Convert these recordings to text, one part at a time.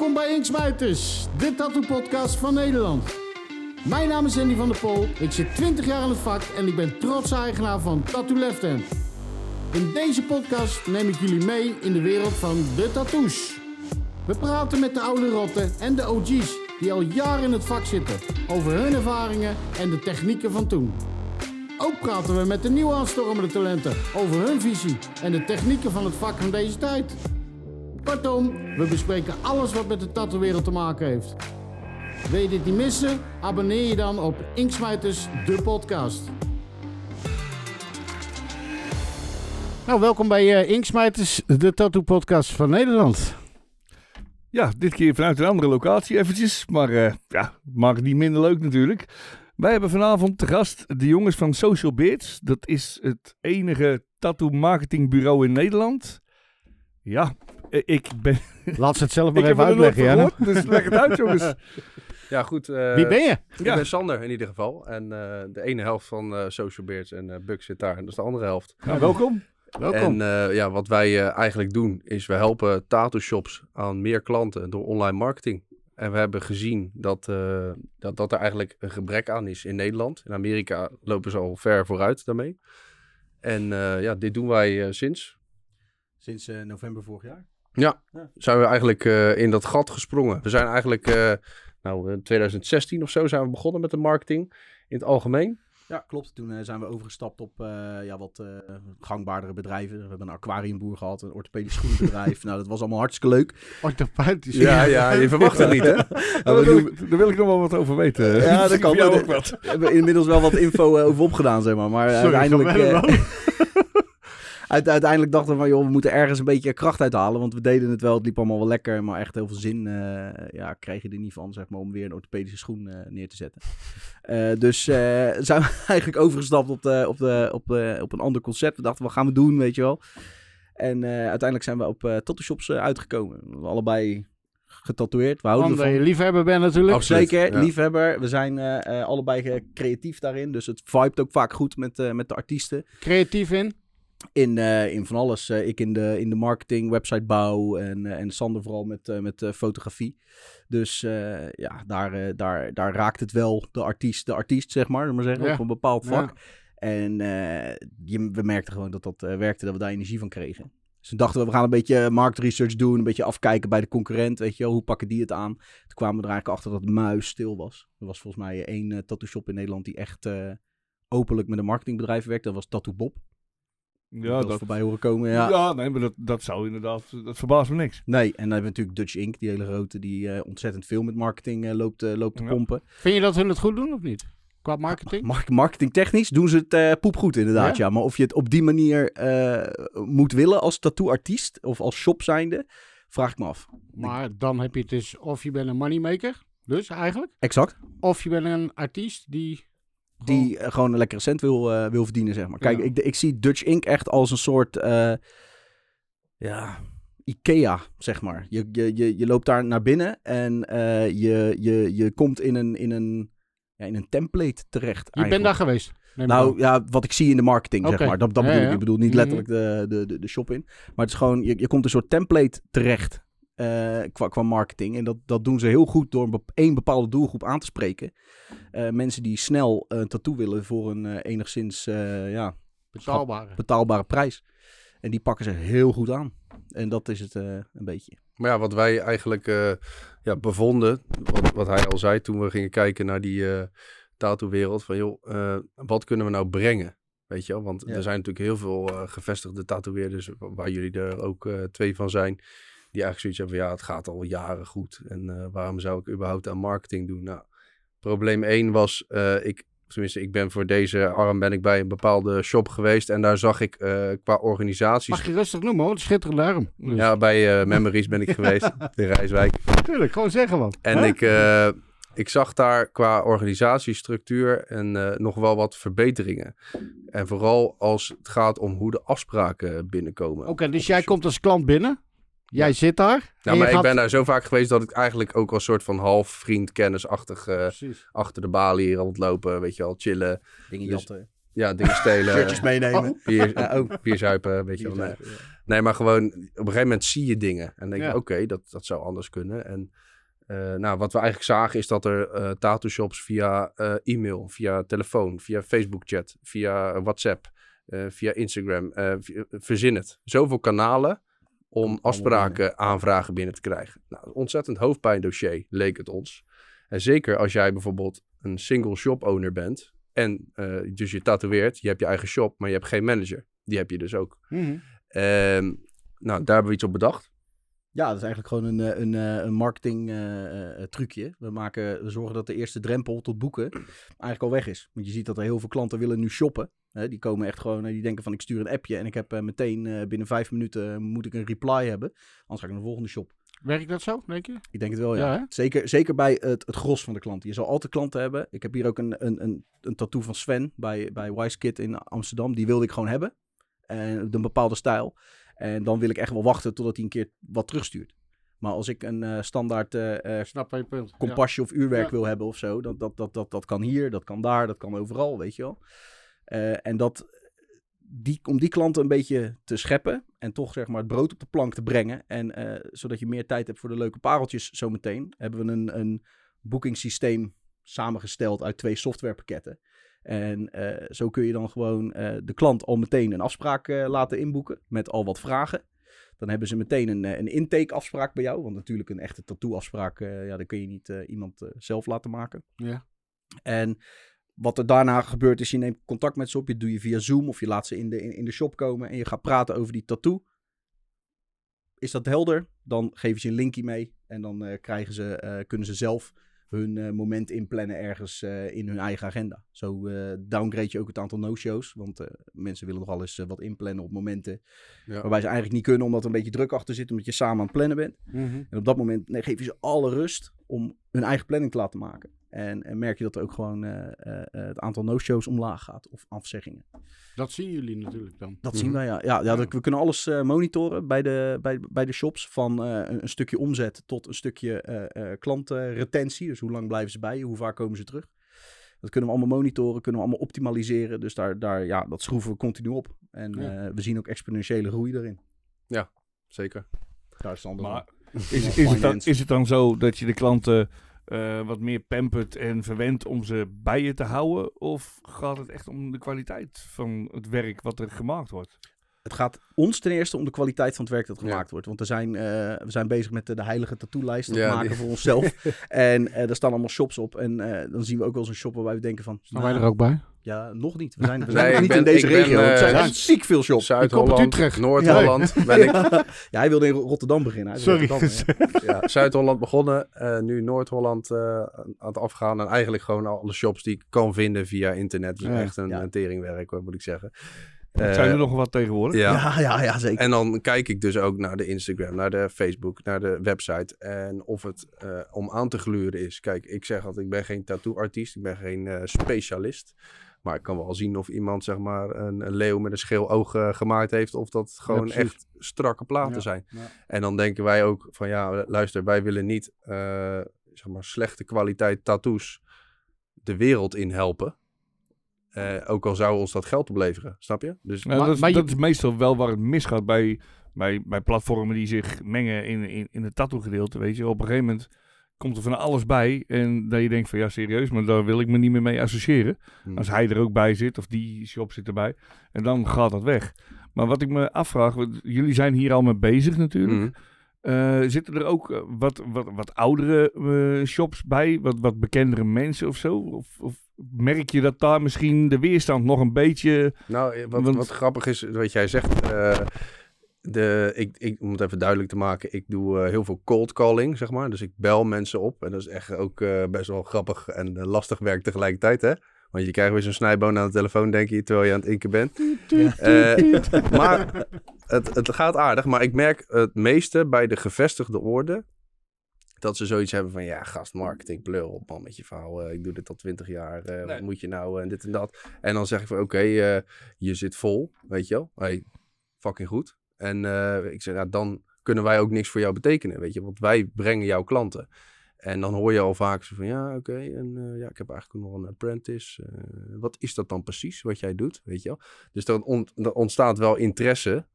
Welkom bij Inksmijters, de tattoo-podcast van Nederland. Mijn naam is Andy van der Pol, ik zit 20 jaar in het vak en ik ben trots eigenaar van Tattoo Left Hand. In deze podcast neem ik jullie mee in de wereld van de tattoos. We praten met de oude rotten en de OG's die al jaren in het vak zitten over hun ervaringen en de technieken van toen. Ook praten we met de nieuwe aanstormende talenten over hun visie en de technieken van het vak van deze tijd. Kortom, we bespreken alles wat met de tattoo-wereld te maken heeft. Wil je dit niet missen? Abonneer je dan op Inksmijters, de podcast. Nou, welkom bij uh, Inksmijters, de tattoo-podcast van Nederland. Ja, dit keer vanuit een andere locatie eventjes. Maar uh, ja, maakt niet minder leuk natuurlijk. Wij hebben vanavond te gast de jongens van Social Beards. Dat is het enige tattoo marketingbureau in Nederland. Ja, ik ben... Laat ze het zelf maar even uitleggen, ja. Dus leg het uit, jongens. Ja, goed. Uh, Wie ben je? Ik ben Sander in ieder geval. En uh, de ene helft van uh, Social Beards en uh, Buck zit daar. En dat is de andere helft. Nou, welkom. welkom. En ja, wat wij eigenlijk doen is we helpen tattoo shops aan meer klanten door online marketing. En we hebben gezien dat, dat, dat er eigenlijk een gebrek aan is in Nederland. In Amerika lopen ze al ver vooruit daarmee. En ja, dit doen wij sinds. Sinds november vorig jaar? Ja, ja, zijn we eigenlijk in dat gat gesprongen. We zijn eigenlijk nou, in 2016 of zo zijn we begonnen met de marketing in het algemeen. Ja, klopt. Toen uh, zijn we overgestapt op uh, ja, wat uh, gangbaardere bedrijven. We hebben een aquariumboer gehad, een orthopedisch schoenbedrijf. nou, dat was allemaal hartstikke leuk. Orthopedisch? Ja, ja, je verwacht het niet, hè? daar, wil ik, daar wil ik nog wel wat over weten. Ja, dat kan. ook wat. We hebben inmiddels wel wat info over opgedaan, zeg maar. Maar Sorry, uiteindelijk... uiteindelijk dachten we van, joh, we moeten ergens een beetje kracht uithalen. Want we deden het wel, het liep allemaal wel lekker. Maar echt heel veel zin uh, ja, kreeg je er niet van, zeg maar, om weer een orthopedische schoen uh, neer te zetten. Uh, dus zijn we eigenlijk overgestapt op, de, op, de, op, de, op een ander concept. We dachten, wat gaan we doen, weet je wel. En uiteindelijk zijn we op tattoo shops uitgekomen. We allebei getatoeëerd. We houden liefhebber bent natuurlijk. Zeker, ja. liefhebber. We zijn allebei creatief daarin. Dus het vibe ook vaak goed met, met de artiesten. Creatief in? In, uh, in van alles. Uh, ik in de, in de marketing, websitebouw en, uh, en Sander vooral met, met fotografie. Dus ja, daar, daar, daar raakt het wel de artiest, de artiest zeg maar, maar zeggen, ja. op een bepaald vak. Ja. En je, we merkten gewoon dat dat werkte, dat we daar energie van kregen. Dus toen dachten we, we gaan een beetje marktresearch doen, een beetje afkijken bij de concurrent, weet je wel, hoe pakken die het aan? Toen kwamen we er eigenlijk achter dat Muis stil was. Er was volgens mij één tattoo shop in Nederland die echt openlijk met een marketingbedrijf werkte, dat was Tattoo Bob. Ja, dat voorbij horen komen. Ja, ja nee, maar dat, dat zou inderdaad, dat verbaast me niks. Nee, en dan hebben we natuurlijk Dutch Inc., die hele grote, die uh, ontzettend veel met marketing uh, loopt, uh, loopt te ja. pompen. Vind je dat hun het goed doen of niet? Qua marketing? Mar marketing technisch doen ze het poepgoed inderdaad, ja? ja. Maar of je het op die manier moet willen als tattoo-artiest of als shop zijnde, vraag ik me af. Maar dan heb je het dus, of je bent een moneymaker, dus eigenlijk. Exact. Of je bent een artiest die die uh, gewoon een lekkere cent wil, uh, wil verdienen, zeg maar. Kijk, ja. ik, ik zie Dutch Inc. echt als een soort, uh, ja, Ikea, zeg maar. Je, je, je, je loopt daar naar binnen en je, je, je komt in een, in een, ja, in een template terecht. Je bent daar geweest? Nou ja, wat ik zie in de marketing, okay. zeg maar. Dat, dat ja, bedoel ik. Ik bedoel niet letterlijk mm -hmm. de, de, de, shop in. Maar het is gewoon, je, je komt een soort template terecht. Uh, qua, qua marketing. En dat, dat doen ze heel goed door een één bepaalde doelgroep aan te spreken. Uh, mensen die snel een tattoo willen voor een uh, enigszins ja, betaalbare. betaalbare prijs. En die pakken ze heel goed aan. En dat is het een beetje. Maar ja, wat wij eigenlijk ja, bevonden, wat, wat hij al zei toen we gingen kijken naar die tattoo-wereld. Van joh, wat kunnen we nou brengen? Weet je wel, want ja. er zijn natuurlijk heel veel gevestigde tatoeëerders, waar jullie er ook twee van zijn die eigenlijk zoiets hebben van ja, het gaat al jaren goed. En uh, waarom zou ik überhaupt aan marketing doen? Nou, probleem 1 was, uh, ik, tenminste, ik ben voor deze arm ben ik bij een bepaalde shop geweest. En daar zag ik uh, qua organisaties... Mag je rustig noemen hoor, schitterende arm. Dus. Ja, bij Memories ben ik geweest, in Rijswijk. Tuurlijk, gewoon zeggen wat. En Hè? ik... Ik zag daar qua organisatiestructuur en uh, nog wel wat verbeteringen. En vooral als het gaat om hoe de afspraken binnenkomen. Oké, okay, dus jij komt als klant binnen? Jij ja. zit daar. Ja, maar ik gaat... ben daar zo vaak geweest dat ik eigenlijk ook als soort van half vriend kennisachtig uh, achter de balie rondlopen, weet je wel, chillen. Dingen dus, jatten. Ja, dingen stelen. Shirtjes meenemen. Bier, Ja, ook. bier zuipen, weet je wel. Nee. nee, maar gewoon op een gegeven moment zie je dingen. En denk je, Ja. oké, dat, dat zou anders kunnen. En eh, nou, wat we eigenlijk zagen is dat er eh tattoo shops via eh, e-mail, via telefoon, via Facebook chat, via WhatsApp, eh, via Instagram, eh, via- verzin het. Zoveel kanalen om afspraken, aanvragen binnen te krijgen. Nou, ontzettend hoofdpijndossier leek het ons. En zeker als jij bijvoorbeeld een single shop owner bent en eh, dus je tatoeëert, je hebt je eigen shop, maar je hebt geen manager. Die heb je dus ook. Mhm. Ehm, nou, daar hebben we iets op bedacht. Ja, dat is eigenlijk gewoon een, eh, een, eh, een marketing eh, trucje. We, maken, we zorgen dat de eerste drempel tot boeken eigenlijk al weg is. Want je ziet dat er heel veel klanten willen nu shoppen. Hè, die komen echt gewoon, die denken van ik stuur een appje en ik heb meteen binnen vijf minuten moet ik een reply hebben. Anders ga ik naar de volgende shop. Werkt dat zo, denk je? Ik denk het wel, ja. Zeker, zeker bij het, het gros van de klanten. Je zal altijd klanten hebben. Ik heb hier ook een, een, een, een tattoo van Sven bij, bij Wise Kid in Amsterdam. Die wilde ik gewoon hebben. En een bepaalde stijl. En dan wil ik echt wel wachten totdat hij een keer wat terugstuurt. Maar als ik een eh, standaard eh, eh, Snap je punt. kompasje of uurwerk Ja. wil hebben of zo, dat, dat, dat, dat, dat kan hier, dat kan daar, dat kan overal, weet je wel. Eh, en dat, die, om die klanten een beetje te scheppen en toch zeg maar het brood op de plank te brengen. En eh, zodat je meer tijd hebt voor de leuke pareltjes zometeen, hebben we een, een boekingssysteem samengesteld uit twee softwarepakketten. En eh, zo kun je dan gewoon eh, de klant al meteen een afspraak eh, laten inboeken met al wat vragen. Dan hebben ze meteen een, een intake-afspraak bij jou. Want natuurlijk een echte tattoo-afspraak, ja, dan kun je niet iemand zelf laten maken. Ja. En wat er daarna gebeurt is, je neemt contact met ze op. Je doe je via Zoom of je laat ze in de, in, in de shop komen. En je gaat praten over die tattoo. Is dat helder? Dan geven ze een linkje mee. En dan krijgen ze, kunnen ze zelf hun eh, moment inplannen ergens eh, in hun eigen agenda. Zo eh, downgrade je ook het aantal no-shows. Want mensen willen nog wel eens wat inplannen op momenten Ja. waarbij ze eigenlijk niet kunnen omdat er een beetje druk achter zit. Omdat je samen aan het plannen bent. Mhm. En op dat moment nee, geef je ze alle rust om hun eigen planning te laten maken. En, en merk je dat er ook gewoon eh, eh, eh, het aantal no-shows omlaag gaat of afzeggingen. Dat zien jullie natuurlijk dan. Dat Mhm. zien wij, ja. ja, ja dat- we kunnen alles eh, monitoren bij de, bij, bij de shops. Van eh, een, een stukje omzet tot een stukje eh, eh, klantenretentie. Dus hoe lang blijven ze bij je? Hoe vaak komen ze terug? Dat kunnen we allemaal monitoren, kunnen we allemaal optimaliseren. Dus daar, daar, ja, dat schroeven we continu op. En Ja. eh, we zien ook exponentiële groei daarin. Zeker. Daar is andere Maar is, is, het dan, is het dan zo dat je de klanten eh, wat meer pampert en verwendt om ze bij je te houden? Of gaat het echt om de kwaliteit van het werk wat er gemaakt wordt? Het gaat ons ten eerste om de kwaliteit van het werk dat Ja. gemaakt wordt. Want er zijn, eh, we zijn bezig met de, de heilige tattoo-lijst te Ja, maken die- voor onszelf. en eh daar staan allemaal shops op. En eh, dan zien we ook wel eens een shop waarbij we denken van... Staan nou, wij er ook bij? Ja, nog niet. We zijn, we Nee, zijn nog niet ben- in deze ik ben, regio. er eh, zijn ja. ziek veel shops. Zuid-Holland, Utrecht. Noord-Holland. Ben ik, Ja, hij wilde in Rotterdam beginnen. Sorry. Rotterdam, ja. ja, Zuid-Holland begonnen, eh, nu Noord-Holland eh, aan het afgaan. En eigenlijk gewoon alle shops die ik kan vinden via internet. Dus Ja. echt een, Ja. een teringwerk, hoor, moet ik zeggen. Zijn Eh, er nog wat tegenwoordig? Ja. Ja, ja, ja, zeker. En dan kijk ik dus ook naar de Instagram, naar de Facebook, naar de website. En of het eh, om aan te gluren is. Kijk, ik zeg altijd, ik ben geen tattoo-artiest, ik ben geen eh, specialist. Maar ik kan wel zien of iemand zeg maar een, een leeuw met een scheel oog gemaakt heeft. Of dat gewoon echt strakke platen Ja, zijn. ja. En dan denken wij ook van ja, luister, wij willen niet eh, zeg maar slechte kwaliteit tattoos de wereld in helpen. Eh, ook al zou ons dat geld opleveren, snap je? Dus Nou, Maar- dat, is, maar je- dat is meestal wel waar het misgaat bij, bij, bij platformen die zich mengen in, in, in het tattoo gedeelte. Weet je, op een gegeven moment komt er van alles bij. En dat je denkt van ja, serieus, maar daar wil ik me niet meer mee associëren. Hmm. Als hij er ook bij zit, of die shop zit erbij. En dan gaat dat weg. Maar wat ik me afvraag, jullie zijn hier al mee bezig natuurlijk. Mhm. Eh, zitten er ook eh, wat, wat, wat oudere shops bij? Wat, wat bekendere mensen of zo? Of, of merk je dat daar misschien de weerstand nog een beetje... Nou, eh, wat, Want- wat grappig is, wat jij zegt. eh, de, ik, ik, om het even duidelijk te maken, ik doe eh, heel veel cold calling, zeg maar. Dus ik bel mensen op. En dat is echt ook eh, best wel grappig en lastig werk tegelijkertijd, hè? Want je krijgt weer zo'n snijboon aan de telefoon, denk je, terwijl je aan het inken bent. Eh, maar het, het gaat aardig. Maar ik merk het meeste bij de gevestigde orde... dat ze zoiets hebben van... ja, gastmarketing, blur op man met je verhaal. eh, ik doe dit al twintig jaar. eh, Wat moet je nou en dit en dat. En dan zeg ik van... oké, eh, je zit vol, weet je wel. Hey, fucking goed. En eh, ik zeg, nou, dan kunnen wij ook niks voor jou betekenen, weet je. Want wij brengen jouw klanten. En dan hoor je al vaak zo van, ja, oké, en eh, ja, ik heb eigenlijk nog een apprentice. Eh, wat is dat dan precies, wat jij doet, weet je wel? Dus ont- er ontstaat wel interesse.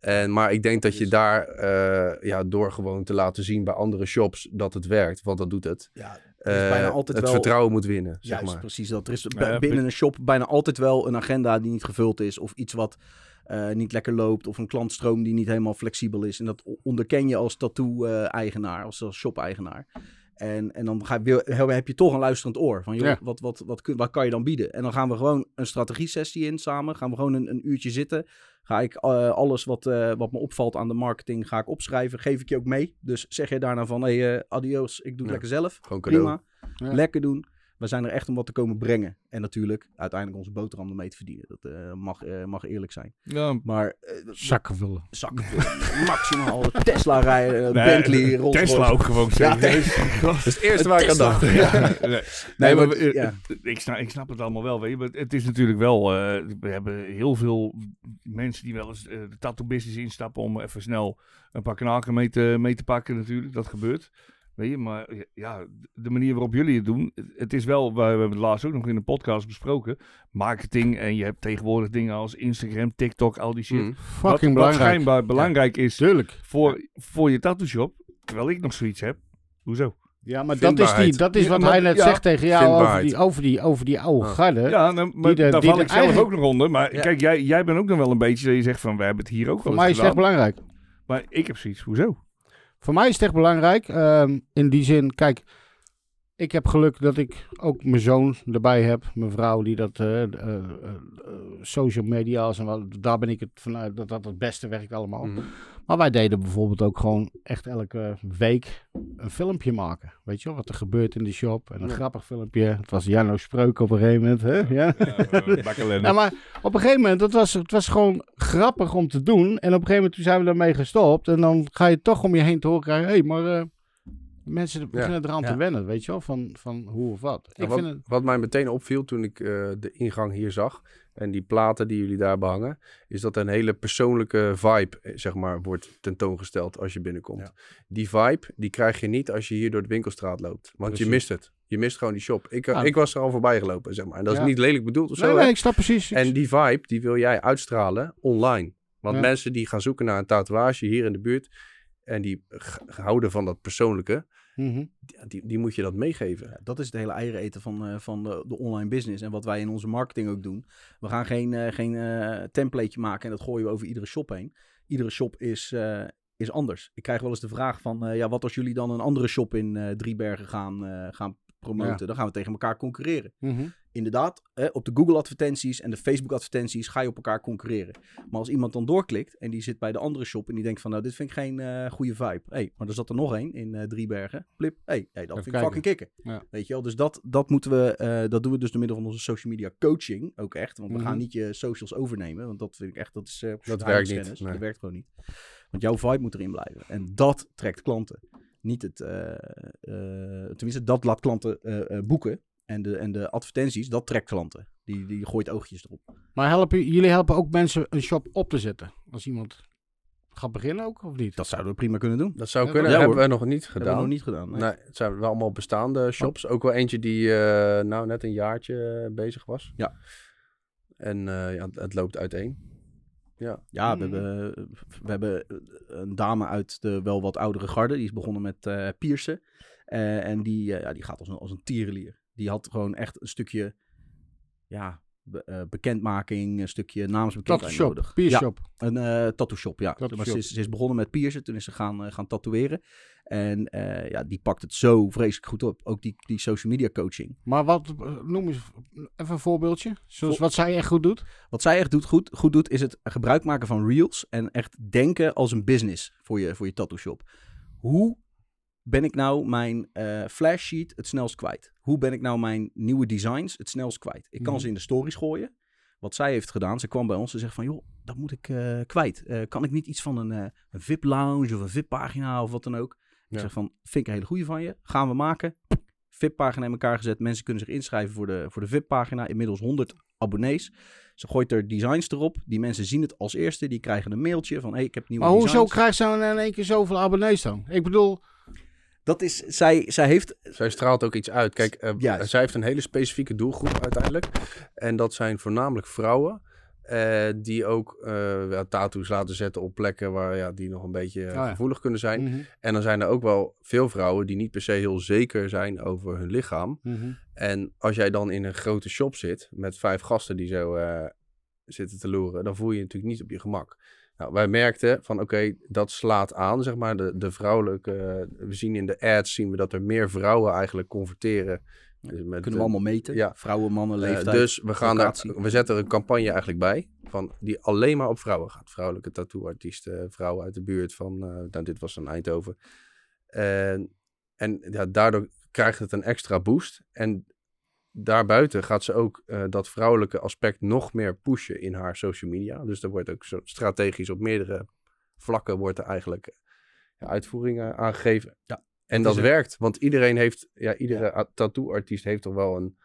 En, maar ik denk dat je daar, eh, ja, door gewoon te laten zien bij andere shops dat het werkt, want dat doet het. Ja, eh, bijna altijd het wel- vertrouwen moet winnen, zeg Juist, maar. precies dat. Er is binnen een shop bijna altijd wel een agenda die niet gevuld is. Of iets wat eh, niet lekker loopt. Of een klantstroom die niet helemaal flexibel is. En dat onderken je als tattoo-eigenaar, als, als shop-eigenaar. En, en dan ga wil- heb je toch een luisterend oor. Van, joh, Ja. wat, wat, wat, kun, wat kan je dan bieden? En dan gaan we gewoon een strategie-sessie in samen. Gaan we gewoon een, een uurtje zitten. Ga ik eh, alles wat, eh, wat me opvalt aan de marketing ga ik opschrijven. Geef ik je ook mee. Dus zeg je daarna van, hey, eh, adios, ik doe het Ja. lekker zelf. Gewoon cadeau. Prima. Lekker doen. We zijn er echt om wat te komen brengen. En natuurlijk uiteindelijk onze boterham ermee te verdienen. Dat eh, mag, eh, mag eerlijk zijn. Ja, Maar eh, Zakken vullen. zakken maximaal Tesla rijden, nee, Bentley, Rolls Tesla ook gewoon Ja. Dat is het eerste waar ik aan dacht. Ja, nee. Maar- maar, ja. ik, snap, ik snap het allemaal wel. Weet je. maar Het is natuurlijk wel. eh, we hebben heel veel mensen die wel eens eh, de tattoo business instappen om even snel een paar knaken mee te, mee te pakken. Natuurlijk, dat gebeurt. Weet je, maar ja, de manier waarop jullie het doen, het is wel, we hebben het laatst ook nog in een podcast besproken, marketing en je hebt tegenwoordig dingen als Instagram, TikTok, al die shit. Mm. Fucking wat, wat belangrijk. schijnbaar belangrijk is Tuurlijk. voor, voor je tattoo shop, terwijl ik nog zoiets heb. Hoezo? Ja, maar dat is, die, dat is Ja, wat maar- hij net ja, zegt tegen jou over die, over die, over die oude Ah. garde. Ja, nou, maar die de- daar die val de ik zelf eigen- ook nog onder. Maar Ja. kijk, jij, jij bent ook nog wel een beetje dat je zegt van, we hebben het hier ook Voor wel mij eens is het echt belangrijk. Maar ik heb zoiets, hoezo? Voor mij is het echt belangrijk. ehm, in die zin, kijk, ik heb geluk dat ik ook mijn zoon erbij heb. Mijn vrouw die dat eh, eh, eh, social media's en wat, daar ben ik het vanuit dat dat het beste werkt allemaal. Mhm. Maar wij deden bijvoorbeeld ook gewoon echt elke week een filmpje maken. Weet je wel, wat er gebeurt in de shop. En een Ja. grappig filmpje. Het was Janno Spreuk op een gegeven moment. Hè? Ja. Bakkelen. Ja, maar op een gegeven moment, het was, het was gewoon grappig om te doen. En op een gegeven moment toen zijn we daarmee gestopt. En dan ga je toch om je heen te horen krijgen. Hé, hey, maar eh, mensen beginnen eraan te wennen, weet je wel, van, van hoe of wat. Ik wat, vind het... wat mij meteen opviel toen ik eh, de ingang hier zag en die platen die jullie daar behangen, is dat een hele persoonlijke vibe, eh, zeg maar, wordt tentoongesteld als je binnenkomt. Die vibe, die krijg je niet als je hier door de winkelstraat loopt, want je mist het. Je mist gewoon die shop. Ik, Ja. ik was er al voorbij gelopen, zeg maar. En dat is Ja. niet lelijk bedoeld of zo. Nee, nee, ik snap precies. En die vibe, die wil jij uitstralen online. Want Ja. mensen die gaan zoeken naar een tatoeage hier in de buurt en die houden van dat persoonlijke, Mhm. die, die, die moet je dat meegeven. Ja, dat is het hele eieren eten van, eh, van de, de online business. En wat wij in onze marketing ook doen. We gaan geen, eh, geen eh, templateje maken en dat gooien we over iedere shop heen. Iedere shop is, is anders. Ik krijg wel eens de vraag van, ja, wat als jullie dan een andere shop in Driebergen gaan, gaan promoten? Ja. Dan gaan we tegen elkaar concurreren. Mhm. Inderdaad, eh, op de Google advertenties en de Facebook advertenties ga je op elkaar concurreren. Maar als iemand dan doorklikt en die zit bij de andere shop en die denkt van, nou, dit vind ik geen eh, goede vibe. hey, maar er zat er nog één in eh Driebergen. Plip, hey, hey, dat Even vind ik fucking kicken. Ja. Weet je wel, dus dat, dat moeten we, eh, dat doen we dus door middel van onze social media coaching ook echt. Want we Mhm. gaan niet je socials overnemen, want dat vind ik echt, dat is Dat werkt niet, nee. Dat werkt gewoon niet. Want jouw vibe moet erin blijven. En dat trekt klanten. Niet het, eh, eh, tenminste, dat laat klanten eh, eh, boeken. En de, en de advertenties, dat trekt klanten. Die, die gooit oogjes erop. Maar helpen, jullie helpen ook mensen een shop op te zetten. Als iemand gaat beginnen ook, of niet? Dat zouden we prima kunnen doen. Dat zou Ja, kunnen, ja, hebben we nog niet Dat hebben gedaan. we nog niet gedaan. nee. Nee, het zijn wel allemaal bestaande shops. Ook wel eentje die eh, nou net een jaartje bezig was. Ja. En eh, ja, het loopt uiteen. Ja. Ja, we Mhm. hebben, we hebben een dame uit de wel wat oudere garde. Die is begonnen met eh piercen. Eh, en die, eh, ja, die gaat als een, als een tierenlier. Die had gewoon echt een stukje ja, be- eh, bekendmaking, een stukje naamsbekendheid Tattoo nodig. Ja, shop. een eh tattoo shop, ja. Tattoo maar ze is, ze is begonnen met piercen, toen is ze gaan, eh, gaan tatoeëren. En ja, die pakt het zo vreselijk goed op. Ook die, die social media coaching. Maar wat, noem eens even een voorbeeldje. Zoals wat zij echt goed doet. Wat zij echt doet, goed, goed doet, is het gebruik maken van reels. En echt denken als een business voor je, voor je tattoo shop. Hoe ben ik nou mijn eh flash sheet het snelst kwijt? Hoe ben ik nou mijn nieuwe designs het snelst kwijt? Ik kan Mhm. ze in de stories gooien. Wat zij heeft gedaan, ze kwam bij ons en zegt van... joh, dat moet ik eh, kwijt. Eh, kan ik niet iets van een, VIP-lounge of een VIP-pagina of wat dan ook? Ik zeg van, vind ik een hele goede van je. Gaan we maken. VIP-pagina in elkaar gezet. Mensen kunnen zich inschrijven voor de, voor de VIP-pagina. Inmiddels 100 abonnees. Ze gooit er designs erop. Die mensen zien het als eerste. Die krijgen een mailtje van, hey, ik heb nieuwe Maar hoezo designs. krijgt ze dan in één keer zoveel abonnees dan? Ik bedoel, Dat is, zij, zij heeft... Zij straalt ook iets uit. Kijk, uh, Juist. zij heeft een hele specifieke doelgroep uiteindelijk. En dat zijn voornamelijk vrouwen. eh, die ook eh, ja, tattoos laten zetten op plekken waar ja, die nog een beetje eh, ja. gevoelig kunnen zijn. Mhm, En dan zijn er ook wel veel vrouwen die niet per se heel zeker zijn over hun lichaam. mhm. En als jij dan in een grote shop zit met vijf gasten die zo eh, zitten te loeren, dan voel je je natuurlijk niet op je gemak. Nou, wij merkten van oké, dat slaat aan, zeg maar, de, de vrouwelijke... we zien in de ads zien we dat er meer vrouwen eigenlijk converteren. Dus met, Kunnen we allemaal meten. ja. Vrouwen, mannen, eh, leeftijd. dus we, gaan daar, we zetten er een campagne eigenlijk bij. Van, die alleen maar op vrouwen gaat. Vrouwelijke tattooartiesten, vrouwen uit de buurt van. eh, nou, dit was een Eindhoven. En, en ja, daardoor krijgt het een extra boost. En daarbuiten gaat ze ook eh, dat vrouwelijke aspect nog meer pushen in haar social media. Dus er wordt ook zo strategisch op meerdere vlakken wordt er eigenlijk ja, uitvoeringen aangegeven. Ja, en dat werkt, want iedereen heeft, ja, iedere tattooartiest heeft toch wel een,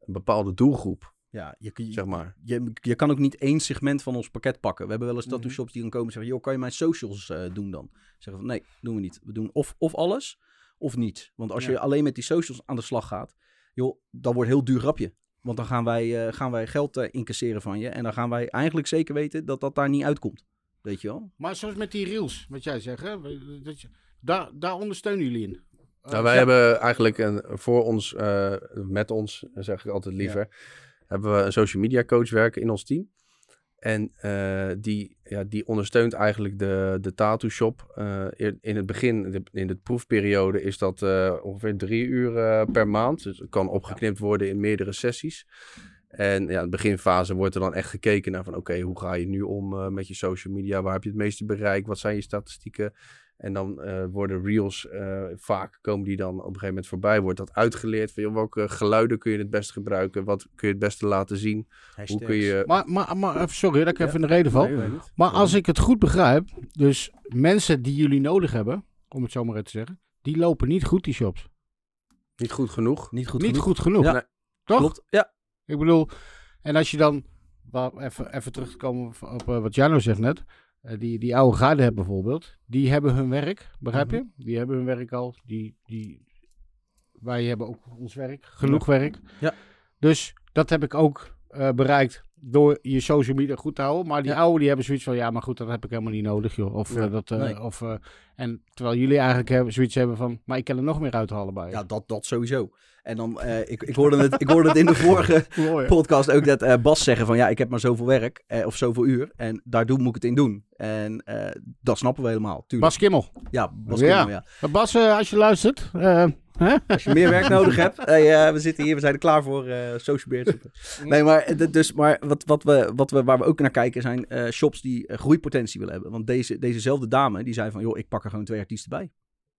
een bepaalde doelgroep, Ja, je, je, zeg maar. je, je kan ook niet één segment van ons pakket pakken. We hebben wel eens Mhm. tattoo shops die dan komen en zeggen... joh, kan je mijn socials eh, doen dan? Zeggen van, nee, doen we niet. We doen of, of alles, of niet. Want als Ja. je alleen met die socials aan de slag gaat... joh, dat wordt een heel duur grapje. Want dan gaan wij, eh, gaan wij geld eh, incasseren van je... en dan gaan wij eigenlijk zeker weten dat dat daar niet uitkomt. Weet je wel? Maar zoals met die reels, wat jij zegt, hè? Dat je, daar, daar ondersteunen jullie in. Nou, wij ja. hebben eigenlijk een, voor ons, eh, met ons, zeg ik altijd liever, hebben we een social media coach werken in ons team. En eh, die, ja, die ondersteunt eigenlijk de, de tattoo shop. Eh, in- het begin, in de proefperiode, is dat eh, ongeveer drie uur per maand. Dus het kan opgeknipt worden in meerdere sessies. En ja, in de beginfase wordt er dan echt gekeken naar van oké, hoe ga je nu om met je social media? Waar heb je het meeste bereik? Wat zijn je statistieken? En dan eh, worden reels eh, vaak komen die dan op een gegeven moment voorbij. Wordt dat uitgeleerd van joh, welke geluiden kun je het beste gebruiken? Wat kun je het beste laten zien? Hoe kun je... Maar, maar, maar sorry dat ik Ja. even in de reden val. Nee. Maar als ik het goed begrijp, dus mensen die jullie nodig hebben, om het zo maar even te zeggen, die lopen niet goed, die shops. Niet goed genoeg. Niet goed niet genoeg. goed genoeg. Ja. Nee. Toch? Klopt, ja. Ik bedoel, en als je dan, even, even terug te komen op, op, eh, wat Jano zegt net, die, die oude garde hebben bijvoorbeeld, die hebben hun werk, begrijp je? Die hebben hun werk al, die, die, wij hebben ook ons werk, genoeg werk. Ja. Dus dat heb ik ook eh, bereikt door je social media goed te houden. Maar die Ja. oude die hebben zoiets van, ja maar goed, dat heb ik helemaal niet nodig joh. Of, Ja. eh, dat, eh, Nee. of, eh, en terwijl jullie eigenlijk hebben, zoiets hebben van, maar ik kan er nog meer uithalen bij. Ja, dat, dat sowieso. En dan, ik, ik, hoorde het, ik hoorde het in de vorige Mooi, podcast ook dat Bas zeggen van ja, ik heb maar zoveel werk of zoveel uur en daar doe, moet ik het in doen. En dat snappen we helemaal, tuurlijk. Bas Kimmel. ja, Bas Ja. Kimmel, ja. Maar Bas, als je luistert? Als je meer werk nodig hebt, hey, eh, we zitten hier, we zijn er klaar voor eh social beheer. Nee, maar, eh, dus, maar wat, wat we, wat we, waar we ook naar kijken zijn eh, shops die groeipotentie willen hebben. Want deze, dezezelfde dame, die zei van joh, ik pak er gewoon twee artiesten bij.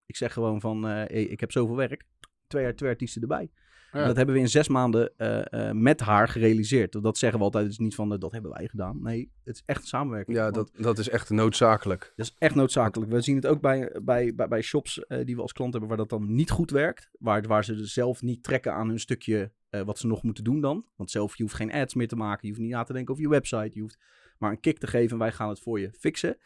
Ik zeg gewoon van, eh, hey, ik heb zoveel werk, twee, twee artiesten erbij. Ja. Dat hebben we in zes maanden eh, eh, met haar gerealiseerd. Dat zeggen we altijd, het is niet van, eh, dat hebben wij gedaan. Nee, het is echt samenwerking. Ja, dat, dat is echt noodzakelijk. dat is echt noodzakelijk. We zien het ook bij, bij, bij, bij shops die we als klant hebben, waar dat dan niet goed werkt. Waar, waar ze dus zelf niet trekken aan hun stukje wat ze nog moeten doen dan. Want zelf, je hoeft geen ads meer te maken. Je hoeft niet na te denken over je website. Je hoeft maar een kick te geven en wij gaan het voor je fixen.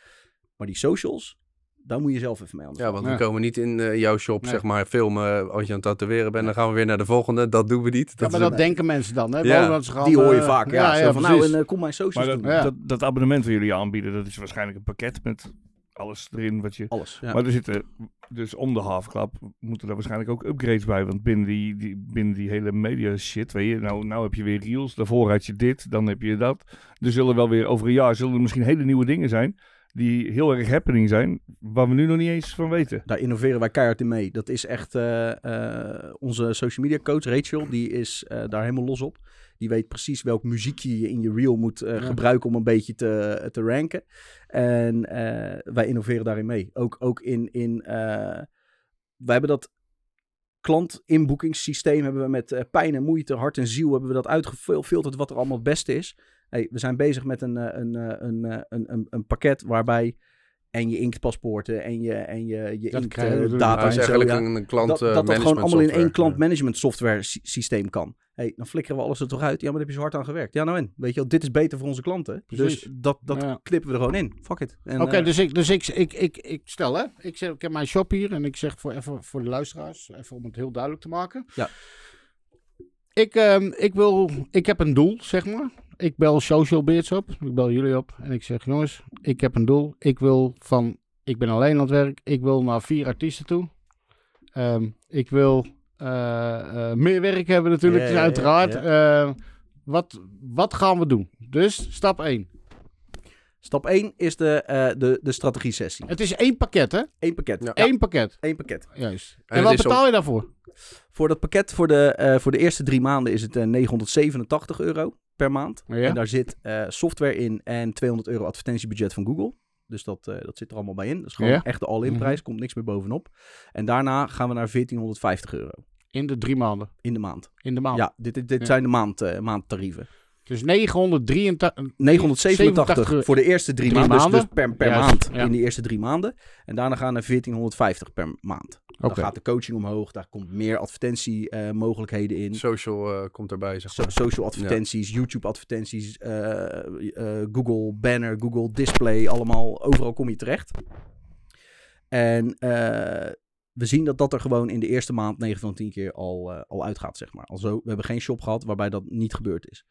Maar die socials, daar moet je zelf even mee aan Ja, want Ja. we komen niet in eh, jouw shop, Nee. zeg maar, filmen als je aan het tatoeëren bent. Dan gaan we weer naar de volgende. Dat doen we niet. Ja, Dat maar is dat denken mensen dan, hè? Ja, Gewoon dat ze gaan, Die hoor je eh, vaak. Ja, Zo van, nou, en, eh, kom mijn socials Maar dat, doen. Ja. dat, dat abonnement dat jullie aanbieden, dat is waarschijnlijk een pakket met alles erin wat je... Alles. Ja. Maar er zitten, dus om de halfklap moeten er waarschijnlijk ook upgrades bij. Want binnen die, die, binnen die hele media shit, weet je, nou, nou heb je weer reels, daarvoor had je dit, dan heb je dat. Er zullen wel weer over een jaar, zullen er misschien hele nieuwe dingen zijn, die heel erg happening zijn, waar we nu nog niet eens van weten. Daar innoveren wij keihard in mee. Dat is echt eh, eh, onze social media coach Rachel. Die is eh, daar helemaal los op. Die weet precies welk muziekje je in je reel moet eh, Ja. gebruiken om een beetje te, te ranken. En eh, wij innoveren daarin mee. Ook, ook in... in eh, wij hebben dat klant-inboekingssysteem hebben we met eh, pijn en moeite, hart en ziel hebben we dat uitgefilterd wat er allemaal het beste is. Hey, we zijn bezig met een, eh, een, eh, een, eh, een, een, een pakket waarbij en je inktpaspoorten en je, en je, je Dat inkt, data en zo, eigenlijk ja. een, klant dat, dat dat gewoon management allemaal in één software. klant Ja. management software sy- systeem kan. Hey, dan flikkeren we alles er toch uit. Ja, maar daar heb je zo hard aan gewerkt. Ja, nou en. Weet je wel, dit is beter voor onze klanten. Precies. Dus dat, dat Ja. knippen we er gewoon in. Fuck it. En, Oké, dus, ik, dus ik, ik, ik, ik stel hè. Ik, zeg, ik heb mijn shop hier en ik zeg voor, even voor de luisteraars, even om het heel duidelijk te maken. Ja. Ik, ehm, ik, wil, ik heb een doel, zeg maar. Ik bel Social Beards op. Ik bel jullie op. En ik zeg, jongens, ik heb een doel. Ik wil van, ik ben alleen aan het werk. Ik wil naar vier artiesten toe. Ehm, ik wil eh, eh, meer werk hebben natuurlijk, dus uiteraard. Eh, wat, wat gaan we doen? Dus stap 1. Stap 1 is de, eh de, de strategie-sessie. Het is één pakket, hè? Eén pakket. Ja. Eén pakket. Één pakket. Juist. En, wat betaal je daarvoor? Voor dat pakket voor de, eh, voor de eerste drie maanden is het eh, 987 euro per maand. Ja. En daar zit eh, software in en 200 euro advertentiebudget van Google. Dus dat, eh, dat zit er allemaal bij in. Dat is gewoon Ja. echt de all-in Mhm. prijs. Komt niks meer bovenop. En daarna gaan we naar 1450 euro In de drie maanden. in de maand. In de maand. Ja, dit, dit, dit Ja. zijn de maand, eh, maandtarieven. Dus 983. 987 euro. voor de eerste drie, Drie maanden. Dus- maanden. Dus, per, per maand ja. in de eerste drie maanden. En daarna gaan naar 1450 per maand. Dan gaat de coaching omhoog. Daar komt meer advertentiemogelijkheden in. Social eh, komt erbij, zeg So- maar. social advertenties, YouTube advertenties, eh, eh, Google banner, Google display, allemaal. Overal kom je terecht. En eh, we zien dat dat er gewoon in de eerste maand 9 van 10 keer al, al uitgaat, zeg maar. Alzo, we hebben geen shop gehad waarbij dat niet gebeurd is.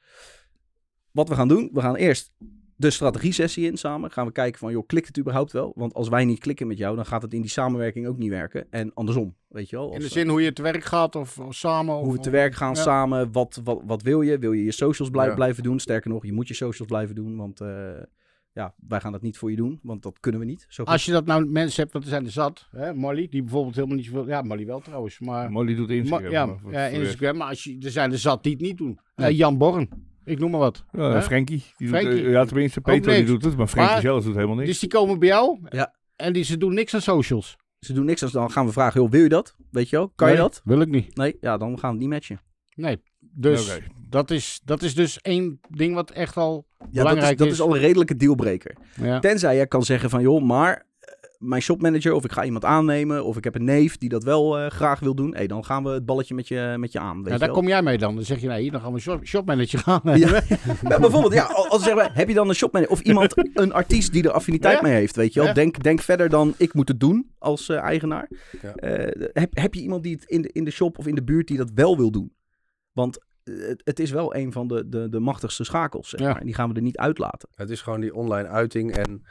Wat we gaan doen, we gaan eerst de strategie-sessie in samen. Gaan we kijken van, joh, klikt het überhaupt wel? Want als wij niet klikken met jou, dan gaat het in die samenwerking ook niet werken. En andersom, weet je wel. In Als, de eh, zin hoe je te werk gaat of, of samen. Of, hoe we te werk gaan ja. samen. Wat, wat, wat wil je? Wil je je socials Ja. blijven doen? Sterker nog, je moet je socials blijven doen. Want eh, ja, wij gaan dat niet voor je doen. Want dat kunnen we niet. Zo. Als je dat nou mensen hebt, want er zijn er zat. Hè? Molly, die bijvoorbeeld helemaal niet zoveel... Ja, Molly wel trouwens. Maar, Molly doet Instagram. Ma- ja, maar ja, Instagram. Maar als je, er zijn er zat die het niet doen. Eh, Jan Born. Ik noem maar wat. Ja? Frenkie. Die Frenkie. eh, ja, tenminste, Peter die doet het, maar Frenkie Maar- zelf doet helemaal niks. Dus die komen bij jou. Ja. En die, ze doen niks aan socials. Ze doen niks. als dan gaan we vragen, joh, wil je dat? Weet je wel? Kan je dat? Wil ik niet. Nee, ja, dan gaan we het niet matchen. Nee. Dus dat, is, dat is dus één ding wat echt al Ja, dat, is, belangrijk dat is. al een redelijke dealbreaker. Ja. Tenzij jij kan zeggen van, joh, maar mijn shopmanager of ik ga iemand aannemen of ik heb een neef die dat wel eh, graag wil doen. Hey, dan gaan we het balletje met je, met je aan. Weet Ja, je daar wel? kom jij mee dan. Dan zeg je nee, dan gaan we shop, shopmanager gaan. Ja. Ja, bijvoorbeeld, ja, als we zeggen, heb je dan een shopmanager of iemand, een artiest die er affiniteit Ja. mee heeft, weet je wel? Ja. Denk, denk verder dan ik moet het doen als eh, eigenaar. Ja. Eh, heb, heb je iemand die het in de, in de shop of in de buurt die dat wel wil doen? Want het, het is wel een van de, de, de machtigste schakels, zeg Ja. maar. En die gaan we er niet uitlaten. Het is gewoon die online uiting en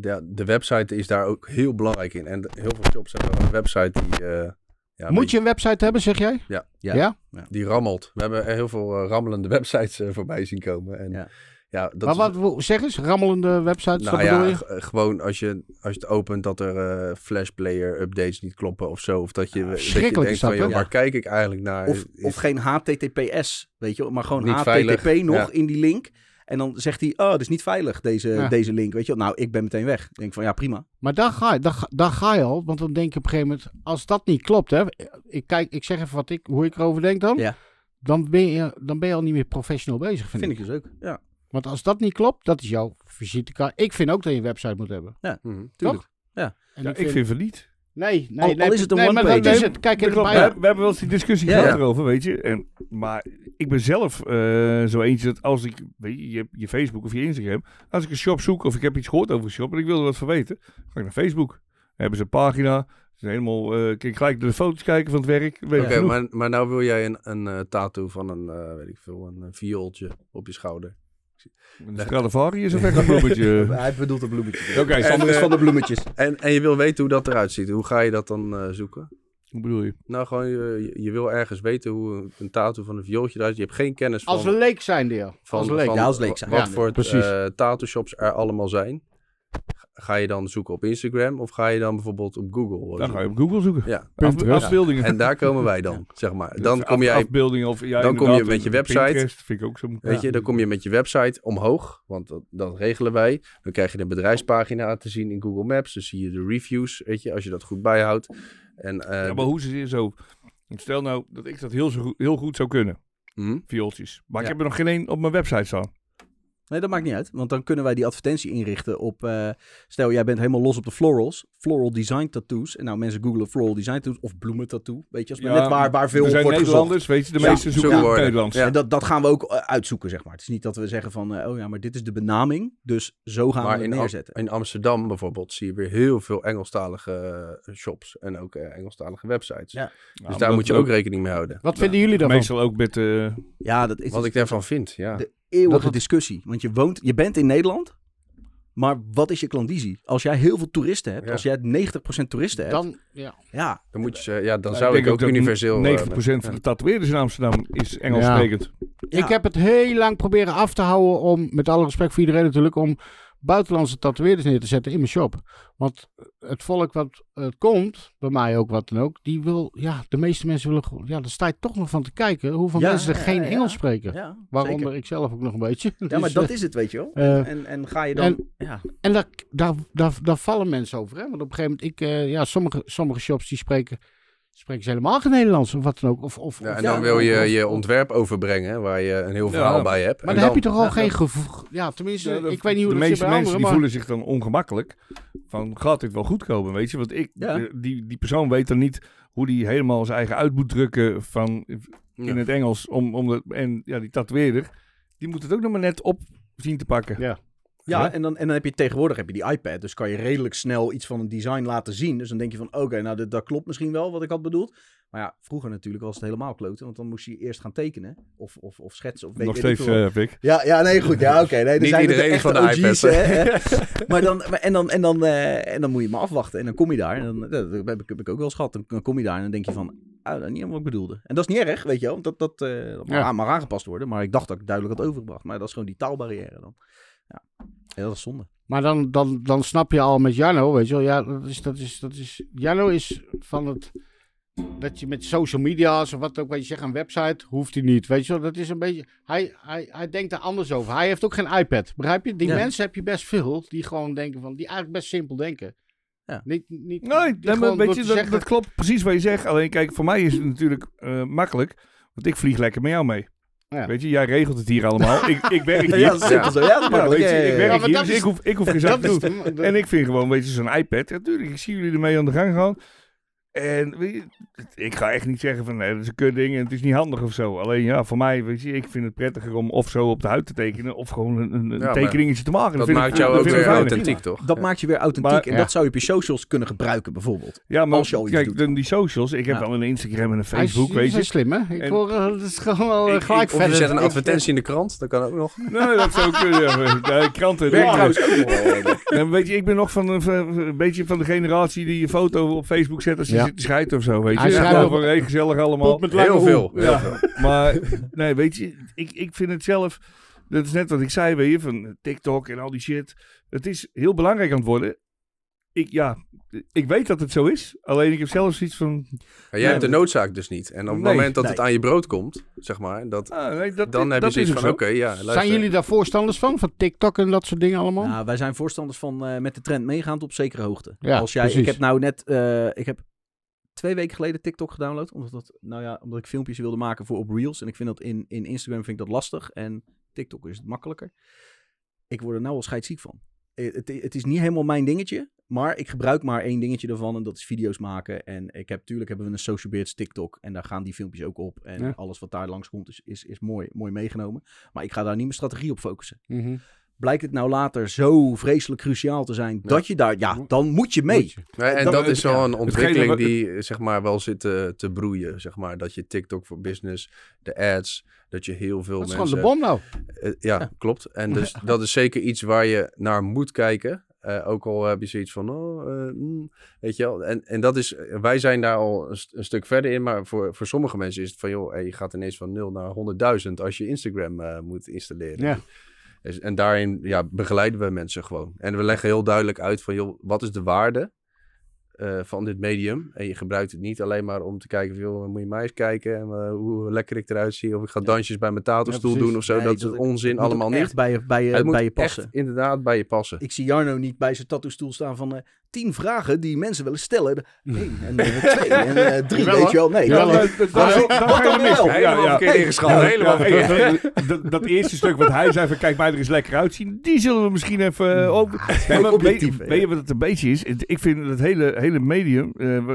de, de website is daar ook heel belangrijk in. En heel veel shops hebben een website die, eh, ja, Moet je een website hebben, zeg jij? Ja. Ja. ja? die rammelt. We hebben heel veel eh, rammelende websites eh, voorbij zien komen. En Ja. ja, dat maar is- wat, wo- zeg eens, rammelende websites, Nou wat ja, bedoel je? gewoon als je, als je het opent dat er eh Flash Player updates niet kloppen of zo. Of dat je, dat je denkt is dat, van, joh, waar kijk ik eigenlijk naar? Of, Is- of geen HTTPS, weet je maar gewoon HTTP veilig, nog ja. in die link. En dan zegt hij, oh, dat is niet veilig, deze, Ja. deze link, weet je wel. Nou, ik ben meteen weg. Ik denk van, ja, prima. Maar daar ga, je, daar, ga- daar ga je al, want dan denk je op een gegeven moment, als dat niet klopt, hè, ik, kijk, ik zeg even wat ik, hoe ik erover denk dan, Ja. dan, ben je, dan ben je al niet meer professional bezig, vind, Vind ik. ik dus ook, ja. Want als dat niet klopt, dat is jouw visitekaart. Ik vind ook dat je een website moet hebben. Mhm. Tuurlijk. En Ja, ik vind van niet. Nee, nee, Al- al nee. is het een nee, one-page. is het. Kijk, in klopt. bij, we, we hebben wel eens die discussie Ja. gehad Ja. erover, weet je. En, maar ik ben zelf eh, zo eentje dat als ik, weet je, je hebt je Facebook of je Instagram. Als ik een shop zoek of ik heb iets gehoord over een shop en ik wil er wat van weten, ga ik naar Facebook. Dan hebben ze een pagina. Ze zijn helemaal, eh kan ik gelijk naar de foto's kijken van het werk. Weet Oké, maar, maar nou wil jij een, een eh, tattoo van een, eh, weet ik veel, een, eh, viooltje op je schouder. Een Stradivari is een weg een bloemetje. Hij bedoelt een bloemetje. Oké, Sander En, is eh, van de bloemetjes. En, en je wil weten hoe dat eruit ziet. Hoe ga je dat dan eh, zoeken? Hoe bedoel je? Nou, gewoon, je, je wil ergens weten hoe een, tattoo van een viooltje eruit ziet. Je hebt geen kennis van... als we leek zijn, deel. van, als we leek. van Ja, als leek zijn. wat Ja, voor eh, tattoo shops er allemaal zijn. Ga je dan zoeken op Instagram of ga je dan bijvoorbeeld op Google? Dan ga je op Google zoeken. Ja, Pinterest. afbeeldingen. en daar komen wij dan, zeg maar. Dus Dan kom jij, Afbeeldingen of ja, dan kom je met je website. Pinterest vind ik ook zo. weet je, dan kom je met je website omhoog, want dat, dat regelen wij. Dan krijg je de bedrijfspagina te zien in Google Maps. Dan zie je de reviews, weet je, als je dat goed bijhoudt. En, eh, Ja, maar hoe ze zo... Stel nou dat ik dat heel, zo heel goed zou kunnen, hm? viooltjes. Maar ik heb er nog geen één op mijn website staan. Nee, dat maakt niet uit. Want dan kunnen wij die advertentie inrichten op... eh, stel, jij bent helemaal los op de florals. Floral design tattoos. En nou, mensen googelen floral design tattoos of bloemen tattoo. Weet je, als net waar, waar veel er op gezocht. Nederlanders, weet je, de Ja, meeste zoeken woorden. Nederlands. Ja. En dat, dat gaan we ook eh, uitzoeken, zeg maar. Het is niet dat we zeggen van... eh, oh ja, maar dit is de benaming. Dus zo gaan Maar we in, het Am- neerzetten. in Amsterdam bijvoorbeeld zie je weer heel veel Engelstalige shops en ook Engelstalige websites. Ja. Dus daar moet je ook rekening mee houden. Wat vinden jullie daarvan? Meestal ook met... eh, Ja, dat is Wat ik daarvan vind, ja. de eeuwige Dat het- discussie. Want je woont, je bent in Nederland, maar wat is je klandizie? Als jij heel veel toeristen hebt, Ja. als jij 90% toeristen hebt, Dan, ja. ja, Dan, moet je, ze- ja, dan Ja, zou ik ook universeel... eh, 90% van de tatoeëerders in Amsterdam is Engels Ja. sprekend. Ja. Ik heb het heel lang proberen af te houden om, met alle respect voor iedereen natuurlijk, om buitenlandse tatoeëerders neer te zetten in mijn shop. Want het volk wat het komt, bij mij ook wat dan ook, die wil, ja, de meeste mensen willen gewoon, ja, daar sta je toch nog van te kijken hoeveel Ja, mensen er ja, geen ja. Engels spreken. Waaronder zeker. ik zelf ook nog een beetje. Ja, Dus, maar dat eh, is het, weet je wel. eh, en, en ga je dan... en- ja. En daar, daar, daar, daar vallen mensen over. Hè? Want op een gegeven moment, ik, ja, sommige, sommige shops die spreken, spreken ze helemaal geen Nederlands of wat dan ook. Of, of, Ja, en Ja, dan wil je of- je ontwerp overbrengen, waar je een heel verhaal Ja. bij hebt. Maar dan, heb je toch al ja, geen gevoel. Ja, tenminste, Ja, de- ik weet niet hoe de dat meeste mensen die maar... voelen zich dan ongemakkelijk. Van, gaat dit wel goed komen, weet je? Want ik, de- die, die persoon weet dan niet hoe die helemaal zijn eigen uit moet drukken van, in Ja. het Engels. Om, om de, en ja, die tatoeëerder, die moet het ook nog maar net op zien te pakken. Ja. Ja, Ja. en dan, en dan heb je tegenwoordig heb je die iPad, dus kan je redelijk snel iets van een design laten zien. Dus dan denk je van, oké, nou dat, dat klopt misschien wel wat ik had bedoeld. Maar ja, vroeger natuurlijk was het helemaal kloten, want dan moest je eerst gaan tekenen of, of, of schetsen. Of weet, nog ik steeds, wat. eh Vic. Ja, ja, nee, goed. Ja, oké. nee, er Niet zijn iedereen er van de iPad, hè, maar dan, en, dan, en, dan, eh, en dan moet je maar afwachten. En dan kom je daar. En dan, dat heb, ik, heb ik ook wel eens gehad. Dan, kom je daar en dan denk je van, ah, dat is niet helemaal wat ik bedoelde. En dat is niet erg, weet je wel. want Dat, dat, Ja. mag aangepast worden. Maar ik dacht dat ik duidelijk had overgebracht. Maar dat is gewoon die taalbarrière dan. Ja, ja dat is zonde. Maar dan, dan, dan snap je al met Jarno, weet je wel. Ja, dat is, dat is, dat is... Jarno is van het... Dat je met social media's of wat ook, wat je zegt, een website, hoeft hij niet. Weet je wel, dat is een beetje... Hij, hij, hij denkt er anders over. Hij heeft ook geen iPad, begrijp je? Die Ja. mensen heb je best veel, die gewoon denken van... Die eigenlijk best simpel denken. Ja. Niet, niet, Nee, die nee, maar weet je, te dat, zeggen- dat klopt precies wat je zegt. Alleen kijk, voor mij is het natuurlijk eh, makkelijk. Want ik vlieg lekker met jou mee. Ja. Weet je, jij regelt het hier allemaal. ik, ik werk hier. Ja, dat is zo. Ja, weet je, ik werk hier, dus is- ik hoef, ik hoef geen zak te doen. En ik vind gewoon, weet je, zo'n iPad. Natuurlijk, ik zie jullie ermee aan de gang gaan. En weet je, ik ga echt niet zeggen van, nee, dat is een kut ding en het is niet handig of zo. Alleen ja, voor mij, weet je, ik vind het prettiger om of zo op de huid te tekenen. Of gewoon een, een, tekeningetje te maken. Dat ik- maakt jou dat ook weer authentiek, toch? Dat maakt je weer authentiek. Maar- en ja. dat zou je op je socials kunnen gebruiken, bijvoorbeeld. Ja, maar Als je al iets kijk, doet. dan die socials. Ik heb Ja. wel een Instagram en een Hij is- Facebook, weet je. is slim, hè? Ik hoor, eh, dat is gewoon wel eh, Ik- gelijk ik- Of je zet een Ik- advertentie in de krant, dat kan ook nog. Nee, dat zou kunnen. Kranten. Weet je, ik ben nog van, een- van een beetje van de generatie die je foto op Facebook zet als je Ja. zit te schijten of zo, weet je. Hij Ja, over- hey, gezellig allemaal. Met Heel veel. Heel Ja. veel. Maar nee, weet je, ik, ik vind het zelf, dat is net wat ik zei, weet je, van TikTok en al die shit. Het is heel belangrijk aan het worden. Ik, ja, ik weet dat het zo is. Alleen ik heb zelf zoiets van, Maar jij Nee, hebt de noodzaak dus niet. En op het Nee, moment dat nee. het aan je brood komt, zeg maar, dat, ah, nee, dat, dan heb je zoiets van, oké, ja, luister. Zijn jullie daar voorstanders van? Van TikTok en dat soort dingen allemaal? Nou, wij zijn voorstanders van eh, met de trend meegaan tot op zekere hoogte. Ja, Als jij, precies. ik heb nou net, eh, ik heb twee weken geleden TikTok gedownload, omdat, dat, nou ja, omdat ik filmpjes wilde maken voor op Reels. En ik vind dat in, in Instagram vind ik dat lastig en TikTok is het makkelijker. Ik word er nou al scheidsziek van. Eh, Het, het is niet helemaal mijn dingetje, maar ik gebruik maar één dingetje ervan en dat is video's maken. En ik heb, tuurlijk hebben we een Social Beards TikTok en daar gaan die filmpjes ook op. En Ja. alles wat daar langs komt is, is, is mooi, mooi meegenomen. Maar ik ga daar niet mijn strategie op focussen. Mhm. Blijkt het nou later zo vreselijk cruciaal te zijn dat je daar, ja, dan moet je mee. Moet je. Nee, en Dat- dat, is wel ja. een ontwikkeling die eh, zeg maar wel zit te, te broeien. Zeg maar. Dat je TikTok voor business, de ads, dat je heel veel Dat is mensen... gewoon de bom nou. Eh, ja, klopt. En dus dat is zeker iets waar je naar moet kijken. Eh, ook al heb je zoiets van, oh, eh, mm, weet je wel. En, en dat is, wij zijn daar al een, st- een stuk verder in. Maar voor, voor sommige mensen is het van, joh, hey, je gaat ineens van 0 naar 100.000 als je Instagram eh, moet installeren. Ja. Dus, en daarin ja, begeleiden we mensen gewoon. En we leggen heel duidelijk uit van, joh, wat is de waarde eh, van dit medium? En je gebruikt het niet alleen maar om te kijken van, joh, moet je mij eens kijken en eh, hoe lekker ik eruit zie. Of ik ga dansjes bij mijn tafelstoel doen of zo. Nee, dat is onzin Het allemaal niet. bij je, bij je, Het moet bij je passen. inderdaad bij je passen. Ik zie Jarno niet bij zijn tattoo-stoel staan van... eh, tien vragen die mensen willen stellen. Eén en eh, twee en eh, drie, Wel, weet je wel. Nee, dat- dat, dat, dat, dan? Helemaal verkeerd ingeschat. Helemaal dat, dat eerste stuk wat hij zei van kijk mij er eens lekker uitzien, die zullen we misschien even uh, over. Objectief, weet, je wat het een beetje is? Ik vind het hele, hele medium, eh,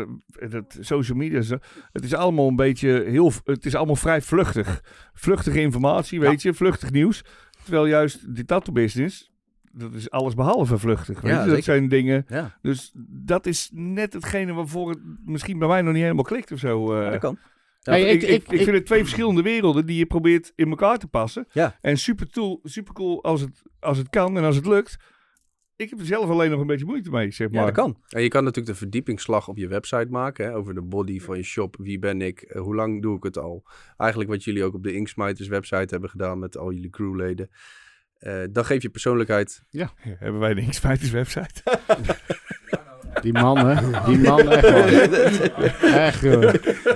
dat social media, zo, het is allemaal een beetje heel, het is allemaal vrij vluchtig. Vluchtige informatie, weet je, vluchtig nieuws. Terwijl juist die tattoo business, dat is alles behalve vluchtig. Weet Ja, je? zeker. Dat zijn dingen, Ja, dus dat is net hetgene waarvoor het misschien bij mij nog niet helemaal klikt of zo. eh. ja, dat kan. Hey, ik, ik- ik, ik- ik vind het twee verschillende werelden die je probeert in elkaar te passen. Ja. En super, tool, super cool als het, als het kan en als het lukt. Ik heb er zelf alleen nog een beetje moeite mee, zeg maar. Ja, dat kan. En je kan natuurlijk de verdiepingsslag op je website maken. Hè, over de body van je shop. Wie ben ik? Eh, hoe lang doe ik het al? Eigenlijk wat jullie ook op de Inksmiters website hebben gedaan met al jullie crewleden. Eh, dan geef je persoonlijkheid. Ja, hebben wij de Inksmijters website. Die man, hè? Die man, echt man. Echt.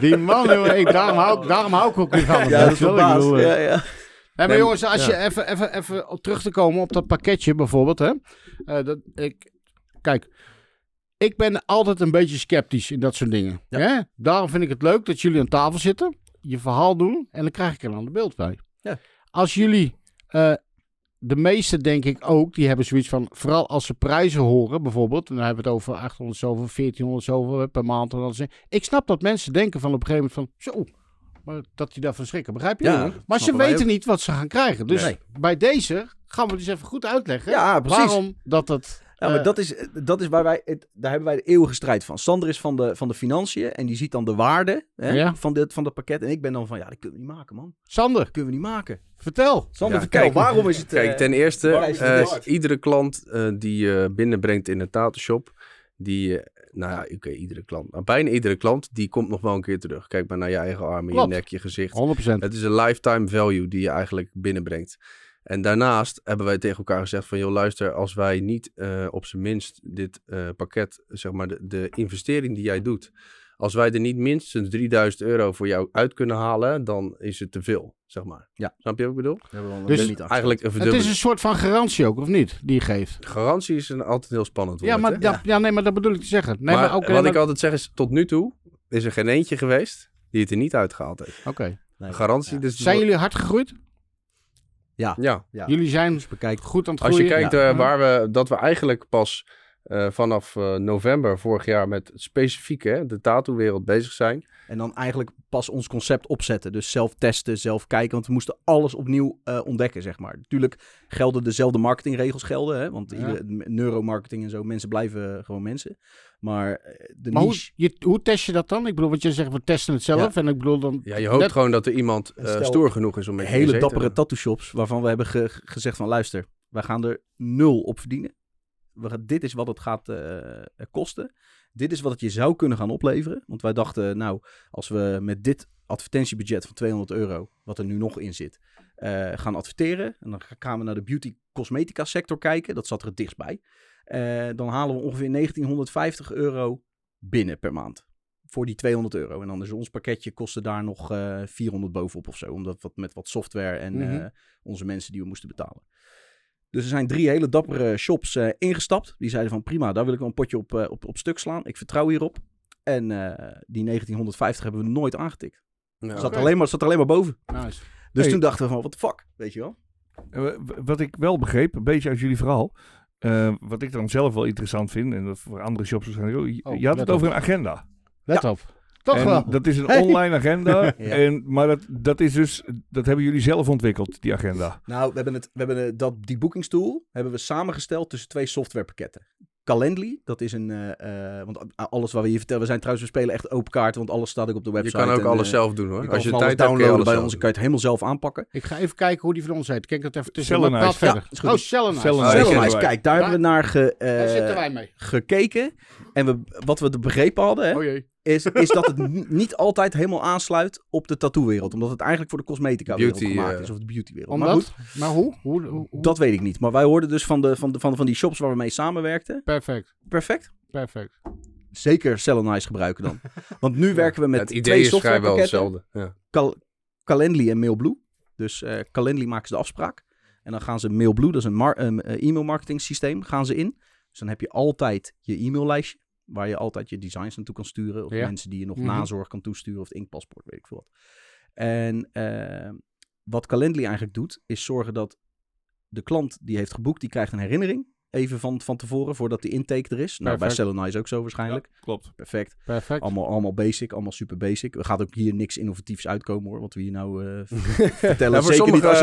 Die man, joh. Ik, daarom, hou, ik- daarom hou ik ook niet van hem. Ja, dat is wel. de Ik baas. bedoel, eh, Ja, ja. Nee, maar jongens, als ja. je even, even, even op terug te komen op dat pakketje bijvoorbeeld, hè. Eh, dat, ik, kijk, ik ben altijd een beetje sceptisch in dat soort dingen. Ja. Hè? Daarom vind ik het leuk dat jullie aan tafel zitten, je verhaal doen en dan krijg ik er een ander beeld bij. Ja. Als jullie, eh, de meeste denk ik ook, die hebben zoiets van, vooral als ze prijzen horen bijvoorbeeld, en dan hebben we het over 800 zoveel, 1400 zoveel per maand. En ik snap dat mensen denken van op een gegeven moment van, zo, maar dat die daarvan schrikken, begrijp je? Ja, maar ze weten ook. niet wat ze gaan krijgen. Dus Nee. bij deze gaan we dus even goed uitleggen Ja, precies. waarom dat het... Ja, maar eh, dat is, dat is waar wij, het, daar hebben wij de eeuwige strijd van. Sander is van de, van de financiën en die ziet dan de waarde hè, Ja. van, dit, van dat pakket. En ik ben dan van, ja, dat kunnen we niet maken, man. Sander, Dat kunnen we niet maken. vertel. Sander, Ja, vertel, kijk, waarom is het... Kijk, eh, ten eerste, het eh, iedere klant eh, die je binnenbrengt in een tattoo shop, die, eh, nou ja, oké, iedere klant, maar bijna iedere klant, die komt nog wel een keer terug. Kijk maar naar je eigen armen, Klopt. je nek, je gezicht. 100%. Het is een lifetime value die je eigenlijk binnenbrengt. En daarnaast hebben wij tegen elkaar gezegd van, joh, luister, als wij niet eh, op zijn minst dit eh, pakket, zeg maar, de, de investering die jij doet, als wij er niet minstens 3000 euro voor jou uit kunnen halen, dan is het te veel, zeg maar. Ja. Snap je wat ik bedoel? we Dus niet. Eigenlijk een Het is een soort van garantie ook, of niet? Die je geeft. Garantie is een altijd heel spannend woord, Ja, maar, dat- ja, nee, maar dat bedoel ik te zeggen. Nee, maar, wat ik altijd zeg is, tot nu toe is er geen eentje geweest die het er niet uitgehaald heeft. Oké. Nee. Garantie, Ja. dus... Zijn jullie hard gegroeid? Ja, Ja. Jullie zijn Dus bekijk, goed aan het als je groeien? kijkt eh, waar we, dat we eigenlijk pas eh, vanaf eh, november vorig jaar met specifiek hè, de tattoo-wereld bezig zijn. En dan eigenlijk pas ons concept opzetten. Dus zelf testen, zelf kijken. Want we moesten alles opnieuw eh, ontdekken, zeg maar. Natuurlijk gelden dezelfde marketingregels gelden. Hè? Want Ja. iedere- neuromarketing en zo, mensen blijven gewoon mensen. Maar de Maar hoe, niche... je, hoe test je dat dan? Ik bedoel, wat je zegt, we testen het zelf. En ik bedoel dan... Ja, je hoopt gewoon dat er iemand eh, Stel- stoer genoeg is om hele dappere tattoo shops waarvan we hebben ge- gezegd van luister, wij gaan er nul op verdienen. We dit is wat het gaat eh, kosten. Dit is wat het je zou kunnen gaan opleveren. Want wij dachten, nou, als we met dit advertentiebudget van 200 euro, wat er nu nog in zit, eh, gaan adverteren. En dan gaan we naar de beauty cosmetica sector kijken. Dat zat er het dichtst bij. Eh, dan halen we ongeveer 1950 euro binnen per maand. Voor die 200 euro. En dan is ons pakketje kostte daar nog eh 400 bovenop of zo. Omdat wat met wat software en Mhm. eh, onze mensen die we moesten betalen. Dus er zijn drie hele dappere shops eh, ingestapt. Die zeiden van prima, daar wil ik wel een potje op, eh, op, op stuk slaan. Ik vertrouw hierop. En eh, die 1950 hebben we nooit aangetikt. Ja. Zat, alleen maar, zat alleen maar boven. Nice. Dus Hey. toen dachten we van, what the fuck, weet je wel? Wat ik wel begreep, een beetje uit jullie verhaal. eh, wat ik dan zelf wel interessant vind, en dat voor andere shops waarschijnlijk ook. Je, Oh, je had het over op. een agenda. Let op. Toch en wel. Dat is een Hey. online agenda. Ja. en, maar dat, dat is dus, dat hebben jullie zelf ontwikkeld, die agenda. Nou, we hebben, het, we hebben eh, dat, die boekingstool hebben we samengesteld tussen twee softwarepakketten. Calendly, dat is een, eh, eh, want alles wat we hier vertellen, we zijn trouwens, we spelen echt open kaarten, want alles staat ook op de Je website. kan ook en, alles zelf doen hoor. Je Als je tijd alles hebt, kun je downloaden alles bij ons, kan je het helemaal zelf aanpakken. Ik ga even kijken hoe die van ons heet. Kijk dat even tussen. Selenite. praat verder. Ja. Oh, Cellenize, wij. kijk, daar, hebben we naar ge, eh, Daar zitten wij mee. gekeken. En we, wat we begrepen hadden, hè, Oh jee. Is, is dat het niet altijd helemaal aansluit op de tattoo-wereld. Omdat het eigenlijk voor de cosmetica-wereld Beauty, gemaakt eh, is, of de beauty-wereld. Maar goed? Maar hoe? Hoe, hoe, hoe? dat weet ik niet. Maar wij hoorden dus van, de, van, de, van, van die shops waar we mee samenwerkten. Perfect. Perfect. Perfect. Zeker Cellenize gebruiken dan. Want nu werken we met het idee twee is vrijwel softwarepakketten. hetzelfde. Ja. Cal Calendly en Mailblue. Dus eh Calendly maken ze de afspraak. En dan gaan ze Mailblue, dat is een mar- een, eh, e-mail marketing systeem, gaan ze in. Dus dan heb je altijd je e-maillijstje. Waar je altijd je designs naartoe kan sturen. Of Ja. mensen die je nog Mhm. nazorg kan toesturen. Of het inkpaspoort, weet ik veel wat. En eh, wat Calendly eigenlijk doet, is zorgen dat de klant die heeft geboekt, die krijgt een herinnering. Even van, van tevoren, voordat die intake er is. Nou, bij Perfect. Selenize ook zo waarschijnlijk. Klopt. Perfect. Perfect. Allemaal, allemaal basic, allemaal super basic. Er gaat ook hier niks innovatiefs uitkomen hoor, wat we hier nou eh, vertellen. Ja, voor Zeker niet als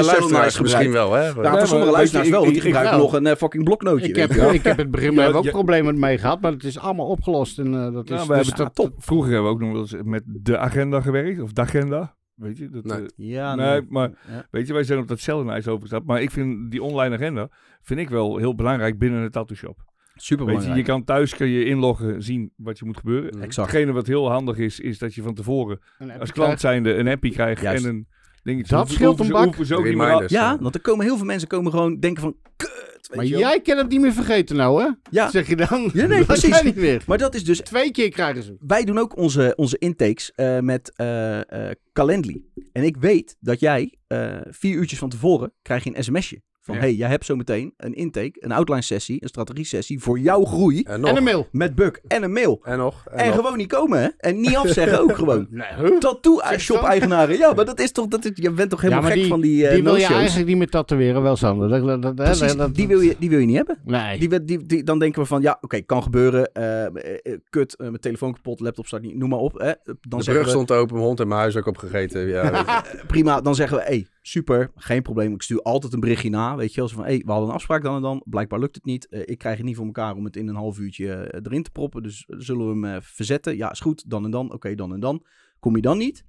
je misschien wel, hè? Ja, voor sommige luisteraars wel, want ik- die gebruiken ik- nog een eh, fucking bloknootje. Ik heb, ik heb het begin Ja, ja, ook ja. problemen mee gehad, maar het is allemaal opgelost. En, eh, dat is, Ja, we dus hebben dat- top. Vroeger hebben we ook nog wel eens met de agenda gewerkt, of dagenda. Weet je, dat, Nee. eh, Ja, nee, maar Ja. weet je, wij zijn op dat Selenize overgestapt. Maar ik vind die online agenda, vind ik wel heel belangrijk binnen een tattoo shop. Super Weet je, je kan thuis kan je inloggen, zien wat je moet gebeuren. Exact. Hetgene wat heel handig is, is dat je van tevoren als krijgt. klant zijnde een appie krijgt Juist. en een dingetje. Dat Hoeven- scheelt een ze- bak. hoeven ze ook niet meer Reminders. Ja, want er komen heel veel mensen komen gewoon denken van, kut, weet Maar jij kan het niet meer vergeten nou, hè? Ja, Zeg je dan? Ja, nee, Dat precies. niet meer. maar dat is dus Twee keer krijgen ze. wij doen ook onze, onze intakes eh, met eh eh, Calendly. En ik weet dat jij eh, vier uurtjes van tevoren krijg je een sms'je. Van Ja. hey, jij hebt zo meteen een intake, een outline sessie, een strategie sessie voor jouw groei. En nog. En een mail. Met Buck en een mail. En nog. En, En, nog. gewoon niet komen, hè? En niet afzeggen ook gewoon. Nee, huh? Tattoo Zeg shop dan. eigenaren. Ja, maar dat is toch, dat is, je bent toch helemaal gek die, van die, eh die wil je eigenlijk niet meer tatoeëren, wel Sander. Dat, dat, dat, Precies, dat- dat- die, wil je, die wil je niet hebben. Nee. Die, die, die, dan denken we van, ja, oké, kan gebeuren. eh, eh, eh, kut, eh, mijn telefoon kapot, laptop staat niet, noem maar op. Hè. Dan de brug we, stond open, mijn hond en mijn huis ook opgegeten. Ja, eh, prima, dan zeggen we, hey, super, geen probleem. Ik stuur altijd een berichtje na, weet je wel. Zo van, hey, we hadden een afspraak dan en dan. Blijkbaar lukt het niet. Eh, ik krijg het niet voor elkaar om het in een half uurtje eh, erin te proppen. Dus zullen we hem eh, verzetten? Ja, is goed, dan en dan. Oké, dan en dan. Kom je dan niet?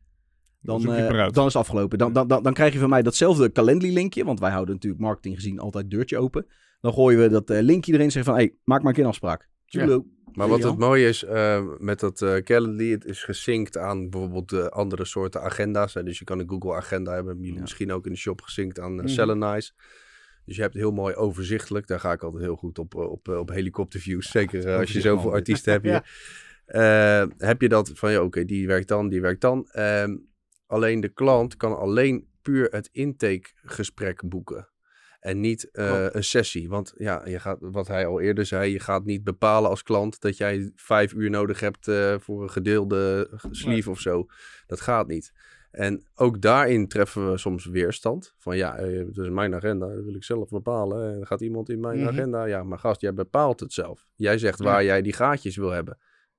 Dan, eh, is het afgelopen. Dan, dan, dan, dan krijg je van mij datzelfde Calendly-linkje. Want wij houden natuurlijk marketing gezien altijd deurtje open. Dan gooien we dat eh, linkje erin en zeggen van... Hey, maak maar een keer een afspraak. Tuurlijk. Maar wat het mooie is eh, met dat eh Calendly, het is gesynct aan bijvoorbeeld de andere soorten agenda's. Hè. Dus je kan een Google Agenda hebben, Ja. misschien ook in de shop gesynct aan uh, Mhm. Selenize. Dus je hebt heel mooi overzichtelijk. Daar ga ik altijd heel goed op, eh, op, eh, op helikopterviews. Zeker eh, als je zoveel man. artiesten hebt hier. Ja. Eh, heb je dat van, ja, oké, die werkt dan, die werkt dan. Ehm, alleen de klant kan alleen puur het intakegesprek boeken. En niet eh, een sessie. Want ja, je gaat, wat hij al eerder zei, je gaat niet bepalen als klant dat jij vijf uur nodig hebt eh, voor een gedeelde sleeve of zo. Dat gaat niet. En ook daarin treffen we soms weerstand. Van ja, eh, het is mijn agenda, dat wil ik zelf bepalen. En gaat iemand in mijn Mhm. agenda. Ja, maar gast, jij bepaalt het zelf. Jij zegt Ja. waar jij die gaatjes wil hebben.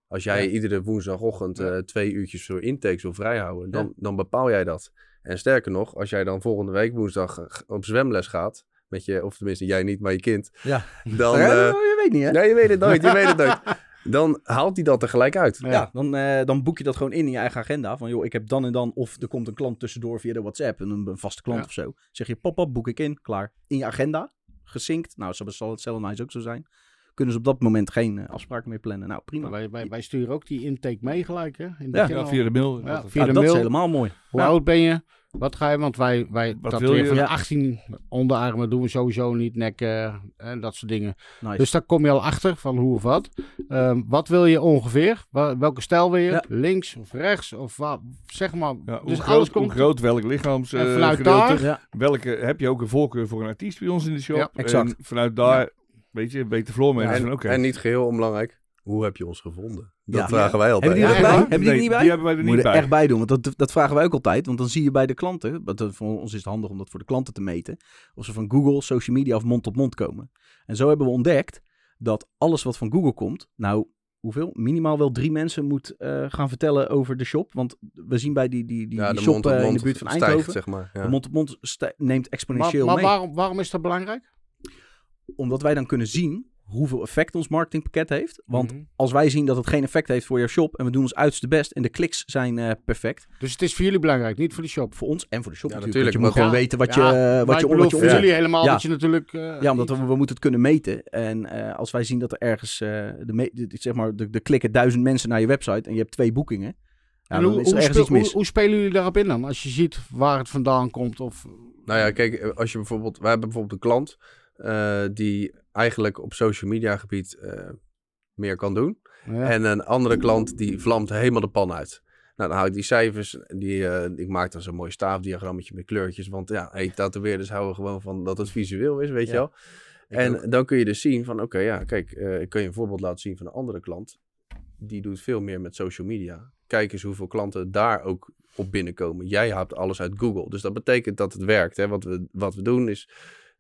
Als jij Ja. iedere woensdagochtend Ja. eh, twee uurtjes voor intakes wil vrijhouden, dan, Ja. dan bepaal jij dat. En sterker nog, als jij dan volgende week woensdag op zwemles gaat, met je, of tenminste jij niet, maar je kind, Ja. dan... Ja, eh, je weet niet, hè? nee, je weet het nooit, je weet het nooit. Dan haalt hij dat er gelijk uit. Ja. Ja, dan, eh, dan boek je dat gewoon in in je eigen agenda. Van joh, ik heb dan en dan, of er komt een klant tussendoor via de WhatsApp, een, een vaste klant Ja. of zo. Zeg je pop-up, boek ik in, klaar. In je agenda, gesynct. Nou, zo zal het Selenize ook zo zijn. Kunnen ze op dat moment geen eh, afspraken meer plannen. Nou, prima. Wij, wij, wij sturen ook die intake mee gelijk, hè? In Ja. Ja, via de mail. Ja, Dat- via Ja, de dat is helemaal mooi. Hoe Ja. oud ben je? Wat ga je? Want wij, wij Wat dat wil je? van de Ja. 18 onderarmen doen we sowieso niet, nekken en dat soort dingen. Nice. Dus daar kom je al achter van hoe of wat. Ehm, wat wil je ongeveer? Wa- welke stijl wil je? Ja. Links of rechts? Of wat? Zeg maar. Ja, hoe, dus groot, alles hoe komt. groot, welk lichaams En eh, vanuit gedeelte, daar- ja, welke, heb je ook een voorkeur voor een artiest bij ons in de shop? Ja, exact. En vanuit daar, weet je, weet de floor En, manager van oké. en niet geheel onbelangrijk, hoe heb je ons gevonden? Dat Ja. vragen wij altijd. Hebben die er Ja? Hebben die er niet bij? Die hebben wij er Moet niet je er bij. echt bij doen, want dat, dat vragen wij ook altijd. Want dan zie je bij de klanten, want voor ons is het handig om dat voor de klanten te meten, of ze van Google, social media of mond tot mond komen. En zo hebben we ontdekt dat alles wat van Google komt, nou, hoeveel? Minimaal wel drie mensen moet eh, gaan vertellen over de shop. Want we zien bij die, die, die, ja, die de shop mond eh, in de buurt van stijgt, Eindhoven, zeg maar. Ja. de mond op mond neemt Maar, exponentieel maar mee. waarom, waarom is dat belangrijk? Omdat wij dan kunnen zien hoeveel effect ons marketingpakket heeft. Want Mhm. als wij zien dat het geen effect heeft voor jouw shop en we doen ons uiterste best en de kliks zijn eh, perfect, Dus het is voor jullie belangrijk, niet voor de shop. voor ons en voor de shop Ja, natuurlijk. je moet gewoon weten wat Ja, je, wat je, bedoel, voor jullie helemaal Ja. dat je natuurlijk... eh, Ja, omdat we, we moeten het kunnen meten. En eh, als wij zien dat er ergens, eh, de, me- de- zeg maar, de, de klikken duizend mensen naar je website en je hebt twee boekingen. Ja, hoe, is er hoe, ergens speel- iets mis. hoe, hoe spelen jullie daarop in dan? Als je ziet waar het vandaan komt of... Nou ja, kijk, als je bijvoorbeeld, wij hebben bijvoorbeeld een klant eh, die eigenlijk op social media gebied eh, meer kan doen. Ja. En een andere klant die vlamt helemaal de pan uit. Nou, dan hou ik die cijfers, die, eh, ik maak dan zo'n mooi staafdiagrammetje met kleurtjes. Want ja, hey, tatoeëerders houden gewoon van dat het visueel is, weet je wel. En dan kun je dus zien van, oké, ja, kijk, eh, ik kan je een voorbeeld laten zien van een andere klant. Die doet veel meer met social media. Kijk eens hoeveel klanten daar ook op binnenkomen. Jij haalt alles uit Google. Dus dat betekent dat het werkt. Hè? Wat, we, wat we doen is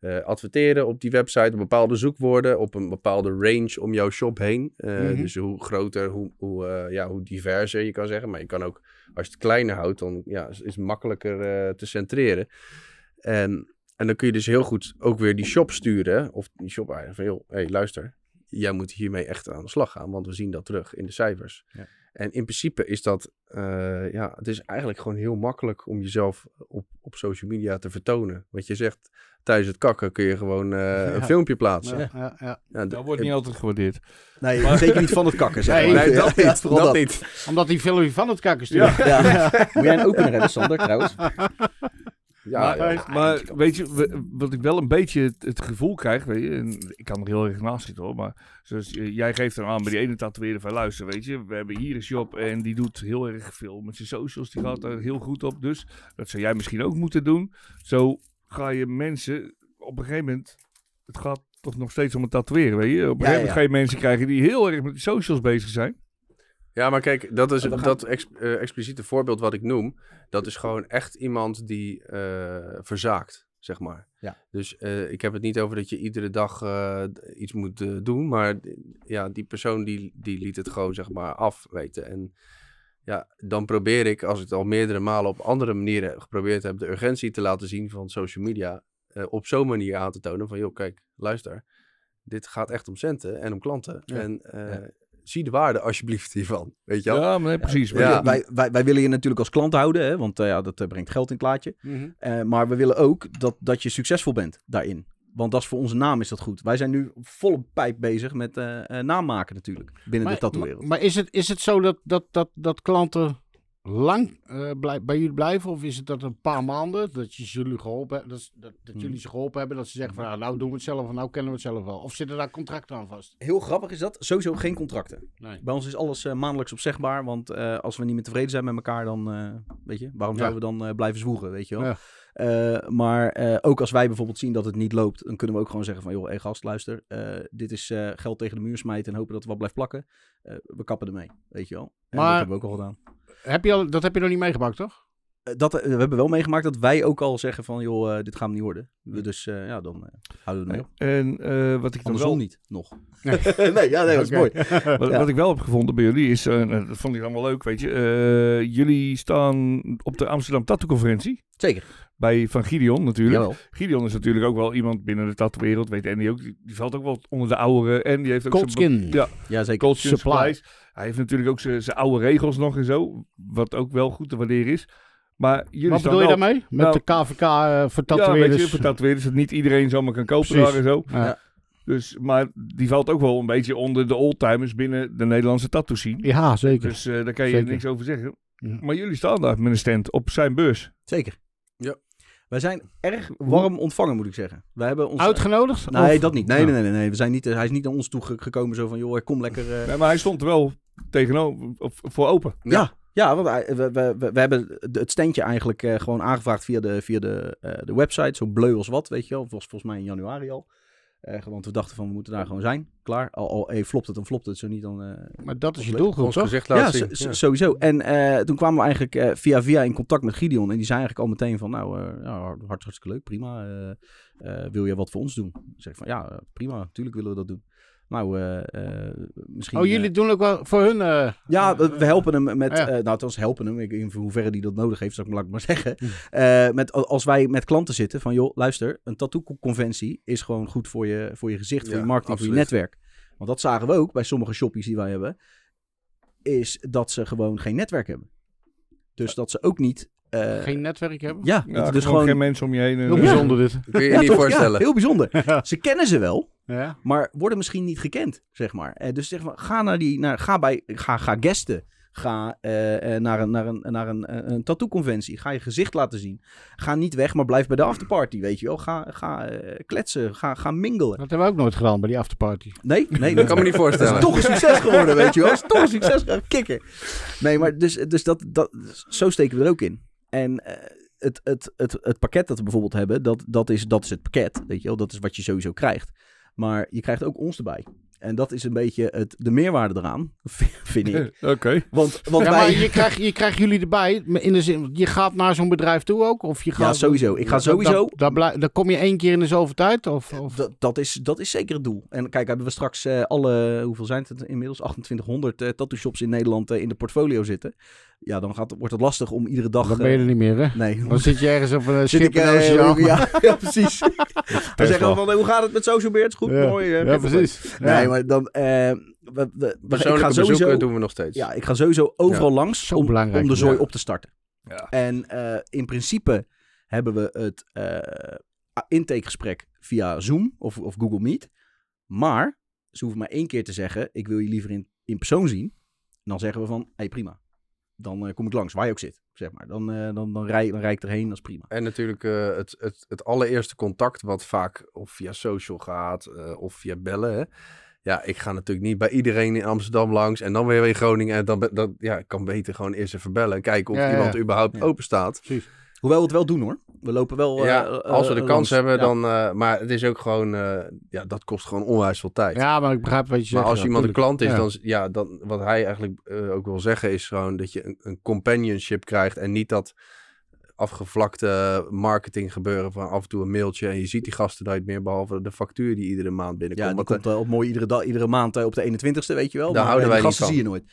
eh, adverteren op die website op bepaalde zoekwoorden, op een bepaalde range om jouw shop heen. Eh, Mhm. Dus hoe groter, hoe, hoe, eh, ja, hoe diverser je kan zeggen. Maar je kan ook, als je het kleiner houdt, dan ja, is het makkelijker te centreren. En, en dan kun je dus heel goed ook weer die shop sturen. Of die shop eigenlijk van, joh, hey, luister. Jij moet hiermee echt aan de slag gaan, want we zien dat terug in de cijfers. Ja. En in principe is dat, eh, ja, het is eigenlijk gewoon heel makkelijk om jezelf op, op social media te vertonen. Wat je zegt, tijdens het kakken kun je gewoon eh, een filmpje plaatsen. Ja, ja, ja. Ja, d- Dat wordt niet altijd gewaardeerd. Nee, zeker niet van het kakken. Zeg Nee, maar. Nee, dat niet. dat niet. Omdat die filmpje van het kakken stuurt. Ja. Moet jij een opener hebben, Sander, trouwens? Ja, maar, ja. maar weet je, wat ik wel een beetje het, het gevoel krijg, weet je, en ik kan er heel erg naast zitten hoor, maar zoals, jij geeft dan aan bij die ene tatoeëerder van luister, weet je, we hebben hier een shop en die doet heel erg veel met zijn socials, die gaat er heel goed op, dus dat zou jij misschien ook moeten doen. Zo ga je mensen op een gegeven moment, het gaat toch nog steeds om het tatoeëren, weet je, op een gegeven moment ga je mensen krijgen die heel erg met die socials bezig zijn. Ja, maar kijk, dat is gaan- dat ex- eh, expliciete voorbeeld wat ik noem. Dat is gewoon echt iemand die eh, verzaakt, zeg maar. Ja. Dus eh, ik heb het niet over dat je iedere dag iets moet doen. Maar ja, die persoon die, die liet het gewoon, zeg maar, af, weten. En ja, dan probeer ik, als ik het al meerdere malen op andere manieren geprobeerd heb, de urgentie te laten zien van social media. op zo'n manier aan te tonen van, joh, kijk, luister. Dit gaat echt om centen en om klanten. Ja. En Ja. Zie de waarde alsjeblieft hiervan. Weet je Ja, wel? maar nee, precies. Ja. weet je. Wij, wij, wij willen je natuurlijk als klant houden, hè, want eh, ja, dat eh, brengt geld in het plaatje. Mhm. Eh, maar we willen ook dat, dat je succesvol bent daarin. Want dat is voor onze naam is dat goed. Wij zijn nu volle pijp bezig met naam maken natuurlijk. Binnen de Maar, tattoo-wereld. maar, maar is, het, is het zo dat, dat, dat, dat klanten lang blij- bij jullie blijven? Of is het dat een paar maanden dat, je jullie, geholpen, hebt- dat, dat, dat Hmm. jullie ze geholpen hebben? Dat ze zeggen van nou, nou doen we het zelf nou kennen we het zelf wel. Of zitten daar contracten aan vast? Heel grappig is dat. Sowieso geen contracten. Nee. Bij ons is alles eh, maandelijks opzegbaar. Want eh, als we niet meer tevreden zijn met elkaar, dan weet je, waarom Ja. zouden we dan blijven zwoegen, weet je wel? Ja. Maar ook als wij bijvoorbeeld zien dat het niet loopt, dan kunnen we ook gewoon zeggen van, joh, hey gast, luister, dit is geld tegen de muur smijten en hopen dat het wat blijft plakken. We kappen ermee, weet je wel? En Maar- dat hebben we ook al gedaan. Heb je al, dat heb je nog niet meegemaakt, toch? Eh, dat, eh, we hebben wel meegemaakt dat wij ook al zeggen van, joh, eh, dit gaat hem niet worden. We dus, eh, ja, dan eh, houden we het mee op. En eh, wat ik dan Andersom wel niet, nog. Nee. nee, ja, nee, dat is mooi. Wat, Ja. wat ik wel heb gevonden bij jullie is, eh, en dat vond ik allemaal leuk, weet je. eh, jullie staan op de Amsterdam Tattoo Conferentie. Zeker. Bij Van Gideon natuurlijk. Jawel. Gideon is natuurlijk ook wel iemand binnen de tattoo-wereld, weet Andy ook. Die, die valt ook wel onder de ouderen. En die heeft ook Cold zijn be- Skin. Ja, Ja, zeker. Supplies. Hij heeft natuurlijk ook zijn oude regels nog en zo. Wat ook wel goed te waarderen is. Maar jullie Wat bedoel je daarmee? Met Nou, de KVK eh voor Ja, weet je, voor tatoeëerders. Dat niet iedereen zomaar kan kopen daar en zo. Ja. Dus, maar die valt ook wel een beetje onder de oldtimers binnen de Nederlandse tattoo scene. ja, zeker. Dus eh, daar kan je Zeker. niks over zeggen. Ja. Maar jullie staan daar met een stand op zijn beurs. Zeker. Wij zijn erg warm ontvangen, moet ik zeggen. Wij hebben ons... Uitgenodigd? Nee, Of- dat niet. Nee, Ja. nee, nee, nee, nee. We zijn niet, eh, hij is niet naar ons toe ge- gekomen zo van, joh, kom lekker... eh, Nee, maar hij stond er wel tegenover, voor open. Ja, ja want hij- we, we, we, we hebben het standje eigenlijk eh, gewoon aangevraagd via de, via de, eh, de website. Zo bleu als wat, weet je wel. Het was volgens mij in januari al. Want we dachten van, we moeten daar gewoon zijn. Klaar. Al, al hey, flopt het, dan flopt het. Zo niet, dan... eh, Maar dat is je doelgroep, Ons toch? gezicht ja, Ja. sowieso. En eh, toen kwamen we eigenlijk eh, via via in contact met Gideon. En die zei eigenlijk al meteen van, nou, eh ja, hart- hartstikke leuk, prima. Eh, eh, wil je wat voor ons doen? Ik zeg van, ja, prima, natuurlijk willen we dat doen. Nou, eh, eh, misschien... Oh, eh, jullie doen ook wel voor hun... eh, Ja, we, we helpen hem met, Ja. eh nou althans helpen hem, in hoeverre die dat nodig heeft, zou ik maar, laat ik maar zeggen. Eh, met, als wij met klanten zitten van, joh, luister, een tattoo-conventie is gewoon goed voor je, voor je gezicht, voor je marketing, voor je netwerk. Want dat zagen we ook bij sommige shoppies die wij hebben, is dat ze gewoon geen netwerk hebben. Dus dat ze ook niet... eh, geen netwerk hebben? ja, Ja, dus gewoon gewoon... geen mensen om je heen. en, Heel eh, bijzonder dit. Kun je je Ja, niet toch? Ja, voorstellen. heel bijzonder. Ze kennen ze wel, Ja. maar worden misschien niet gekend, zeg maar. Eh, dus zeg maar, ga naar die, naar, ga bij, ga, ga guesten. Ga eh, eh, naar een, naar een, naar een, een tattoo-conventie. Ga je gezicht laten zien. Ga niet weg, maar blijf bij de afterparty, weet je wel. Ga, ga kletsen, ga, ga mingelen. Dat hebben we ook nooit gedaan bij die afterparty. Nee, nee, Dat kan me niet dat is voorstellen. toch een succes geworden, weet je wel. Dat is toch een succes geworden. Kikken. Nee, maar dus, dus dat, dat, zo steken we er ook in. En eh, het, het, het, het pakket dat we bijvoorbeeld hebben, dat, dat, is, dat is het pakket, weet je wel. Dat is wat je sowieso krijgt. Maar je krijgt ook ons erbij. En dat is een beetje het, de meerwaarde eraan, vind ik. Oké. Want, want Ja, wij... maar je krijgt, je krijgt jullie erbij. In de zin, je gaat naar zo'n bedrijf toe ook? Of je gaat, Ja, sowieso. Ik ga sowieso- Dan, dan, blij- dan kom je één keer in de zoveel tijd? Of, of? Dat, dat, is, dat is zeker het doel. En kijk, hebben we straks eh, alle, hoeveel zijn het inmiddels? 2800 eh tattoo shops in Nederland eh, in de portfolio zitten. Ja, dan gaat, wordt het lastig om iedere dag... Dan ben je eh, er niet meer, hè? Nee, Dan zit je ergens op een Zit schip ik, in eh, oceaan. ja, ja, precies. Dan zeggen we van, eh, hoe gaat het met Social Beards? Goed, Ja. mooi. eh, Ja, precies. Nee, maar dan... eh, we, we, we- ik Persoonlijke ga bezoeken sowieso, doen we nog steeds. ja, ik ga sowieso overal langs Zo om, belangrijk, om de zooi ja. op te starten. Ja. En eh, in principe hebben we het eh intakegesprek via Zoom of, of Google Meet. Maar ze hoeven maar één keer te zeggen, ik wil je liever in, in persoon zien. En dan zeggen we van, hé hey, prima. Dan eh, kom ik langs, waar je ook zit, zeg maar. Dan, eh, dan, dan, rij, dan rij ik erheen, dat is prima. En natuurlijk eh, het, het, het allereerste contact, wat vaak of via social gaat eh, of via bellen. Hè. Ja, ik ga natuurlijk niet bij iedereen in Amsterdam langs en dan weer in Groningen. En dan, dan ja, ik kan beter gewoon eerst even bellen en kijken of Ja, ja, iemand ja. überhaupt Ja. open staat. Hoewel we het wel doen hoor. We lopen wel... ja, eh, als we eh, de kans langs. hebben, Ja. dan. eh, maar het is ook gewoon, eh, ja, dat kost gewoon onwijs veel tijd. Ja, maar ik begrijp wat je zegt. Maar als ja, iemand een klant is, Ja. dan, ja, dan wat hij eigenlijk eh, ook wil zeggen is gewoon dat je een, een companionship krijgt en niet dat afgevlakte marketing gebeuren van af en toe een mailtje en je ziet die gasten nooit meer behalve de factuur die iedere maand binnenkomt. Ja, die komt eh, op mooi iedere, dag, iedere maand eh, op de 21ste, weet je wel. Daar maar houden eh, wij die niet gasten van. zie je nooit.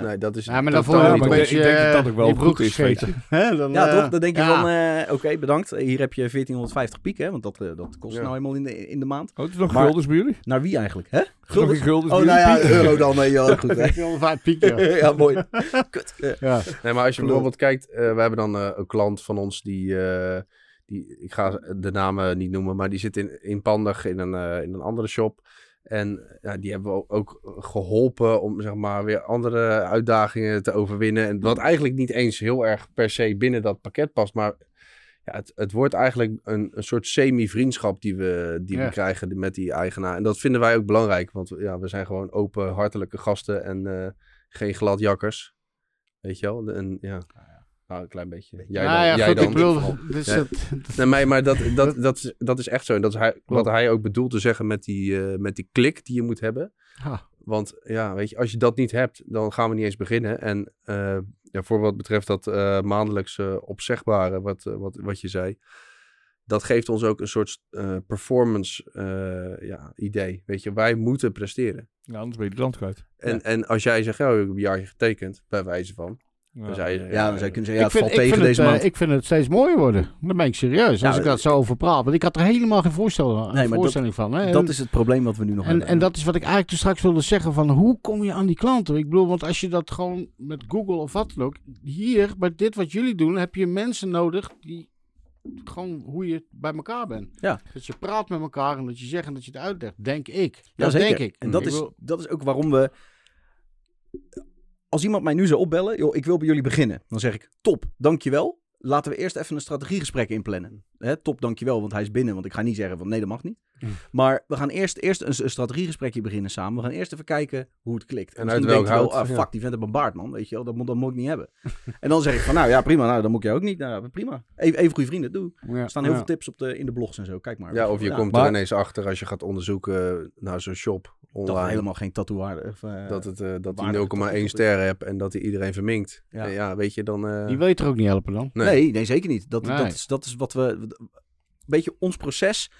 Nee, dat is Ja, maar dan totaal voel je niet ook een beetje ik denk dat dat ook wel goed broek is. Hè, dan, Ja, eh, toch? Dan denk je van, eh, oké, bedankt. Hier heb je 1450 piek, hè? Want dat, eh, dat kost Ja. nou eenmaal in de, in de maand. Oh, het is nog Maar- guldens bij jullie? Naar wie eigenlijk, hè? Guldens? Oh, nou ja, euro dan. Nee, ja, goed. hè. 405 piek, ja. ja, mooi. Kut. Ja. Nee, maar als je bijvoorbeeld kijkt, eh, we hebben dan eh, een klant van ons die, eh, die, ik ga de namen niet noemen, maar die zit in, in Pandag in een, eh, in een andere shop. En ja, die hebben we ook geholpen om zeg maar weer andere uitdagingen te overwinnen. En wat eigenlijk niet eens heel erg per se binnen dat pakket past, maar ja, het, het wordt eigenlijk een, een soort semi-vriendschap die, we, die Ja. we krijgen met die eigenaar. En dat vinden wij ook belangrijk, want ja, we zijn gewoon open, hartelijke gasten en eh, geen gladjakkers. Weet je wel? En ja, een klein beetje. Jij nou ja, jij goed, dan. ik bedoel, dus Ja. Nee, maar, maar dat, dat, dat, is, dat is echt zo. En dat is hij, wat hij ook bedoelt te zeggen met die, eh, met die klik die je moet hebben. Want ja, weet je, als je dat niet hebt, dan gaan we niet eens beginnen. En eh, ja, voor wat betreft dat eh maandelijks eh, opzegbare, wat, wat, wat je zei. Dat geeft ons ook een soort eh, performance eh, ja, idee. Weet je, wij moeten presteren. Ja, anders ben je de land kwijt. En, en als jij zegt, ja, ik heb een jaartje getekend, bij wijze van. Ja. Dan zou je zeggen, Ja, dan zou je kunnen zeggen, ja, ik het vind, valt tegen deze het, eh, maand. ik vind het steeds mooier worden. Dan ben ik serieus. Als Ja, ik dat zo over praat. Want ik had er helemaal geen voorstel, Nee, maar dat- voorstelling van. Hè. Dat is het probleem wat we nu nog En, hebben. en dat is wat ik eigenlijk toen straks wilde zeggen van hoe kom je aan die klanten? Ik bedoel, want als je dat gewoon met Google of wat dan ook, hier bij dit wat jullie doen, heb je mensen nodig die gewoon hoe je bij elkaar bent. Ja. Dat je praat met elkaar en dat je zegt en dat je het uitlegt, denk ik. Ja, Dat zeker. denk ik. En dat Ik is, dat is ook waarom we... Als iemand mij nu zou opbellen, joh, ik wil bij jullie beginnen. Dan zeg ik, top, dankjewel. Laten we eerst even een strategiegesprek inplannen. Hè, top, dankjewel, want hij is binnen. Want ik ga niet zeggen van nee, dat mag niet. Hm. Maar we gaan eerst, eerst een, een strategiegesprekje beginnen samen. We gaan eerst even kijken hoe het klikt. En Misschien uit welk wel, hout, ah, ja. fuck, die vent heeft een baard, man. Weet je wel, dat, moet- dat moet ik niet hebben. en dan zeg ik van, nou ja, prima. Nou, dan moet jou ook niet. Nou, prima. Even, even goede vrienden, doe. ja, Er staan heel ja. veel tips op de, in de blogs en zo. Kijk maar. Ja, of je komt Maar- er ineens achter als je gaat onderzoeken naar zo'n shop Dat online. helemaal geen tattoo-waarde. of, eh, dat het, eh, dat waardige hij 0,1 tattoo- ster hebt en dat hij iedereen verminkt. Ja. Weet je, dan... eh, Die weet er ook niet helpen dan. nee. Nee, nee, zeker niet. Dat, Nee. dat, is, dat is wat we. Een beetje ons proces.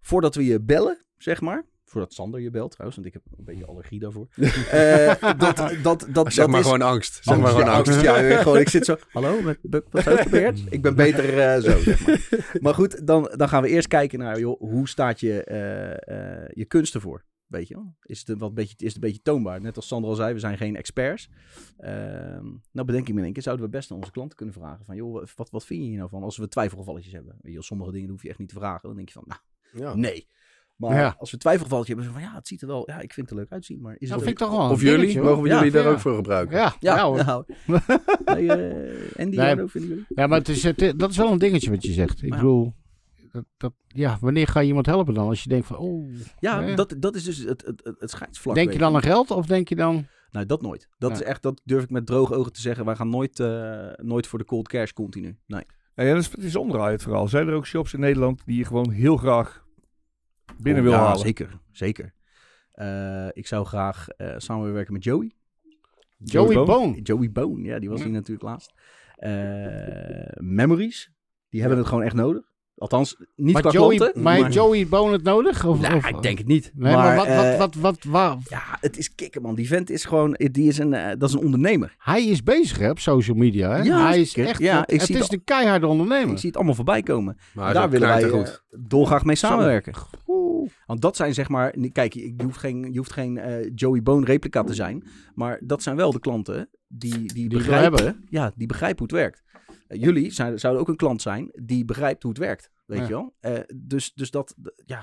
Voordat we je bellen, zeg maar. Voordat Sander je belt trouwens, want ik heb een beetje allergie daarvoor. Eh, dat, dat, dat, zeg dat maar is, gewoon angst. Zeg maar gewoon ja, angst. Ja, weer gewoon, ik zit zo. Hallo, met Buck, wat is gebeurd? Ik ben beter eh, zo, zeg maar. Maar goed, dan, dan gaan we eerst kijken naar, joh, hoe staat je, eh, je kunst ervoor? Weet je wel? Is het, een, wat beetje, is het een beetje toonbaar? Net als Sander al zei, we zijn geen experts. Ehm, nou bedenk ik me in één keer, zouden we best aan onze klanten kunnen vragen van, joh, wat, wat vind je hier nou van als we twijfelgevalletjes hebben? Weet je, sommige dingen hoef je echt niet te vragen. Dan denk je van, nou, Ja. nee. Maar Ja. als we twijfelgevalletje hebben, zo van, ja, het ziet er wel, ja, ik vind het er leuk uitzien, maar is Dat het vind ik ook- toch wel Of jullie, mogen we Ja, jullie daar ja. ook voor gebruiken? Ja, ja, Ja, hoor. nou. nee, eh, Andy, Nee. Jarno, vinden jullie? Ja, maar het is, het, dat is wel een dingetje wat je zegt. Ik bedoel, dat, dat, ja, wanneer ga je iemand helpen dan? Als je denkt van, oh, Ja, dat, dat is dus het, het, het, scheidsvlak. denk je dan aan geld of denk je dan... Nou, dat nooit. Dat Ja. is echt, dat durf ik met droge ogen te zeggen. Wij gaan nooit, eh, nooit voor de cold cash continu. Nee. Ja, dat is, het is omdraaien het verhaal. Zijn er ook shops in Nederland die je gewoon heel graag binnen Oh, wil ja, halen. Zeker, zeker. Eh, ik zou graag eh, samenwerken met Joey. Joey Bone. Bone. Joey Bone, ja, die was Ja. hier natuurlijk laatst. Eh, memories, die hebben het gewoon echt nodig. Althans, niet Maar, qua Joey, klanten. maar heeft Joey Bone het nodig? Of, Nou, of- ik denk het niet. Nee, maar, wat, eh, wat, wat, wat, waar? Ja, het is kicken, man. Die vent is gewoon, die is een, eh, dat is een ondernemer. Hij is bezig hè, op social media. Hè? Ja, hij is echt, Ja, het, ik het zie is het de keiharde ondernemer. Ik zie het allemaal voorbij komen. Maar is Daar willen wij eh, dolgraag mee samenwerken. Oeh. Want dat zijn zeg maar, kijk, je hoeft geen, je hoeft geen eh, Joey Bone replica te zijn. Maar dat zijn wel de klanten die, die, Die begrijpen, ja, die begrijpen hoe het werkt. Eh, jullie zijn, zouden ook een klant zijn die begrijpt hoe het werkt. Weet Ja. je wel? Eh, dus, dus dat, ja,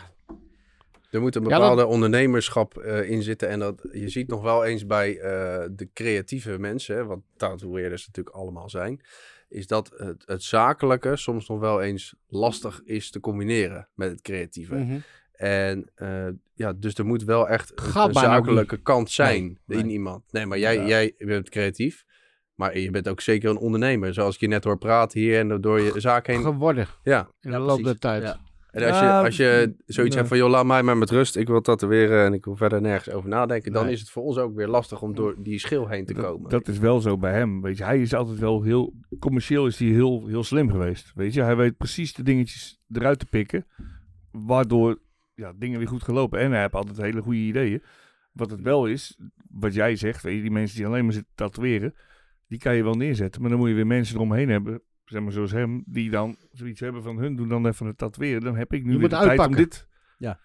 Er moet een Ja, bepaalde ondernemerschap eh, in zitten. En dat, je ziet nog wel eens bij eh, de creatieve mensen, wat tatoeëerders natuurlijk allemaal zijn, is dat het, het zakelijke soms nog wel eens lastig is te combineren met het creatieve. Mhm. En eh, ja, dus er moet wel echt een, zakelijke kant zijn Nee, in nee. iemand. Nee, maar jij, Ja. jij bent creatief. Maar je bent ook zeker een ondernemer. Zoals ik je net hoor praten hier en door je zaak heen. Geworden Ja. in Ja, de loop der tijd. Ja. En als je, als je zoiets ja. hebt van, joh, laat mij maar met rust. Ik wil tatoeëren en ik wil verder nergens over nadenken. Dan Nee. is het voor ons ook weer lastig om door die schil heen te Dat, komen. dat is wel zo bij hem. Weet je, hij is altijd wel heel. Commercieel is hij heel, heel slim geweest. Weet je, hij weet precies de dingetjes eruit te pikken. Waardoor ja, dingen weer goed gelopen. En hij heeft altijd hele goede ideeën. Wat het wel is, wat jij zegt, weet je, die mensen die alleen maar zitten tatoeëren, die kan je wel neerzetten. Maar dan moet je weer mensen eromheen hebben, zeg maar zoals hem, die dan zoiets hebben van hun doen dan even het tatoeëren. Dan heb ik nu Je weer moet de tijd om uitpakken. dit. Ja.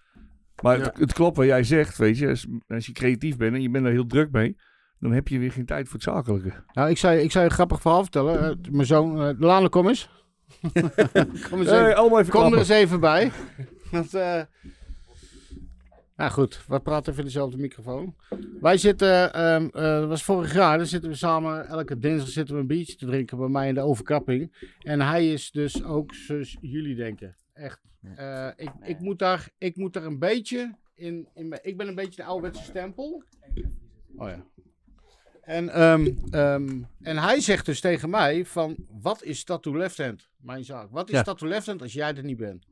Maar Ja. Het, het klopt wat jij zegt, weet je. Als, als je creatief bent en je bent er heel druk mee, dan heb je weer geen tijd voor het zakelijke. Nou, ik zou, ik zou je een grappig verhaal vertellen. Eh, mijn zoon, Lane, kom eens. kom eens even. Hey, allemaal even Kom er eens even bij. Want, eh nou goed, we praten even in dezelfde microfoon. Wij zitten, ehm eh, dat was vorig jaar, dan zitten we samen, elke dinsdag zitten we een biertje te drinken bij mij in de overkapping. En hij is dus ook zoals jullie denken. Echt. Eh, ik, ik, moet daar, ik moet daar een beetje in, in ik ben een beetje de ouderwetse stempel. Oh ja. En, ehm, ehm, en hij zegt dus tegen mij van, wat is Tattoo Left Hand? Mijn zaak. Wat is Ja. Tattoo Left Hand als jij er niet bent?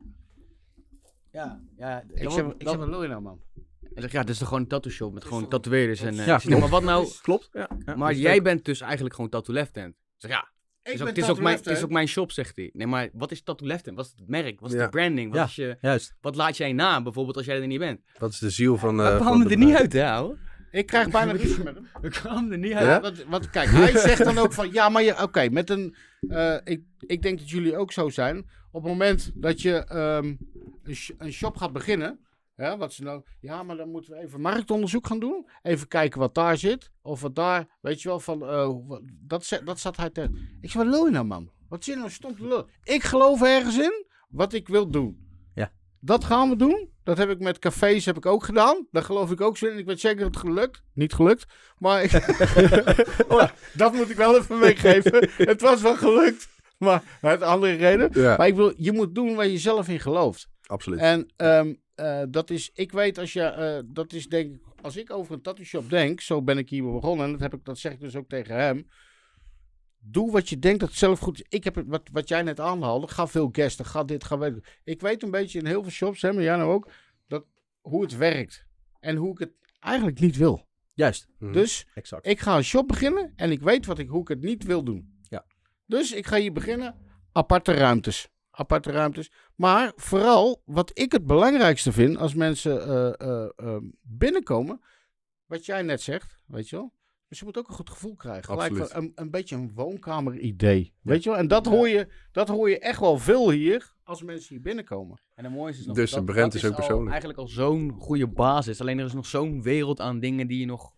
Ja, ja. Ik zeg, ik zeg, wat wil je nou, man? Hij zegt, ja, dit is toch gewoon een tattoo shop met gewoon tatoeëerders en... eh, Ja, ik zeg, nee, maar wat nou... klopt. Ja, ja. Maar jij bent dus eigenlijk gewoon tattoo left hand. Ik zeg, ja, het is, ook, het, is ook mijn, het is ook mijn shop, zegt hij. Nee, maar wat is tattoo left hand? Wat is het merk? Wat is Ja. de branding? Wat, Ja. is je, Juist. wat laat jij na, bijvoorbeeld, als jij er niet bent? Dat is de ziel van... We eh kwamen er de niet uit, hè, ouwe? Ik krijg bijna ruzie met hem. We kwamen er niet Ja, uit. wat, wat, kijk, hij zegt dan ook van, ja, maar je, oké, met een, eh, ik, ik denk dat jullie ook zo zijn. Op het moment dat je ehm, een, sh- een shop gaat beginnen, hè, wat ze nou, ja, maar dan moeten we even marktonderzoek gaan doen. Even kijken wat daar zit, of wat daar, weet je wel, van, eh, dat, dat zat hij te. Ik zeg, wat lul je nou, man? Wat zit nou lullen? Ik geloof ergens in wat ik wil doen. Ja. Dat gaan we doen. Dat heb ik met cafés heb ik ook gedaan. Daar geloof ik ook zo in. Ik weet zeker dat het gelukt. Niet gelukt. Maar ik, Oh, dat moet ik wel even meegeven. het was wel gelukt. Maar uit andere reden. Ja, Maar ik wil, je moet doen waar je zelf in gelooft. absoluut. En ehm, eh, dat is, ik weet als je, eh, dat is denk ik, als ik over een tattoo shop denk, zo ben ik hier begonnen. En dat, heb ik, dat zeg ik dus ook tegen hem. Doe wat je denkt dat het zelf goed is. Ik heb het, wat, wat jij net aanhaalde. Ga veel gasten, ga dit, ga ik. Weet een beetje in heel veel shops, hè, maar jij nou ook, dat, hoe het werkt. En hoe ik het eigenlijk niet wil. Juist. Dus Exact. ik ga een shop beginnen en ik weet wat ik, hoe ik het niet wil doen. Dus ik ga hier beginnen. Aparte ruimtes. Aparte ruimtes. Maar vooral wat ik het belangrijkste vind als mensen eh, eh, eh, binnenkomen. Wat jij net zegt, weet je wel. Dus je moet ook een goed gevoel krijgen. Gelijk Absoluut. een, een beetje een woonkamer-idee. Weet je wel? En dat, hoor je, dat hoor je echt wel veel hier als mensen hier binnenkomen. En het mooiste is nog, Dus de dat, brand dat is ook al persoonlijk. eigenlijk al zo'n goede basis. Alleen er is nog zo'n wereld aan dingen die je nog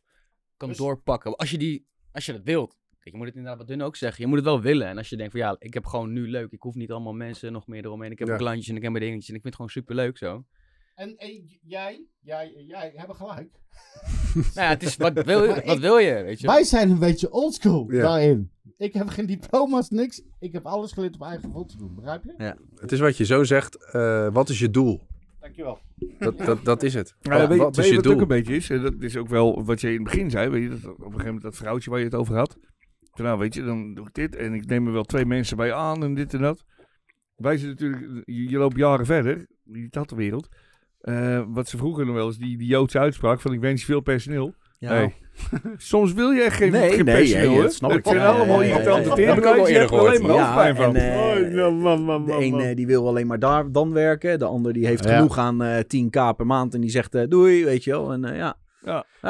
kan Dus- doorpakken. Als je, die, als je dat wilt. Kijk, je moet het inderdaad wat dun ook zeggen. Je moet het wel willen. En als je denkt van ja, ik heb gewoon nu leuk. Ik hoef niet allemaal mensen nog meer eromheen. Ik heb Ja. een klantjes en ik heb mijn dingetjes. En ik vind het gewoon super leuk zo. En eh, jij, jij, jij hebben gelijk. nou ja, het is, wat, wil, je- wat wil je, weet je? Wij zijn een beetje oldschool Ja. daarin. Ik heb geen diploma's, niks. Ik heb alles geleerd op eigen gevoel te doen. Begrijp je? Het is wat je zo zegt. eh, wat is je doel? Dankjewel. Dat, dat, dat is het. Ja, weet, wat weet is je je wat ook doel? een beetje is? En dat is ook wel wat je in het begin zei. Weet je, dat, op een gegeven moment dat vrouwtje waar je het over had. Van, nou, weet je, dan doe ik dit en ik neem er wel twee mensen bij aan en dit en dat. Wij zijn natuurlijk, je, je loopt jaren verder, in die tattoo-wereld. eh, wat ze vroeger nog wel eens, die, die Joodse uitspraak van ik wens je veel personeel. Ja. Hey, Soms wil je echt geen, Nee, geen nee, personeel, ja, hè? dat snap Het ik. zijn Ja, allemaal ja, ja, irritante ja, ja. je hebt er eerder alleen maar Ja, hoofdpijn van. en, eh, Oh, man, man, De een eh, die wil alleen maar daar dan werken. De ander die heeft Ja. genoeg aan eh 10k per maand. En die zegt doei, weet je wel. En eh, ja.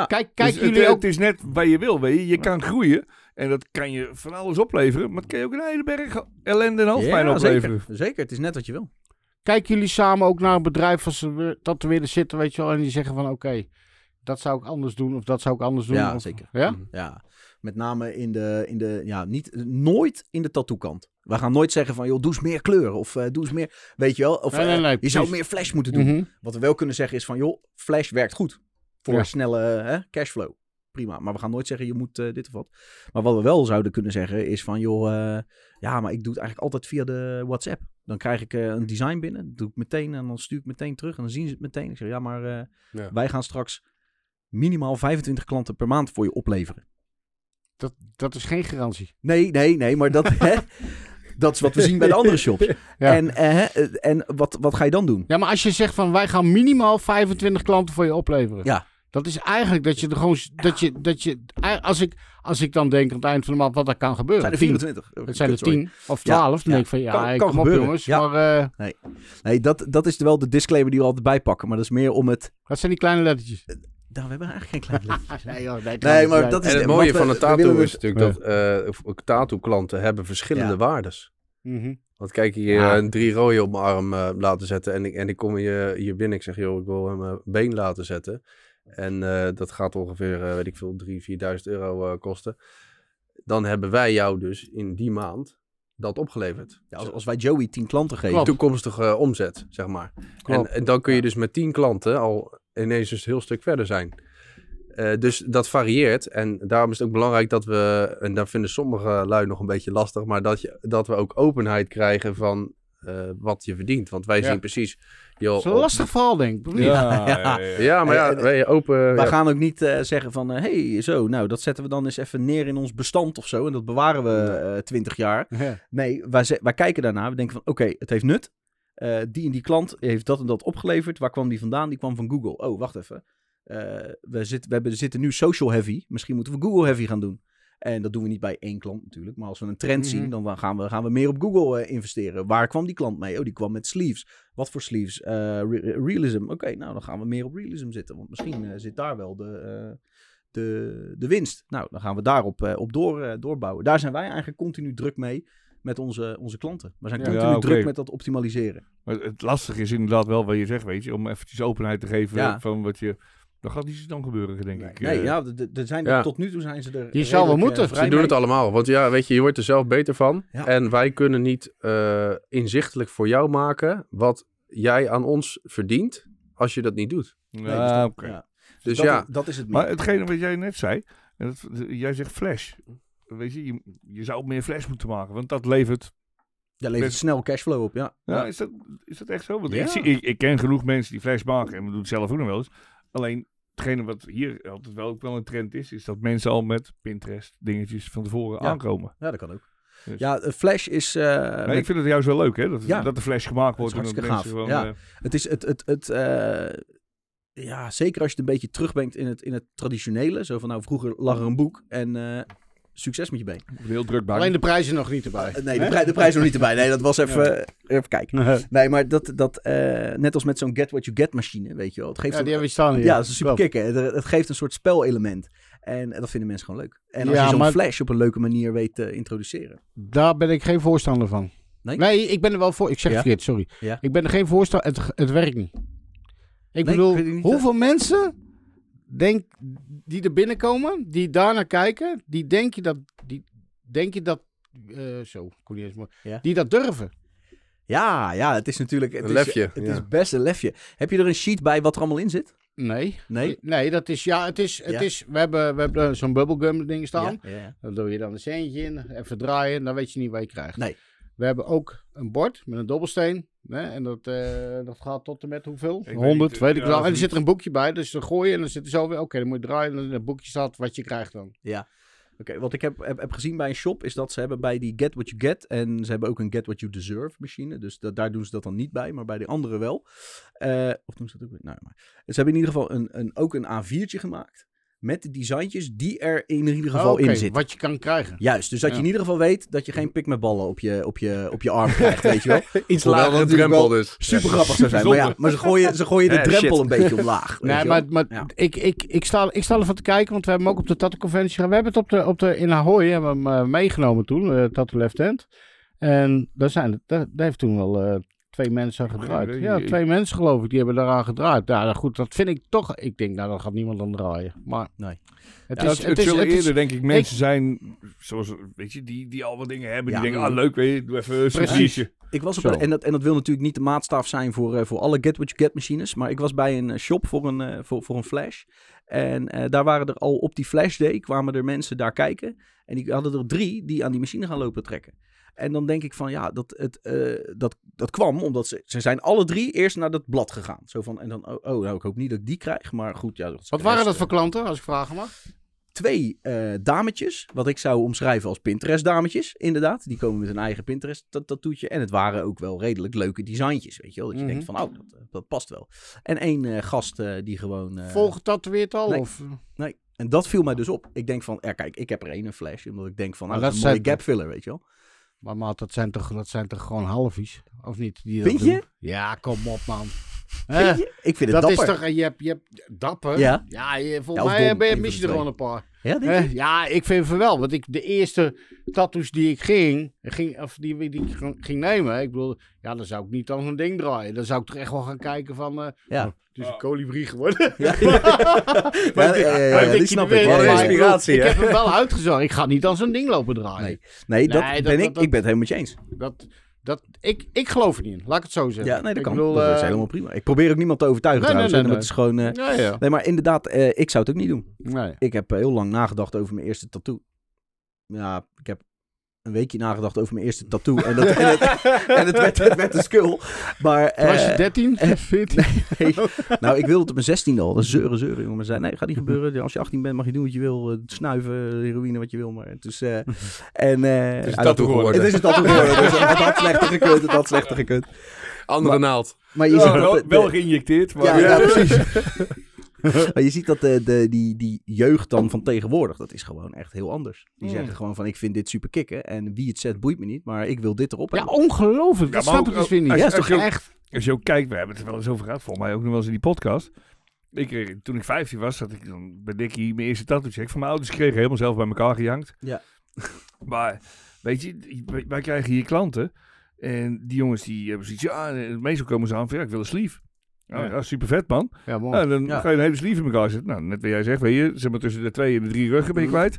Kijk, Dus het, jullie ook... het is net waar je wil, weet je. Je kan groeien en dat kan je van alles opleveren. Maar het kan je ook een hele berg ellende en hoofdpijn ja, opleveren. zeker. zeker. Het is net wat je wil. Kijken jullie samen ook naar een bedrijf als ze weer- dat er weer zitten, weet je wel, en die zeggen van oké, dat zou ik anders doen of dat zou ik anders doen. Ja, of- zeker. Ja? Ja, met name in de, in de ja, niet, nooit in de tattoo kant. We gaan nooit zeggen van, joh, doe eens meer kleur. Of eh, doe eens meer, weet je wel. Of Nee, nee, eh, je zou meer flash moeten doen. Mhm. Wat we wel kunnen zeggen is van, joh, flash werkt goed. Voor Ja. snelle hè, cashflow. Prima. Maar we gaan nooit zeggen, je moet eh, dit of wat. Maar wat we wel zouden kunnen zeggen is van, joh, eh, ja, maar ik doe het eigenlijk altijd via de WhatsApp. Dan krijg ik eh, een design binnen, dat doe ik meteen en dan stuur ik meteen terug en dan zien ze het meteen. Ik zeg, ja, maar Ja. wij gaan straks minimaal 25 klanten per maand voor je opleveren. Dat, dat is geen garantie. Nee, nee, nee, maar dat, hè, dat is wat we zien bij de andere shops. Ja. En, eh, en wat, wat ga je dan doen? Ja, maar als je zegt van wij gaan minimaal 25 klanten voor je opleveren. Ja. Dat is eigenlijk dat je er gewoon, dat je, dat je, als ik, als ik dan denk aan het eind van de maand wat er kan gebeuren. Het zijn er 24. Het zijn er Sorry. 10 of Ja, 12. Dan ja. denk ik van ja, Kan- kan kom op gebeuren. jongens. Ja. Maar eh, Nee, dat, dat is wel de disclaimer die we altijd bijpakken. Maar dat is meer om het... wat zijn die kleine lettertjes? Nou, we hebben eigenlijk geen kleine lettertjes. nee, joh, nee, Nee, maar dat is En het mooie van een tattoo het- is natuurlijk dat eh tattoo-klanten hebben verschillende Ja. waardes. Mhm. Want kijk, je Ja. een drie rode op mijn arm eh, laten zetten en ik, en ik kom hier, hier binnen. Ik zeg, joh, ik wil hem mijn been laten zetten. En eh, dat gaat ongeveer, eh, weet ik veel, 3.000, 4.000 euro eh, kosten. Dan hebben wij jou dus in die maand dat opgeleverd. Ja, als, als wij Joey 10 klanten geven... Klopt. Toekomstige omzet, zeg maar. En, dan kun je dus met 10 klanten al ineens dus een heel stuk verder zijn. Dus dat varieert. En daarom is het ook belangrijk dat we, en daar vinden sommige lui nog een beetje lastig, maar dat, je, dat we ook openheid krijgen van wat je verdient. Want wij Ja. zien precies. Dat Joh, is een lastig verhaal, denk ik. Ja, Ja. ja, ja. Ja, maar ja, wij open. Wij ja. gaan ook niet eh, zeggen van, hé, hey, zo, nou, dat zetten we dan eens even neer in ons bestand of zo. En dat bewaren we eh 20 jaar. Ja. Nee, wij, wij kijken daarna. We denken van, oké, het heeft nut. Eh, die en die klant heeft dat en dat opgeleverd. Waar kwam die vandaan? Die kwam van Google. Oh, wacht even. Eh, we, zit, we hebben, zitten nu social heavy. Misschien moeten we Google heavy gaan doen. En dat doen we niet bij één klant natuurlijk. Maar als we een trend Mhm. zien, dan gaan we, gaan we meer op Google eh, investeren. Waar kwam die klant mee? Oh, die kwam met sleeves. Wat voor sleeves? Eh, re- realism. Oké, nou dan gaan we meer op realism zitten. Want misschien eh, zit daar wel de, eh, de, de winst. Nou, dan gaan we daarop eh, op door, eh, doorbouwen. Daar zijn wij eigenlijk continu druk mee met onze, onze klanten. We zijn Ja. continu Ja, druk met dat optimaliseren. Maar het lastige is inderdaad wel wat je zegt, weet je, om eventjes openheid te geven Ja. van wat je... Dat gaat niet zo dan gebeuren, denk ik. Nee, Eh, ja, de- de- de zijn, Ja. tot nu toe zijn ze er. Je zou wel moeten. eh, Ze doen het allemaal. Want ja, weet je, je wordt er zelf beter van. Ja. En wij kunnen niet eh, inzichtelijk voor jou maken wat jij aan ons verdient als je dat niet doet. Nee, ja, dus dat- oké. ja. Dus dat, ja, dat is het. Maar hetgene wat jij net zei, en dat, jij zegt flash. Weet je, je, je zou meer flash moeten maken, want dat levert... ja, levert snel cashflow op. Ja. Ja, Ja. Is, dat, is dat echt zo? Want Ja. ik, zie, ik, ik ken genoeg mensen die flash maken en we doen het zelf ook nog wel eens. Alleen, hetgene wat hier altijd wel ook wel een trend is, is dat mensen al met Pinterest dingetjes van tevoren Ja. aankomen. ja, dat kan ook. Dus- Ja, eh, Flash is. eh, Nee, met- ik vind het juist wel leuk, hè? Dat, Ja. dat de flash gemaakt wordt. Dat is en dat gewoon, Ja. eh, Het is het, het, het eh, ja, zeker als je het een beetje terugbrengt in het, in het traditionele. Zo van nou, vroeger lag er een boek en succes met je been. heel druk bij. Alleen de prijzen nog niet erbij. Eh, nee, de, prij- de prijs nog niet erbij. Nee, dat was even, even kijken. Nee, maar dat, dat eh, net als met zo'n get what you get machine, weet je wel. Het geeft Ja, een- die hebben we staan hier. ja, dat is een super kicken. Het, het geeft een soort spelelement. En dat vinden mensen gewoon leuk. En als Ja, je zo'n maar- flash op een leuke manier weet te introduceren. Daar ben ik geen voorstander van. Nee? ik ben er wel voor. Ik zeg Ja? het verkeerd, sorry. Ja. Ik ben er geen voorstander. Het, het werkt niet. Ik Nee, bedoel, ik hoeveel mensen denk, die er binnenkomen, die daarnaar kijken, die denk je dat, die, denk je dat, eh, zo, kon niet eens mooi- Ja. die dat durven. Ja, ja, het is natuurlijk... Het Een is, lefje, Het ja. is best een lefje. Heb je er een sheet bij wat er allemaal in zit? Nee. Nee? Nee, dat is, ja, het is, het Ja. is, we hebben, we hebben zo'n bubblegum ding staan. Ja, ja, ja. Dan doe je dan een centje in, even draaien, dan weet je niet wat je krijgt. Nee. We hebben ook een bord met een dobbelsteen. Hè, en dat, eh, dat gaat tot en met hoeveel? weet 100, niet, weet ik ja, wel. En er zit er een boekje bij, dus dan gooi je en dan zit er zo weer, oké, dan moet je draaien en in het boekje staat wat je krijgt dan. Ja. Oké, wat ik heb, heb, heb gezien bij een shop is dat ze hebben bij die Get What You Get en ze hebben ook een Get What You Deserve machine. Dus dat, daar doen ze dat dan niet bij, maar bij de andere wel. Eh, of doen ze dat ook weer? Nou, maar. Ze hebben in ieder geval een, een, ook een A4'tje gemaakt met de designtjes die er in ieder geval Oké, in zitten. Wat je kan krijgen. Juist, dus dat je in ieder geval weet dat je geen pik met ballen op je, op je, op je arm krijgt, weet je wel. Iets lager natuurlijk drempel dus. Super grappig zou zijn. Maar ja, maar ze gooien, ze gooien de drempel shit. een beetje omlaag. weet Nee, je maar, maar Ja. ik, ik, ik, sta, ik sta ervan te kijken, want we hebben hem ook op de Tattoo Conventie gehad. We hebben het op de, op de, in Ahoy hebben we hem eh, meegenomen toen, eh Tattoo Left Hand. En daar, zijn, het- daar, daar heeft toen wel eh, twee mensen aan gedraaid. Ja, twee mensen geloof ik, die hebben daaraan gedraaid. Ja, nou goed, dat vind ik toch... Ik denk, nou, daar gaat niemand aan draaien. Maar Nee. het Ja, is... het, Het, het is, zullen het is- eerder, denk ik, mensen zijn zoals, weet je, die, die al wat dingen hebben. Ja. die denken, ah leuk, weet je, doe even een. Ik was op Zo. en, dat, en dat wil natuurlijk niet de maatstaaf zijn voor, eh, voor alle Get What You Get machines. Maar ik was bij een eh, shop voor een, eh, voor, voor een flash. En eh, daar waren er al op die flash day kwamen er mensen daar kijken. En die hadden er drie die aan die machine gaan lopen trekken. En dan denk ik van ja, dat, het, eh, dat, dat kwam omdat ze, ze zijn alle drie eerst naar dat blad gegaan. Zo van, en dan, oh, oh nou, ik hoop niet dat ik die krijg. Maar goed, ja. Wat waren rest, dat eh, voor klanten, als ik vragen mag? twee eh, dametjes, wat ik zou omschrijven als Pinterest-dametjes, inderdaad. Die komen met een eigen Pinterest-tattoetje. En het waren ook wel redelijk leuke designtjes, weet je wel. Dat je Mhm. denkt van, oh, dat, eh, dat past wel. En één eh, gast eh, die gewoon... eh, Volgetatoeëerd al? nee. Of? Nee, en dat viel mij dus op. Ik denk van, ja kijk, ik heb er één, een flash. Omdat ik denk van, nou, dat is een mooie zijn- gap filler, weet je wel. Maar maat, dat zijn toch, dat zijn toch gewoon halfies? Of niet? Die Vind je? doen? Ja, kom op man. Hè? Vind je? Ik vind het Dat dapper. is toch, je hebt, je hebt dapper. Ja. Ja, je, volgens Ja, mij dom, ben je, mis je de er gewoon een paar. Ja, ja, ik vind van wel. Want ik, de eerste tattoos die ik ging, ging of die, die ik ging- nemen, ik bedoel, ja, dan zou ik niet aan zo'n ding draaien. Dan zou ik toch echt wel gaan kijken van, eh Ja. oh, het is een kolibrie geworden. Ja, ja, ja, ja, ja, Maar die ik snap ik. Wat inspiratie, Ik heb hem wel uitgezocht. Ik ga niet aan zo'n ding lopen draaien. Nee. Nee, dat Nee, dat- ben dat- ik. dat- Ik ben het helemaal met je eens. Dat, dat, ik, ik geloof er niet in. Laat ik het zo zeggen. Ja, nee, dat Ik kan. bedoel, dat is eh, helemaal prima. Ik probeer ook niemand te overtuigen Nee, nee, trouwens. nee. Het is gewoon... eh, Ja, ja. Nee, maar inderdaad, eh, ik zou het ook niet doen. Nee. Ik heb heel lang nagedacht over mijn eerste tattoo. Ja, ik heb een weekje nagedacht over mijn eerste tattoo. En, dat, en, het, en het, werd, het werd een skull. Maar, was je eh, 13? 14? nee. nou, ik wilde het op mijn zestiende al. Dat is zeuren, zeuren, jongen. Maar zei, nee, gaat niet gebeuren. Als je 18 bent, mag je doen wat je wil. Eh, Snuiven, heroïne, wat je wil. Maar dus, eh, en, eh, Het is hij- tattoo geworden. Het is een tattoo geworden. Dus het had slechter gekund. Het had slechter gekund. Andere naald. Maar je Ja, ziet dat wel, wel geïnjecteerd, maar Ja, ja, ja, precies. maar je ziet dat de, de, die, die jeugd dan van tegenwoordig, dat is gewoon echt heel anders. Die Mm. zeggen gewoon van, ik vind dit super kicken. En wie het zet, boeit me niet. Maar ik wil dit erop Ja, hebben. ongelooflijk. Ja, Dat maar snap ik dus weer niet. als- Ja, is toch ook- echt... als je ook kijkt, we hebben het er wel eens over gehad, volgens mij ook nog wel eens in die podcast. Ik, kreeg- toen ik 15 was, had ik dan bij Dickie mijn eerste tattoo check van mijn ouders gekregen, helemaal zelf bij elkaar gejankt. Ja. maar weet je, wij- wij krijgen hier klanten en die jongens die hebben zoiets, ja, eh, meestal komen ze aan van, ja, ik wil een sleeve. Ja, Ja. ja, super vet man. Ja, mooi. Ja, dan Ja. ga je een hele sleeve in elkaar zetten. Nou, net wat jij zegt, weet je, zeg maar tussen de twee en de drie ruggen ben je Mhm. kwijt.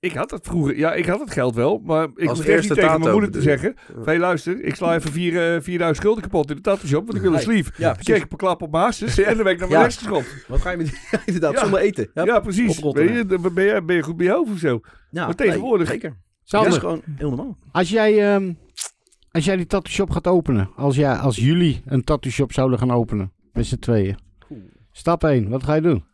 Ik had dat vroeger, ja, ik had het geld wel, maar ik Als moest niet tegen mijn moeder te zeggen, hey, luister, ik sla even vier, eh, 4000 gulden kapot in de tattoo shop, want ik wil een sleeve. Ja, Ik kreeg een klap op hartjes en dan ben ik naar mijn Ja. geschopt. Wat ga je met. Inderdaad, Ja. zonder eten. Ja, Ja, precies. Weet je, dan ben, je, ben je goed bij je hoofd of zo. ja maar tegenwoordig- nee, zeker. Sander, dat is gewoon heel normaal. als jij, ehm, als jij die tattoo shop gaat openen, als, jij, als jullie een tattoo shop zouden gaan openen, met z'n tweeën. Stap 1, wat ga je doen?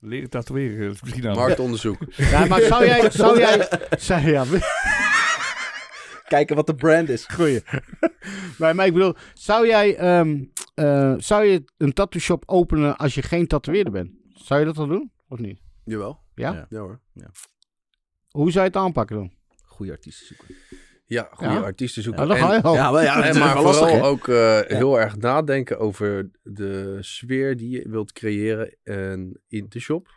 Leren tatoeëren, is misschien aan. Marktonderzoek. Ja, maar zou jij, zou jij, zou, ja, Kijken wat de brand is. goeie. Nee, maar ik bedoel, zou jij, ehm, eh, zou je een tattoo shop openen als je geen tatoeëerder bent? Zou je dat dan doen, of niet? Jawel. Ja? Ja. Ja hoor. Hoe zou je het aanpakken dan? Goede artiesten zoeken. Ja, goede Ja? artiesten zoeken. Dan En- ga je al. Ja, maar, ja, is maar lastig, vooral ook eh, heel erg nadenken over de sfeer die je wilt creëren en in de shop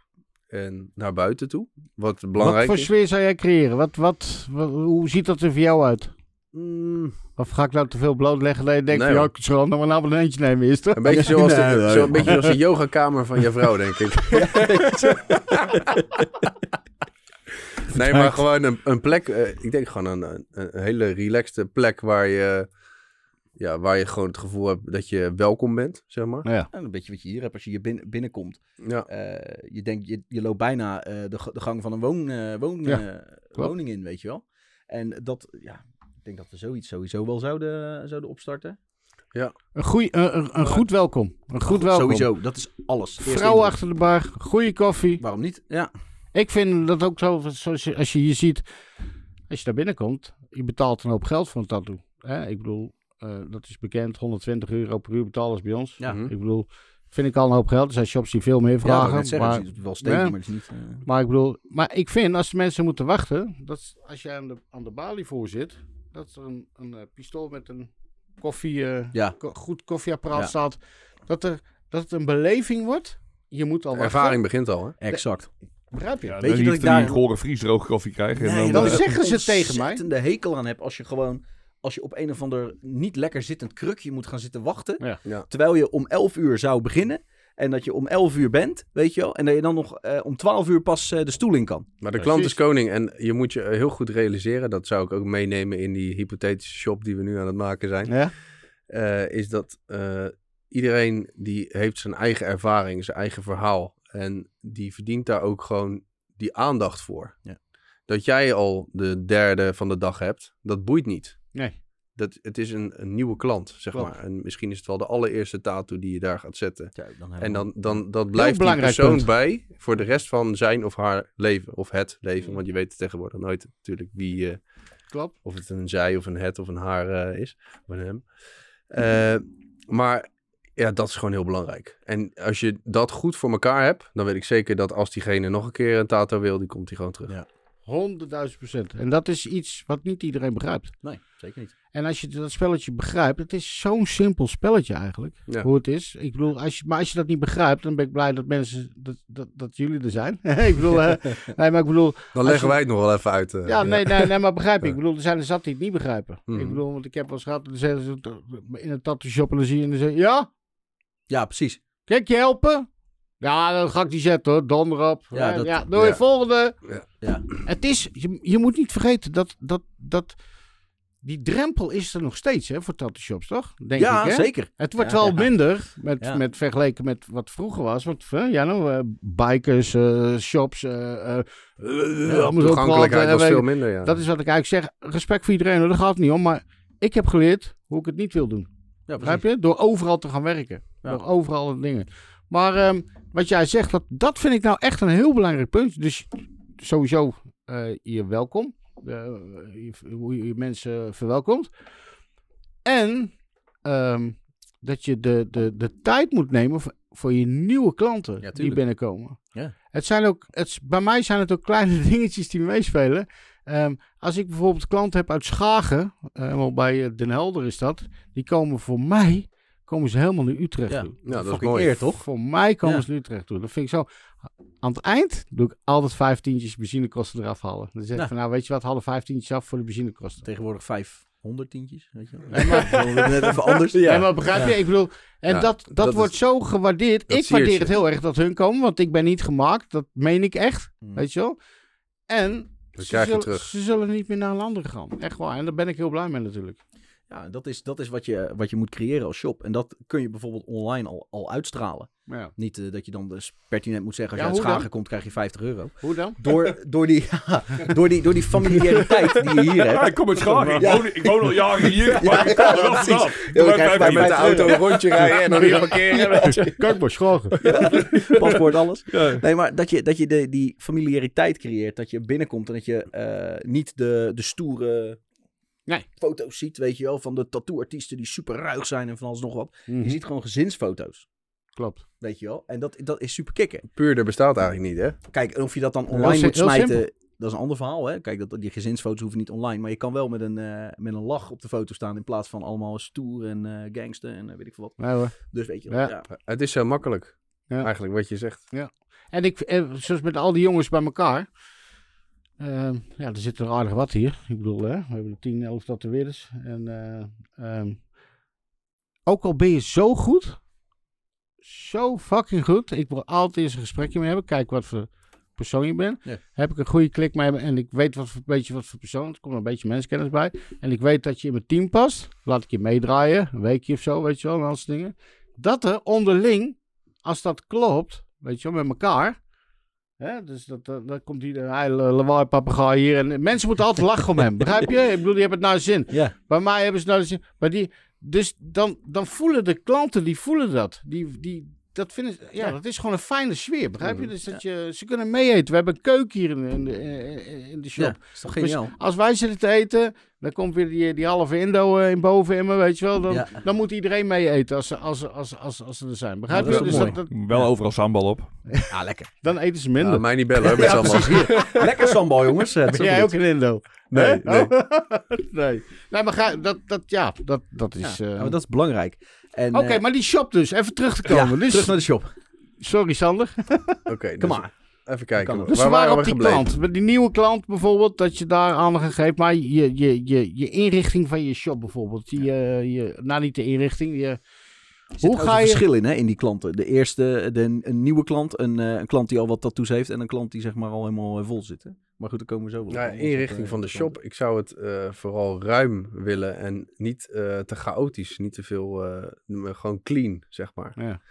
en naar buiten toe. Wat Wat belangrijk voor is. sfeer zou jij creëren? Wat, wat, wat- hoe ziet dat er voor jou uit? Mm, Of ga ik nou te veel blootleggen dat je denkt Nee, van ja, ik zal nog een abonnementje nemen eerst. Een beetje zoals de, Nee, nee, zo, een beetje zoals de yogakamer van je vrouw, denk ik. nee, maar gewoon een, een plek. eh, ik denk gewoon een, een, een hele relaxte plek waar je, ja, waar je gewoon het gevoel hebt dat je welkom bent, zeg maar. Ja. en een beetje wat je hier hebt als je hier binnen, binnenkomt. Ja, Eh, je denkt, je, je loopt bijna eh, de, de gang van een woon, eh, woon, Ja, eh, woning in, weet je wel. En dat, ja, ik denk dat we zoiets sowieso wel zouden, zouden opstarten. Een, goeie, een, een, goed welkom. Een goed welkom. Sowieso, dat is alles. Vrouw achter de bar, goede koffie. Waarom niet? Ja. Ik vind dat ook zo, zoals je, als je hier ziet, als je daar binnenkomt, je betaalt een hoop geld voor een tattoo. Hè? Ik bedoel, eh, dat is bekend, 120 euro per uur betalen is bij ons. Ja. Mhm. Ik bedoel, vind ik al een hoop geld. Er zijn shops die veel meer Ja, vragen. zeggen, maar, het is wel steken, Ja. maar het is niet... eh, maar ik bedoel, maar ik vind als de mensen moeten wachten, dat als jij aan de, aan de balie voor zit, dat er een, een eh, pistool met een koffie, eh, Ja. ko- goed koffieapparaat Ja. staat, dat, er, dat het een beleving wordt. Je moet al De wachten. ervaring begint al, hè? exact. Begrijp je? Ja, Weet je dat niet ik daar- gore vriesdroog koffie krijgen. en Nee, dan, dan zeg- zeggen ze ik een tegen mij. ontzettende hekel aan heb als je gewoon... Als je op een of ander niet lekker zittend krukje moet gaan zitten wachten. Ja. Ja. Terwijl je om 11 uur zou beginnen. En dat je om 11 uur bent, weet je wel. En dat je dan nog eh, om 12 uur pas eh, de stoel in kan. Maar de Precies. klant is koning en je moet je heel goed realiseren, dat zou ik ook meenemen in die hypothetische shop die we nu aan het maken zijn, Ja? eh, is dat eh, iedereen die heeft zijn eigen ervaring, zijn eigen verhaal en die verdient daar ook gewoon die aandacht voor. Ja. Dat jij al de derde van de dag hebt, dat boeit niet. Nee. Dat, het is een, een nieuwe klant, zeg Klopt. maar. En misschien is het wel de allereerste tattoo die je daar gaat zetten. Ja, dan En dan, dan dat blijft die persoon punt. bij voor de rest van zijn of haar leven. Of het leven. Want je weet tegenwoordig nooit natuurlijk wie, eh, Klopt. of het een zij of een het of een haar eh, is. Een hem. Eh, maar ja, dat is gewoon heel belangrijk. En als je dat goed voor elkaar hebt, dan weet ik zeker dat als diegene nog een keer een tato wil, die komt die gewoon terug. Ja. Honderdduizend procent. En dat is iets wat niet iedereen begrijpt. Nee, zeker niet. En als je dat spelletje begrijpt, het is zo'n simpel spelletje eigenlijk. Ja. Hoe het is. Ik bedoel, als je, maar als je dat niet begrijpt, dan ben ik blij dat mensen, dat, dat, dat jullie er zijn. ik bedoel, eh, nee, maar ik bedoel, Dan leggen je- wij het nog wel even uit. eh. ja, nee, nee, nee, maar begrijp ik. Ik bedoel, er zijn er zat die het niet begrijpen. Mhm. Ik bedoel, want ik heb wel eens gehad, in een tattoo shop en dan zie je en dan zeg je, ja, Ja, precies. kan ik je helpen? Ja, dan ga ik die zetten hoor, donder op. Ja, dat- doe je ja. volgende. Ja. Ja. Het is, je, je moet niet vergeten dat, dat, dat die drempel is er nog steeds hè, voor tattoo shops, toch? Denk ja, ik, hè? zeker. Het wordt wel minder met, met vergeleken met wat vroeger was. Want eh, ja, nou, eh, bikers, eh, shops, eh eh, eh, allemaal zo Toegankelijkheid was eh, veel minder, ja. Dat is wat ik eigenlijk zeg. Respect voor iedereen, daar gaat het niet om. Maar ik heb geleerd hoe ik het niet wil doen. Ja, Begrijp je? Door overal te gaan werken. Ja. Door overal de dingen. Maar ehm, wat jij zegt, dat, dat vind ik nou echt een heel belangrijk punt. Dus sowieso eh je welkom. Eh, hoe je mensen verwelkomt. En ehm, dat je de, de, de tijd moet nemen voor, voor je nieuwe klanten die binnenkomen. Ja. Het zijn ook, het, bij mij zijn het ook kleine dingetjes die meespelen. Ehm, als ik bijvoorbeeld klanten heb uit Schagen, eh, wel bij eh, Den Helder is dat, die komen voor mij, komen ze helemaal naar Utrecht Ja. toe. Ja, dat is mooi. eer, toch? Voor mij komen Ja. ze naar Utrecht toe. Dat vind ik zo. Aan het eind doe ik altijd vijftientjes benzinekosten eraf halen. Dan zeg ik Ja. van, nou weet je wat, halen vijftientjes af voor de benzinekosten. Tegenwoordig 500 tientjes, weet je wel. Nee, maar- Net even anders. Ja. maar begrijp je? Ik bedoel, en Ja, dat, dat, dat wordt is- zo gewaardeerd. Ik waardeer het heel erg dat hun komen, want ik ben niet gemaakt. Dat meen ik echt, Hmm. weet je wel. En Ze krijg je zullen, terug. ze zullen niet meer naar een andere gaan. Echt waar. En daar ben ik heel blij mee natuurlijk. Ja, dat is, dat is wat, je, wat je moet creëren als shop. En dat kun je bijvoorbeeld online al, al uitstralen. Ja. Niet eh, dat je dan dus pertinent moet zeggen, als Ja, je uit? Schagen komt, krijg je 50 euro. Hoe dan? Door, door, die, door, die, door die familiariteit die je hier Ja, hebt. ik kom uit Schagen. Ik, Ja. woon, ik woon al jaren hier, maar ik kom er wel precies. dan krijg je Met de auto een rondje rijden en dan weer parkeren. Kijk maar, schragen. paspoort, alles. Ja. Nee, maar dat je, dat je de, die familiariteit creëert. Dat je binnenkomt en dat je eh, niet de, de stoere Nee. foto's ziet, weet je wel. Van de tattooartiesten die super ruig zijn en van alles nog wat. Mhm. Je ziet gewoon gezinsfoto's, Klopt. weet je wel. En dat, dat is super kicken. Puurder bestaat eigenlijk niet, hè? Kijk, en of je dat dan Heel online sim- moet heel smijten, simpel. dat is een ander verhaal. Hè? Kijk, dat, die gezinsfoto's hoeven niet online. Maar je kan wel met een, eh, met een lach op de foto staan in plaats van allemaal stoer en eh gangster en eh, weet ik veel wat. Nee hoor. Dus weet je wel, Ja. ja. Het is zo makkelijk, Ja. eigenlijk, wat je zegt. En ik, zoals met al die jongens bij elkaar. Ehm, ja, er zit er aardig wat hier. Ik bedoel, hè, we hebben er 10, 11 tatoeëerders. En eh, ehm, ook al ben je zo goed, zo fucking goed. Ik wil altijd eens een gesprekje mee hebben. Kijk wat voor persoon je bent. Ja. Heb ik een goede klik mee en ik weet wat voor, beetje wat voor persoon. Er komt een beetje menskennis bij. En ik weet dat je in mijn team past. Laat ik je meedraaien, een weekje of zo, weet je wel, en dat soort dingen. Dat er onderling, als dat klopt, weet je wel, met elkaar. Hè, dus dat, dat, dan komt hele lawaai papegaai hier. En mensen moeten altijd lachen om hem. Begrijp je? Ik bedoel, die hebben het naar zin. Ja. Bij mij hebben ze nou zin. Maar die, dus dan, dan voelen de klanten, die voelen dat. Die, die, dat vinden ze, ja, dat is gewoon een fijne sfeer, begrijp je? Dus dat je, ze kunnen mee eten. We hebben een keuken hier in, in, de, in, in de shop. Ja, is toch Dus geniaal? als wij zitten te eten, dan komt weer die, die halve Indo eh, in boven in me, weet je wel. Dan, Ja. dan moet iedereen mee eten als, ze- als, ze- als, als, als ze er zijn. Begrijp Dat je? is Dus mooi. dat, dat- Wel overal sambal op. Ah, lekker. dan eten ze minder. Ja, mij niet bellen hoor, met Ja. Hier. Lekker sambal, jongens. Eh, dat is ben jij ook een Indo? Nee, nee. Oh. nee. Nee, maar ga, dat, dat, ja, dat, dat is... Ja, eh, maar dat is belangrijk. Oké, eh, maar die shop dus, even terug te ja, komen. dus, terug naar de shop. Sorry Sander. Oké, Kom dus maar. even kijken. Dus Waar we waren waren op we die gebleven? klant. Met die nieuwe klant bijvoorbeeld, dat je daar aandacht aan geeft. Maar je, je, je, je inrichting van je shop bijvoorbeeld. Die, eh, je, nou, niet de inrichting. Je, Er zit Hoe ga je- verschil in, hè, in die klanten. De eerste, de, een nieuwe klant, een, eh, een klant die al wat tattoos heeft en een klant die zeg maar al helemaal vol zit. Hè? Maar goed, daar komen we zo wel Ja, op. Dat is inrichting van de shop. Ik zou het eh, vooral ruim willen en niet eh, te chaotisch. Niet te veel, eh, gewoon clean, zeg maar. Ja.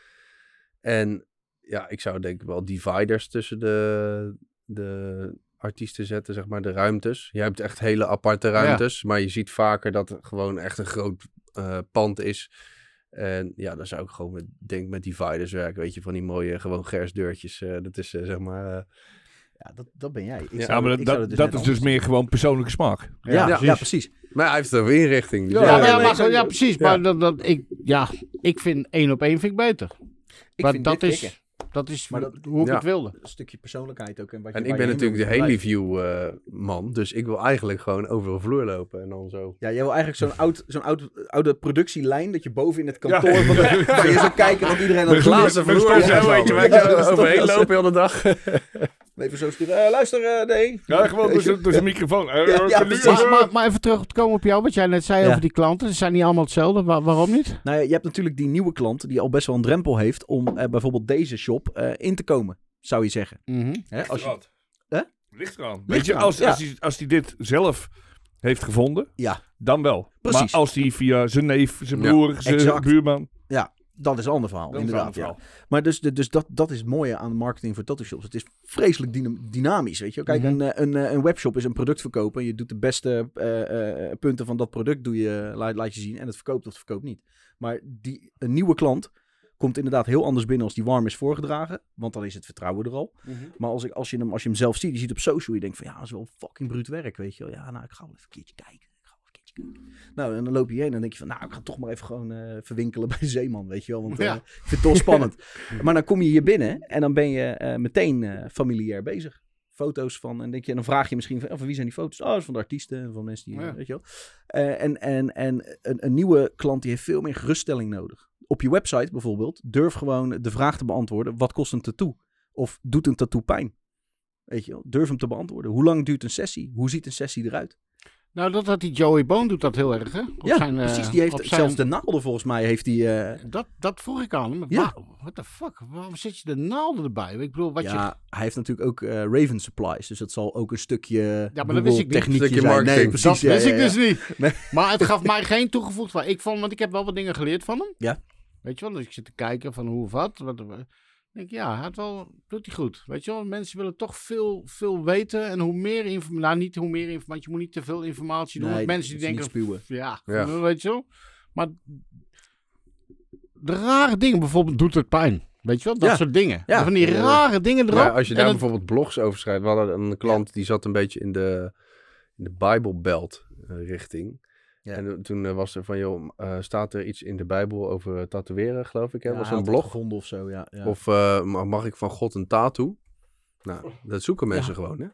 En ja, ik zou denk ik wel dividers tussen de, de artiesten zetten, zeg maar, de ruimtes. Je hebt echt hele aparte ruimtes, maar je ziet vaker dat het gewoon echt een groot pand is. En ja, dan zou ik gewoon met, denk met dividers werken, weet je, van die mooie gewoon gersdeurtjes. dat is zeg maar... Ja, dat, dat ben jij. Ik Ja, zou- Ja, maar ik dat, zou dat, is dus meer gewoon persoonlijke smaak. Ja, Ja, ja, precies. maar hij heeft over inrichting. dus Ja, ja, maar ja, ja, precies. ja. Maar dat, dat, ik, ja, ik vind één op één vind ik beter. Ik maar vind dat is, kicken. dat is Maar dat- hoe ik Ja. het wilde. Een stukje persoonlijkheid ook. En, wat je, En ik ben natuurlijk de met je Haley bedrijf. View eh, man, dus ik wil eigenlijk gewoon over een vloer lopen en dan zo. Ja, jij wil eigenlijk zo'n oud, zo'n oud, oude productielijn dat je boven in het kantoor van de, waar je zo kijken dat iedereen aan het glazen vloer- Ja, ja, weet je, Ja, zo overheen lopen heel de dag. Even zo sturen. Eh, luister, eh, nee. Ja, gewoon door zijn- door zijn microfoon. Eh, Ja, ja, nu- precies. Maar, maar, even terug te komen op jou, wat jij net zei Ja. over die klanten. Ze zijn niet allemaal hetzelfde. Wa- waarom niet? Nou je hebt natuurlijk die nieuwe klant die al best wel een drempel heeft om eh, bijvoorbeeld deze shop eh, in te komen, zou je zeggen. Hè? Als je, Hè? Ligt eraan. Ligt Weet je, als, ja. als, hij, als hij dit zelf heeft gevonden, Ja. dan wel. Precies. Maar als hij via zijn neef, zijn Ja, broer, zijn exact. buurman... dat is een ander verhaal, inderdaad. Ja. Maar dus, dus dat, dat is het mooie aan de marketing voor tattoo shops. Het is vreselijk dyna- dynamisch, weet je. Kijk, Mhm. een, een, eh, een webshop is een product verkopen. Je doet de beste eh, eh, punten van dat product doe je, laat, laat je zien. En het verkoopt of het verkoopt niet. Maar die, een nieuwe klant komt inderdaad heel anders binnen als die warm is voorgedragen. Want dan is het vertrouwen er al. Maar als, ik, als, je hem, als je hem zelf ziet, je ziet op social, je denkt van ja, dat is wel fucking bruut werk, weet je wel. Ja, nou, ik ga wel even een keertje kijken. Nou, en dan loop je heen en dan denk je van, nou, ik ga toch maar even gewoon eh, verwinkelen bij de zeeman, weet je wel. Want eh, Ja. ik vind het toch spannend. maar dan kom je hier binnen en dan ben je eh, meteen familiair bezig. Foto's van, en, denk je, en dan vraag je misschien van, oh, van wie zijn die foto's? Oh, dat is van de artiesten en van mensen die, Ja. weet je wel. En en, en een, een nieuwe klant die heeft veel meer geruststelling nodig. Op je website bijvoorbeeld, durf gewoon de vraag te beantwoorden, wat kost een tattoo? Of doet een tattoo pijn? Weet je wel, durf hem te beantwoorden. Hoe lang duurt een sessie? Hoe ziet een sessie eruit? Nou, dat had die Joey Bone doet dat heel erg, hè? Op ja, zijn, eh, precies. Die heeft zijn- zelfs de naalden volgens mij heeft die. eh, Dat, dat vroeg ik aan hem. Ja. Ja. What the fuck? Waarom zet je de naalden erbij? Ik bedoel, wat je... ja, hij heeft natuurlijk ook eh, Raven Supplies. Dus dat zal ook een stukje dat wist ik niet. techniekje Stukje zijn. Nee, precies. dat ja, wist ja, ik ja. dus niet. Nee. Maar het gaf mij geen toegevoegd waarde. Ik vond, want ik heb wel wat dingen geleerd van hem. Ja. Weet je wel, dus ik zit te kijken van hoe of wat. wat ik ja, hij had wel, doet hij goed. Weet je wel, mensen willen toch veel, veel weten. En hoe meer informatie, nou niet hoe meer informatie, je moet niet te veel informatie doen. Nee, want mensen die denken, spuwen. ja, Ja. weet je wel. Maar de rare dingen, bijvoorbeeld, doet het pijn. Weet je wel, dat Ja. soort dingen. Ja. Van die rare dingen erop. Ja, als je daar het- bijvoorbeeld blogs over schrijft. We hadden een klant die zat een beetje in de, in de Bible Belt eh, richting. Ja. En toen eh, was er van, joh, eh, staat er iets in de Bijbel over eh, tatoeëren, geloof ik. Hè? Ja, was een blog. gevonden of zo, ja. ja. Of eh, ma- mag ik van God een tattoo? Nou, dat zoeken mensen gewoon, hè?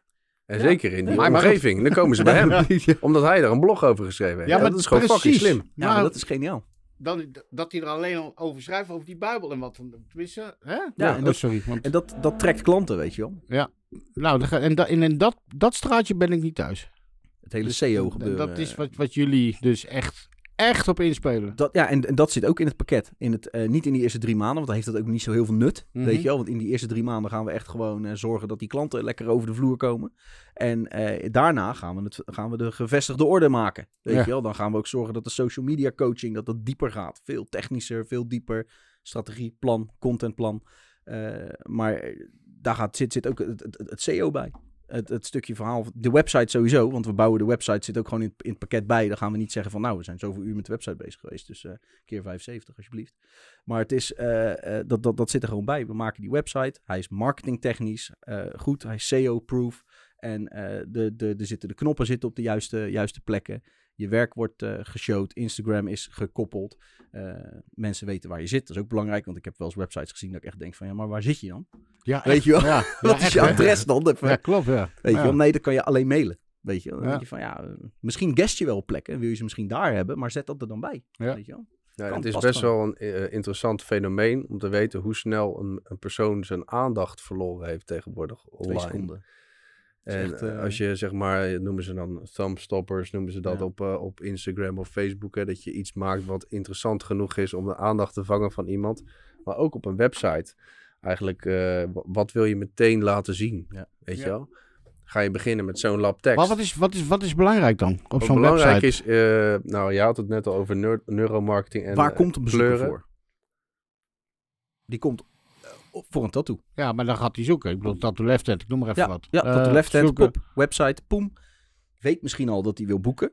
En zeker in die Maar- omgeving. Dan komen ze bij hem. Omdat hij daar een blog over geschreven heeft. Ja, maar dat is gewoon fucking slim. ja, Maar maar dat is geniaal. dan, dat hij er alleen al over schrijft, over die Bijbel en wat. Tenminste, hè? Ja, en oh, dat- sorry. Want, En dat, dat trekt klanten, weet je wel. nou, dat ga- en, da, en in dat, dat straatje ben ik niet thuis. Het hele SEO gebeuren. Dat is wat, wat jullie dus echt, echt op inspelen. Dat, ja, en, en dat zit ook in het pakket. In het, eh, niet in die eerste drie maanden, want dan heeft dat ook niet zo heel veel nut. Mhm. Weet je wel? Want in die eerste drie maanden gaan we echt gewoon eh, zorgen dat die klanten lekker over de vloer komen. En eh, daarna gaan we, het, gaan we de gevestigde orde maken. Weet Ja. je wel? Dan gaan we ook zorgen dat de social media coaching dat dat dieper gaat. Veel technischer, veel dieper. Strategie, plan, contentplan. Eh, maar daar gaat, zit, zit ook het, het, het SEO bij. Het, het stukje verhaal, de website sowieso, want we bouwen de website, zit ook gewoon in, het pakket bij. Dan gaan we niet zeggen van, nou, we zijn zoveel uur met de website bezig geweest, dus eh, keer 75 alsjeblieft. Maar het is, eh, eh, dat, dat, dat zit er gewoon bij. We maken die website, hij is marketingtechnisch goed, hij is SEO-proof. En de, de, de zitten, de knoppen zitten op de juiste, juiste plekken. Je werk wordt eh geshowd. Instagram is gekoppeld. Eh, mensen weten waar je zit. Dat is ook belangrijk, want ik heb wel eens websites gezien dat ik echt denk van... Ja, maar waar zit je dan? Ja, Weet echt. je wel? Ja, ja, Wat is echt, je adres dan? Even- Ja, klopt, ja. Weet je wel? Nee, dan kan je alleen mailen. Weet je? Dan Ja. denk je van, ja, eh, misschien guest je wel op plekken. Wil je ze misschien daar hebben, maar zet dat er dan bij. Ja. Weet je wel? Ja, het is best wel een interessant fenomeen om te weten hoe snel een, een persoon zijn aandacht verloren heeft tegenwoordig Twee online. Is En echt, eh, als je zeg maar, eh, noemen ze dan thumbstoppers, noemen ze dat Ja. op, eh, op Instagram of Facebook, hè, dat je iets maakt wat interessant genoeg is om de aandacht te vangen van iemand. Maar ook op een website. Eigenlijk, eh, wa- wat wil je meteen laten zien? Ja. Weet je wel? Ga je beginnen met zo'n lab tekst. Maar wat is, wat, is, wat is belangrijk dan op Wat zo'n belangrijk website? is, eh, nou je had het net al over neur- neuromarketing en Waar komt een bezoeker kleuren. voor? Die komt voor een tattoo. Ja, maar dan gaat hij zoeken. Ik bedoel, Tattoo Left Hand, ik noem maar even Ja, wat. ja Eh, tattoo left hand, pop, website, poem. Weet misschien al dat hij wil boeken.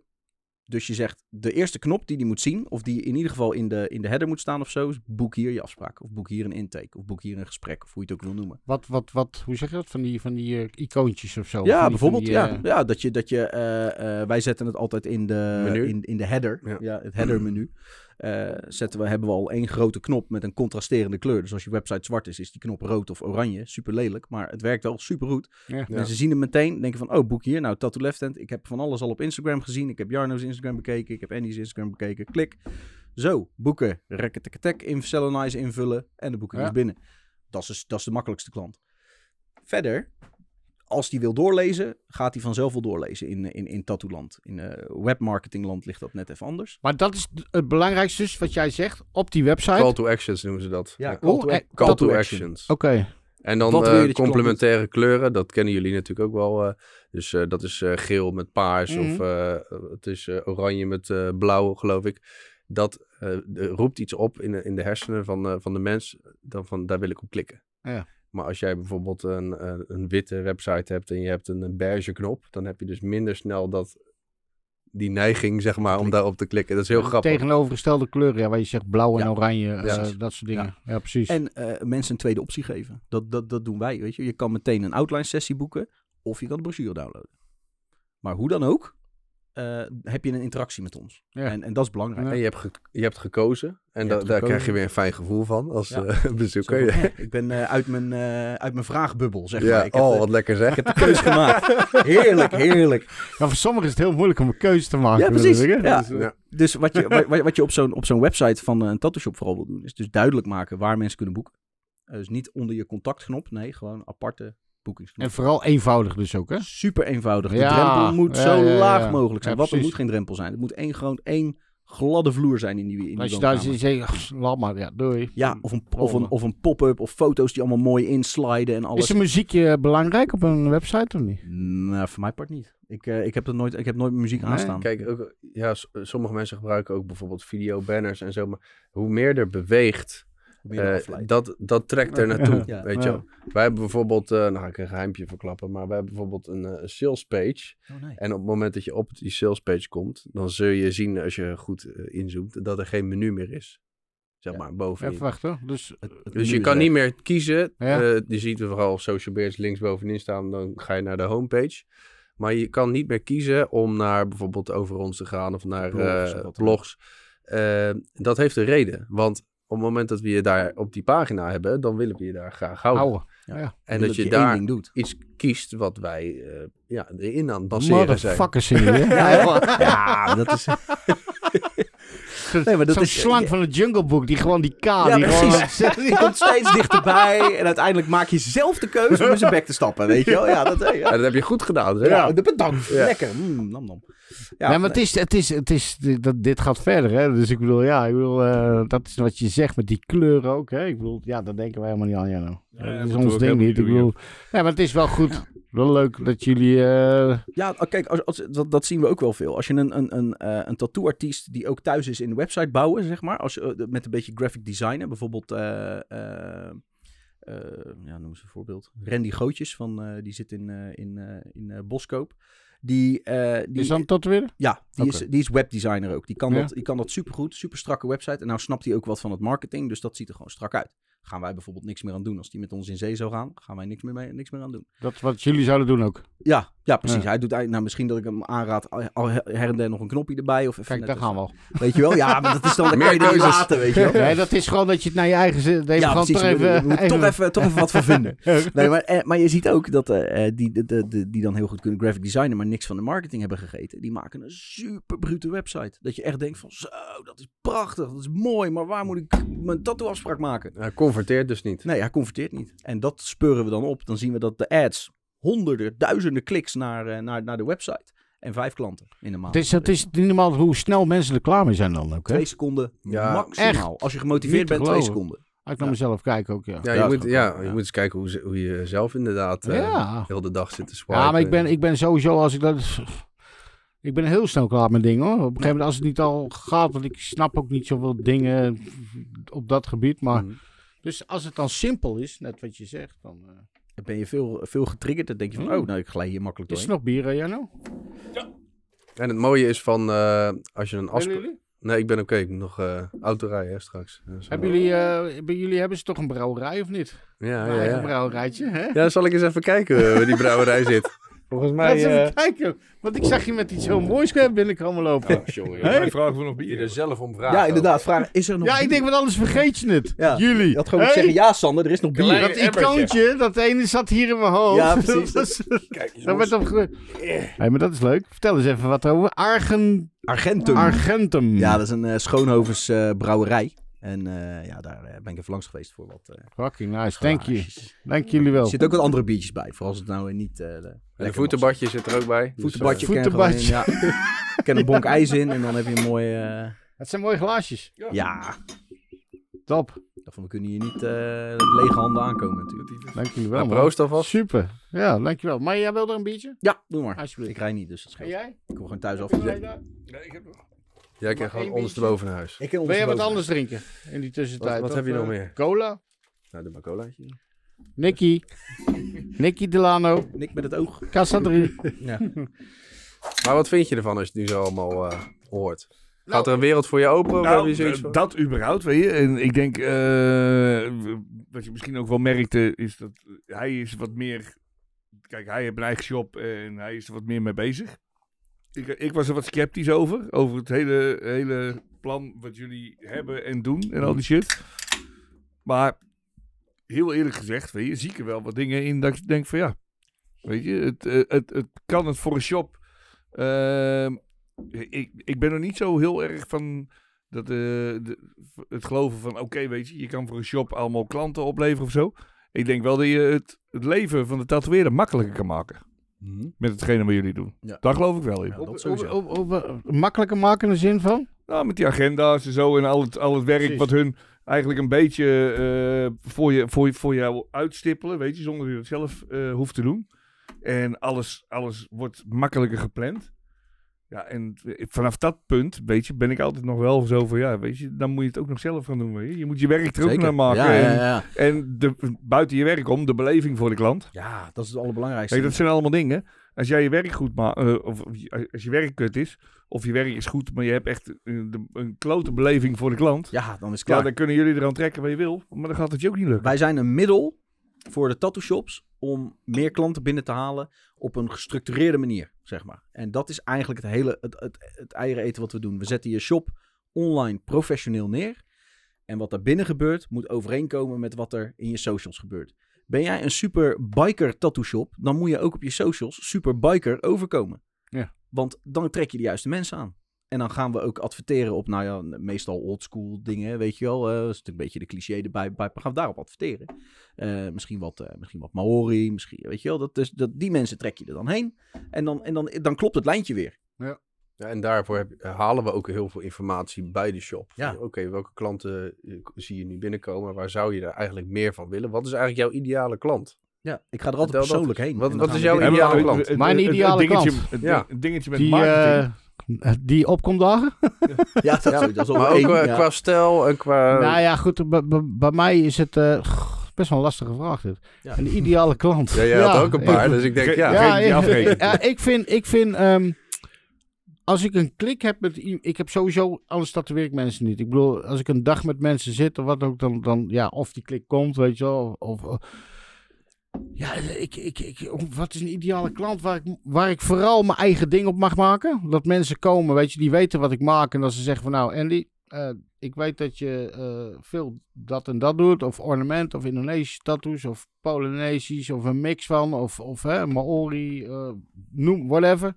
Dus je zegt, de eerste knop die hij moet zien, of die in ieder geval in de, in de header moet staan of zo, is boek hier je afspraak. Of boek hier een intake. Of boek hier een gesprek, of hoe je het ook wil noemen. Wat, wat, wat, hoe zeg je dat? Van die, van die eh, icoontjes of zo? Ja, die- bijvoorbeeld. die, ja, eh, ja, dat je, dat je eh, eh, wij zetten het altijd in de, Menu. in, in de header. Ja. Ja. het header menu. Eh, zetten we, hebben we al één grote knop met een contrasterende kleur. Dus als je website zwart is, is die knop rood of oranje. Super lelijk, maar het werkt wel super goed. Ja. Ja. Mensen zien hem meteen, denken van, oh, boek hier. Nou, Tattoo Left Hand. Ik heb van alles al op Instagram gezien. Ik heb Jarno's Instagram bekeken. Ik heb Andy's Instagram bekeken. Klik. Zo, boeken. Rekketekketek, in Selenize invullen. En de boeking Ja. is binnen. Dat is, dus- dat is de makkelijkste klant. Verder, als die wil doorlezen, gaat hij vanzelf wel doorlezen in, in, in Tattooland. In eh, webmarketingland ligt dat net even anders. Maar dat is het belangrijkste dus, wat jij zegt, op die website. Call to actions noemen ze dat. Ja, Ja. call to, eh, Call to action. actions. Oké. En dan eh, klant complementaire kleuren, dat kennen jullie natuurlijk ook wel. eh, dus eh, dat is eh, geel met paars of Mhm. eh, het is eh, oranje met eh, blauw, geloof ik. Dat eh, roept iets op in, de- in de hersenen van, eh, van de mens, dan van daar wil ik op klikken. Ja. Maar als jij bijvoorbeeld een, eh, een witte website hebt en je hebt een, een beige knop, dan heb je dus minder snel dat, die neiging, zeg maar, om daarop te klikken. Dat is heel grappig. Tegenovergestelde kleuren, ja, waar je zegt blauw en Ja. oranje, eh, Precies. dat soort dingen. Ja, precies. En eh, mensen een tweede optie geven. Dat, dat, dat doen wij, weet je. Je kan meteen een outline sessie boeken of je kan de brochure downloaden. Maar hoe dan ook, eh, heb je een interactie met ons. Ja. En, en dat is belangrijk. Ja. En je hebt, je hebt gekozen en Je da- hebt daar gekozen. krijg je weer een fijn gevoel van als Ja. eh, Zo bezoeker. van, ik ben eh, uit, mijn, eh, uit mijn vraagbubbel, zeg ja, maar. Ik heb, oh, wat lekker zeg. ik heb de keuze gemaakt. Heerlijk, heerlijk. Ja, voor sommigen is het heel moeilijk om een keuze te maken. Ja, precies. Dus, Ja. Dus wat je, wat, wat je op zo'n op zo'n website van een tattoo shop vooral wil doen, is dus duidelijk maken waar mensen kunnen boeken. Dus niet onder je contactknop, nee, gewoon aparte boekingsknop. En vooral eenvoudig dus ook, hè? Super eenvoudig. De Ja, drempel moet ja, zo ja, ja, laag ja. mogelijk zijn. Ja, Wat er moet geen drempel zijn. Het moet één, gewoon één gladde vloer zijn in die, in die Als je daar woonkamer. zit, zeg je, laat maar, ja, doei. Ja, of een, of, een, of een pop-up of foto's die allemaal mooi insliden en alles. Is een muziekje belangrijk op een website of niet? Nou, voor mijn part niet. Ik, eh, ik, heb, dat nooit, ik heb nooit muziek Nee, aanstaan. Kijk, ook, ja, sommige mensen gebruiken ook bijvoorbeeld videobanners en zo. Maar hoe meer er beweegt, Eh, dat, dat trekt er naartoe. Ja. Weet je wel. Wij hebben bijvoorbeeld, eh, nou ga ik een geheimje verklappen, maar wij hebben bijvoorbeeld een eh, sales page. Oh, nee. En op het moment dat je op die sales page komt, dan zul je zien als je goed inzoomt, dat er geen menu meer is. Zeg Ja. maar, bovenin. Even wachten. Dus Het- het Dus je kan weg. niet meer kiezen. Ja. Eh, je ziet er vooral social bears links bovenin staan. Dan ga je naar de homepage. Maar je kan niet meer kiezen om naar bijvoorbeeld over ons te gaan of naar Blogs eh, blogs. Dat heeft een reden. Want op het moment dat we je daar op die pagina hebben, dan willen we je daar graag houden. houden. Ja. Ja. En dat je daar ding doet. iets kiest wat wij eh, ja, erin aan het baseren zijn. Motherfuckers zijn die, hè? Ja, ja, dat is... Nee, maar dat Zo'n is- slang van het Jungle Book, die gewoon die K... Ja, die precies. Gewoon, Die komt steeds dichterbij en uiteindelijk maak je zelf de keuze om in zijn bek te stappen, weet je wel? Ja, dat, ja. Ja, dat heb je goed gedaan. Hè? Ja, bedankt. Ja. Lekker. Mm, nam nam. Ja, nee, maar het is, het is, het is, dat, dit gaat verder, hè. Dus ik bedoel, ja, ik bedoel, eh, dat is wat je zegt met die kleuren ook, hè. Ik bedoel, ja, daar denken wij helemaal niet aan, ja, nou. Ja, dat is ons ding niet. Ik bedoel, ja, maar het is wel goed. Wel leuk dat jullie, eh, Ja, oh, kijk, als, als, dat, dat zien we ook wel veel. Als je een, een, een, eh, een tattoo-artiest die ook thuis is in website bouwen, zeg maar, als, je, eh, met een beetje graphic designen, bijvoorbeeld, ja, noem eens een voorbeeld. Randy Gootjes, van, die zit in, in, in Boskoop. Die, die, Is dan tot weer? ja, die, is, die is webdesigner ook. Die kan, Ja. dat, die kan dat supergoed, super strakke website. En nou snapt hij ook wat van het marketing, dus dat ziet er gewoon strak uit. Gaan wij bijvoorbeeld niks meer aan doen. Als die met ons in zee zou gaan, gaan wij niks meer, mee, niks meer aan doen. Dat wat jullie zouden doen ook. Ja, ja precies. Ja. Hij doet eigenlijk, nou, misschien dat ik hem aanraad, al her en der nog een knopje erbij. Of even Kijk, daar gaan we al. Weet je wel? Ja, maar dat is dan, dan kan je laten, weet je wel. Nee, dat is gewoon dat je het naar je eigen zin... Even Ja, gewoon precies. toch even... toch, even, toch even wat van vinden. Nee, maar, eh, maar je ziet ook dat eh, eh, die, de, de, de- die dan heel goed kunnen graphic designen, maar niks van de marketing hebben gegeten. Die maken een super brute website. Dat je echt denkt van, zo, dat is prachtig, dat is mooi, maar waar moet ik mijn tattoo-afspraak maken? Hij converteert dus niet. Nee, hij converteert niet. En dat speuren we dan op. Dan zien we dat de ads honderden, duizenden kliks naar, eh, naar, naar de website. En vijf klanten in een maand. Het is, het is niet normaal hoe snel mensen er klaar mee zijn dan ook. Hè? Twee seconden Ja, maximaal. Als je gemotiveerd bent, twee seconden. Als ik naar mezelf kijk ook, ja. Ja, je, moet, dat ja, je ja. moet eens kijken hoe, ze- hoe je zelf inderdaad eh, Ja. heel de dag zit te swipen. Ja, maar ik ben, ik ben sowieso als ik dat... Ik ben heel snel klaar met dingen hoor. Op een gegeven moment als het niet al gaat, want ik snap ook niet zoveel dingen op dat gebied. Maar Mhm. dus als het dan simpel is, net wat je zegt, dan eh, Dan ben je veel, veel getriggerd. Dan denk je van, Mm. oh, nou, ik glij hier makkelijk is er doorheen. nog bier, hè, Jano? En het mooie is van, eh, als je een afspraak... jullie? Nee, ik ben oké. Ik moet nog eh auto rijden hè, straks. Ja, zo. Hebben jullie, eh, bij jullie hebben ze toch een brouwerij of niet? Ja, Een ja, eigen ja. brouwerijtje, hè? Ja, dan zal ik eens even kijken eh, waar die brouwerij zit. Volgens Laat eens mij... even kijken. Want ik zag je met iets heel moois binnenkomen lopen. Oh? Wij vragen we nog Je er bier. zelf om vragen. Ja, inderdaad. Vraag, is er nog Ja, ik bier? denk, want anders vergeet je het. Ja. Jullie. Je had gewoon moeten zeggen, ja Sander, er is nog bier. Dat icoontje, dat ene zat hier in mijn hoofd. Ja, precies. Dat, was- Kijk eens, dat werd jongens. op ge- hey, maar dat is leuk. Vertel eens even wat over. Argen... Argentum. Argentum. ja, dat is een eh, Schoonhovens eh, brouwerij. En eh, ja, daar eh, ben ik even langs geweest voor wat eh Fucking nice. Thank you. Dank jullie wel. Er zitten ook wat andere biertjes bij, voor als het nou niet eh een voetenbadje zit er ook bij. was. Dus, Voetenbadje, voetenbadje. ja. Ik ken een bonk ijs in en dan heb je een mooie... Het zijn mooie glaasjes. ja, Top. daarvan we kunnen hier niet eh, lege handen aankomen natuurlijk. Dank jullie wel. nou, proost alvast. Super. Ja, dankjewel. Maar jij wil er een biertje? Ja, doe maar. Alsjeblieft. Ik rij niet, dus dat En scheelt. jij? Ik kom gewoon thuis af. Heb jij daar? Nee, ik heb nog. Jij kan gewoon ondersteboven naar huis. Ik Wil jij wat anders drinken in die tussentijd? Wat- wat Of, heb je nog eh, meer? Cola? Nou, doe maar colaatje. Nicky. Nicky Delano. Nik met het oog. 3. Ja. Maar wat vind je ervan als je het nu zo allemaal eh, hoort? Nou, Gaat er een wereld voor je open? Nou, je eh, dat überhaupt, weet je. En ik denk, eh, wat je misschien ook wel merkte, is dat hij is wat meer... Kijk, hij heeft een eigen shop en hij is er wat meer mee bezig. Ik, ik was er wat sceptisch over, over het hele, hele plan wat jullie hebben en doen en al die shit. Maar heel eerlijk gezegd, weet je, zie ik er wel wat dingen in dat ik denk van ja, weet je, het, eh, het, het kan het voor een shop. Ehm, ik, ik ben er niet zo heel erg van dat, eh, de, het geloven van oké, weet je, je kan voor een shop allemaal klanten opleveren of zo. Ik denk wel dat je het, het leven van de tatoeëerder makkelijker kan maken. Met hetgene wat jullie doen. Ja. Daar geloof ik wel in. Ja. Op, dat op, sowieso. op, op- op- makkelijker maken in de zin van? Nou, met die agenda's en zo en al het, al het werk Precies. wat hun eigenlijk een beetje eh, voor, je, voor, je, voor jou uitstippelen, weet je, zonder dat je het zelf eh, hoeft te doen. En alles, alles wordt makkelijker gepland. Ja, en vanaf dat punt, weet je, ben ik altijd nog wel zo van, ja, weet je, dan moet je het ook nog zelf gaan doen, je. Je moet je werk er ook Zeker. naar maken. Ja, en ja. en de, buiten je werk om, de beleving voor de klant. ja, dat is het allerbelangrijkste. Kijk, dat zijn allemaal dingen. Als jij je werk goed maakt, of als je werk kut is, of je werk is goed, maar je hebt echt een, een klote beleving voor de klant. Ja, dan is het Ja, klaar. dan kunnen jullie eraan trekken wat je wil, maar dan gaat het je ook niet lukken. Wij zijn een middel voor de tattoo shops om meer klanten binnen te halen op een gestructureerde manier, zeg maar. En dat is eigenlijk het hele, het, het, het eieren eten wat we doen. We zetten je shop online professioneel neer. En wat daar binnen gebeurt, moet overeenkomen met wat er in je socials gebeurt. Ben jij een super biker tattoo shop, dan moet je ook op je socials super biker overkomen. Ja. Want dan trek je de juiste mensen aan. En dan gaan we ook adverteren op, nou ja, meestal oldschool dingen, weet je wel. eh, dat is natuurlijk een beetje de cliché erbij. bij, gaan we daarop adverteren. Eh, misschien, wat, eh, misschien wat Maori, misschien, weet je wel. Dat, is, dat, die mensen trek je er dan heen. En, dan, en dan, dan klopt het lijntje weer. Ja, en daarvoor heb, halen we ook heel veel informatie bij de shop. Ja. Oké, welke klanten zie je nu binnenkomen? Waar zou je er eigenlijk meer van willen? Wat is eigenlijk jouw ideale klant? Ja, ik ga er altijd Vertel dat. persoonlijk heen. Wat- wat is jouw ideale klant? Mijn ideale klant. Ja. het dingetje met Die, marketing. Eh, die opkomt dagen? Ja, dat, Ja, dat is maar ook één. eh, ja. qua stijl en qua... nou ja, goed. bij mij is het... eh, best wel een lastige vraag dit. Ja. Een ideale klant. Ja, jij had ook een paar, ik- dus ik denk, ja. Ja, ja, geen- ik, afrekenen. ja, ik vind, ik vind ehm, als ik een klik heb met ik heb sowieso, alles tatoeëer ik mensen niet. Ik bedoel, als ik een dag met mensen zit of wat ook, dan, dan ja, of die klik komt, weet je wel, of, of- ja, ik, ik, ik, wat is een ideale klant waar ik, waar ik vooral mijn eigen ding op mag maken? Dat mensen komen, weet je, die weten wat ik maak en dat ze zeggen van nou, Andy, eh, ik weet dat je eh, veel dat en dat doet, of ornament, of Indonesische tattoos, of Polynesisch, of een mix van, of, of hè, Maori, eh, noem, whatever.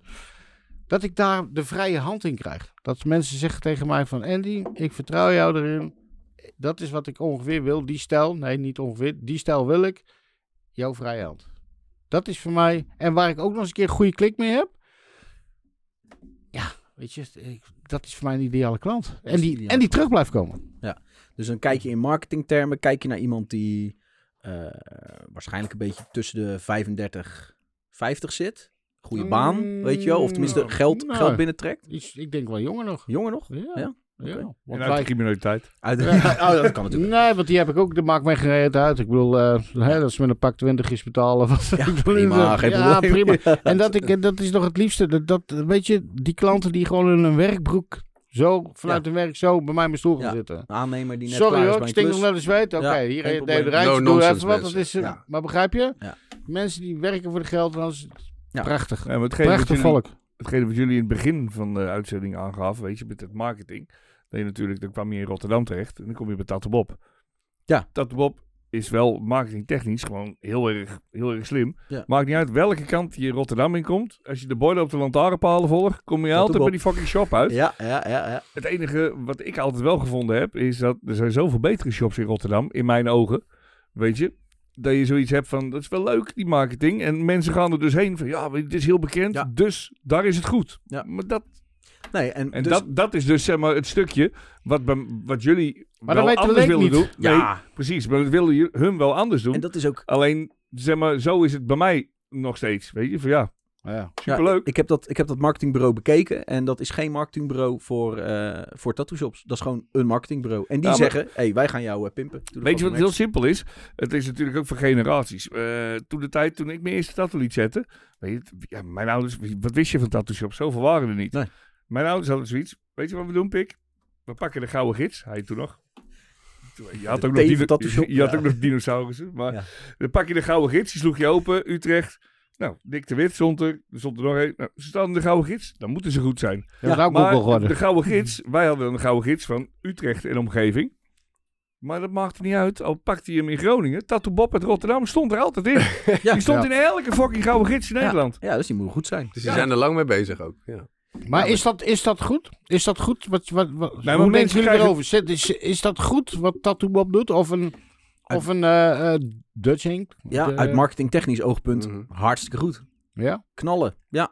Dat ik daar de vrije hand in krijg. Dat mensen zeggen tegen mij van Andy, ik vertrouw jou erin. Dat is wat ik ongeveer wil, die stijl. Nee, niet ongeveer, die stijl wil ik. Jouw vrije hand. Dat is voor mij, en waar ik ook nog eens een keer een goede klik mee heb. Ja, weet je, dat is voor mij een ideale klant. En die, en die terug blijft komen. Dus dan kijk je in marketingtermen, kijk je naar iemand die eh, waarschijnlijk een beetje tussen de 35, 50 zit. Goede baan, weet je wel. Of tenminste Mm, geld, nou. geld binnentrekt. Iets, ik denk wel jonger nog. Jonger nog? Ja. Ja, ja. Want uit wij- de criminaliteit. Uit, Ja. oh, dat kan natuurlijk. Nee, want die heb ik ook. Dat maakt mij geen reet uit. Ik bedoel, eh, hè, dat ze met een pak 20 is betalen. Wat, Ja, ik bedoel, prima, geen ja, probleem. prima. En dat, ik, dat is nog het liefste. Dat, dat, weet je, die klanten die gewoon in een werkbroek zo, vanuit hun werk zo, bij mij in mijn stoel gaan Ja. zitten. Aannemer die net Sorry klaar hoor, ik stink nog wel eens zweet. Oké, Ja, hier probleem. de rijtje, No doe nonsense even wat. Dat is, eh, Ja. Maar begrijp je? Ja. Mensen die werken voor de geld, dan is het Ja. prachtig. Ja, Prachtig volk. Hetgene wat jullie in het begin van de uitzending aangaf, weet je, met het marketing. Dat je natuurlijk, dan kwam je in Rotterdam terecht en dan kom je bij Tattoo Bob. Ja. Tattoo Bob is wel marketingtechnisch gewoon heel erg, heel erg slim. Ja. Maakt niet uit welke kant je Rotterdam in komt. Als je de borden op de lantaarnpalen volgt, kom je altijd bij die fucking shop uit. Ja, ja, ja, ja. Het enige wat ik altijd wel gevonden heb, is dat er zijn zoveel betere shops in Rotterdam, in mijn ogen. Weet je, dat je zoiets hebt van, dat is wel leuk, die marketing. En mensen gaan er dus heen van, ja, dit is heel bekend, Ja. dus daar is het goed. Ja. Maar dat, Nee, en, en dus, dat, dat is dus zeg maar het stukje wat, wat jullie Maar wel anders willen niet. doen. Nee, ja, precies, maar dat willen hun wel anders doen. en dat is ook... Alleen, zeg maar, zo is het bij mij nog steeds. Weet je, van ja, Ja. superleuk. Ja, ik, heb dat, ik heb dat marketingbureau bekeken en dat is geen marketingbureau voor, eh voor tattoo shops. Dat is gewoon een marketingbureau. En die Ja, zeggen, hey, wij gaan jou eh, pimpen. Doe Weet je wat heel simpel is? Het is natuurlijk ook voor generaties. Eh, toen de tijd, toen ik mijn eerste tattoo liet zetten. Weet je, ja, mijn ouders, wat wist je van tattoo shops? Zoveel waren er niet. Nee. Mijn ouders hadden zoiets. Weet je wat we doen, Pik? We pakken de gouden gids. Hij toen nog. Je had De ook nog, je had ook nog dinosaurussen. Maar Ja. dan pak je de gouden gids. Die sloeg je open. Utrecht. Nou, Dick de Wit stond er. Er stond er nog een. Nou, ze staan in de gouden gids. Dan moeten ze goed zijn. Ja, dat Maar wel geworden. de gouden gids, wij hadden een gouden gids van Utrecht en omgeving. Maar dat maakte niet uit. Al pakte hij hem in Groningen. Tattoo Bob uit Rotterdam stond er altijd in. Ja. die stond Ja. in elke fucking gouden gids in Nederland. Ja, dus die moet goed zijn. Dus die zijn er lang mee bezig ook. Ja. Maar is dat, is dat goed? Is dat goed? Wat, wat, wat, Nou, hoe mensen denken jullie krijgen- erover? Zit- Is, is dat goed wat Tattoo Bob doet? Of een, of een eh, eh, Dutch Ink? Ja, De- uit marketingtechnisch oogpunt Mhm. hartstikke goed. Ja? Knallen. Ja,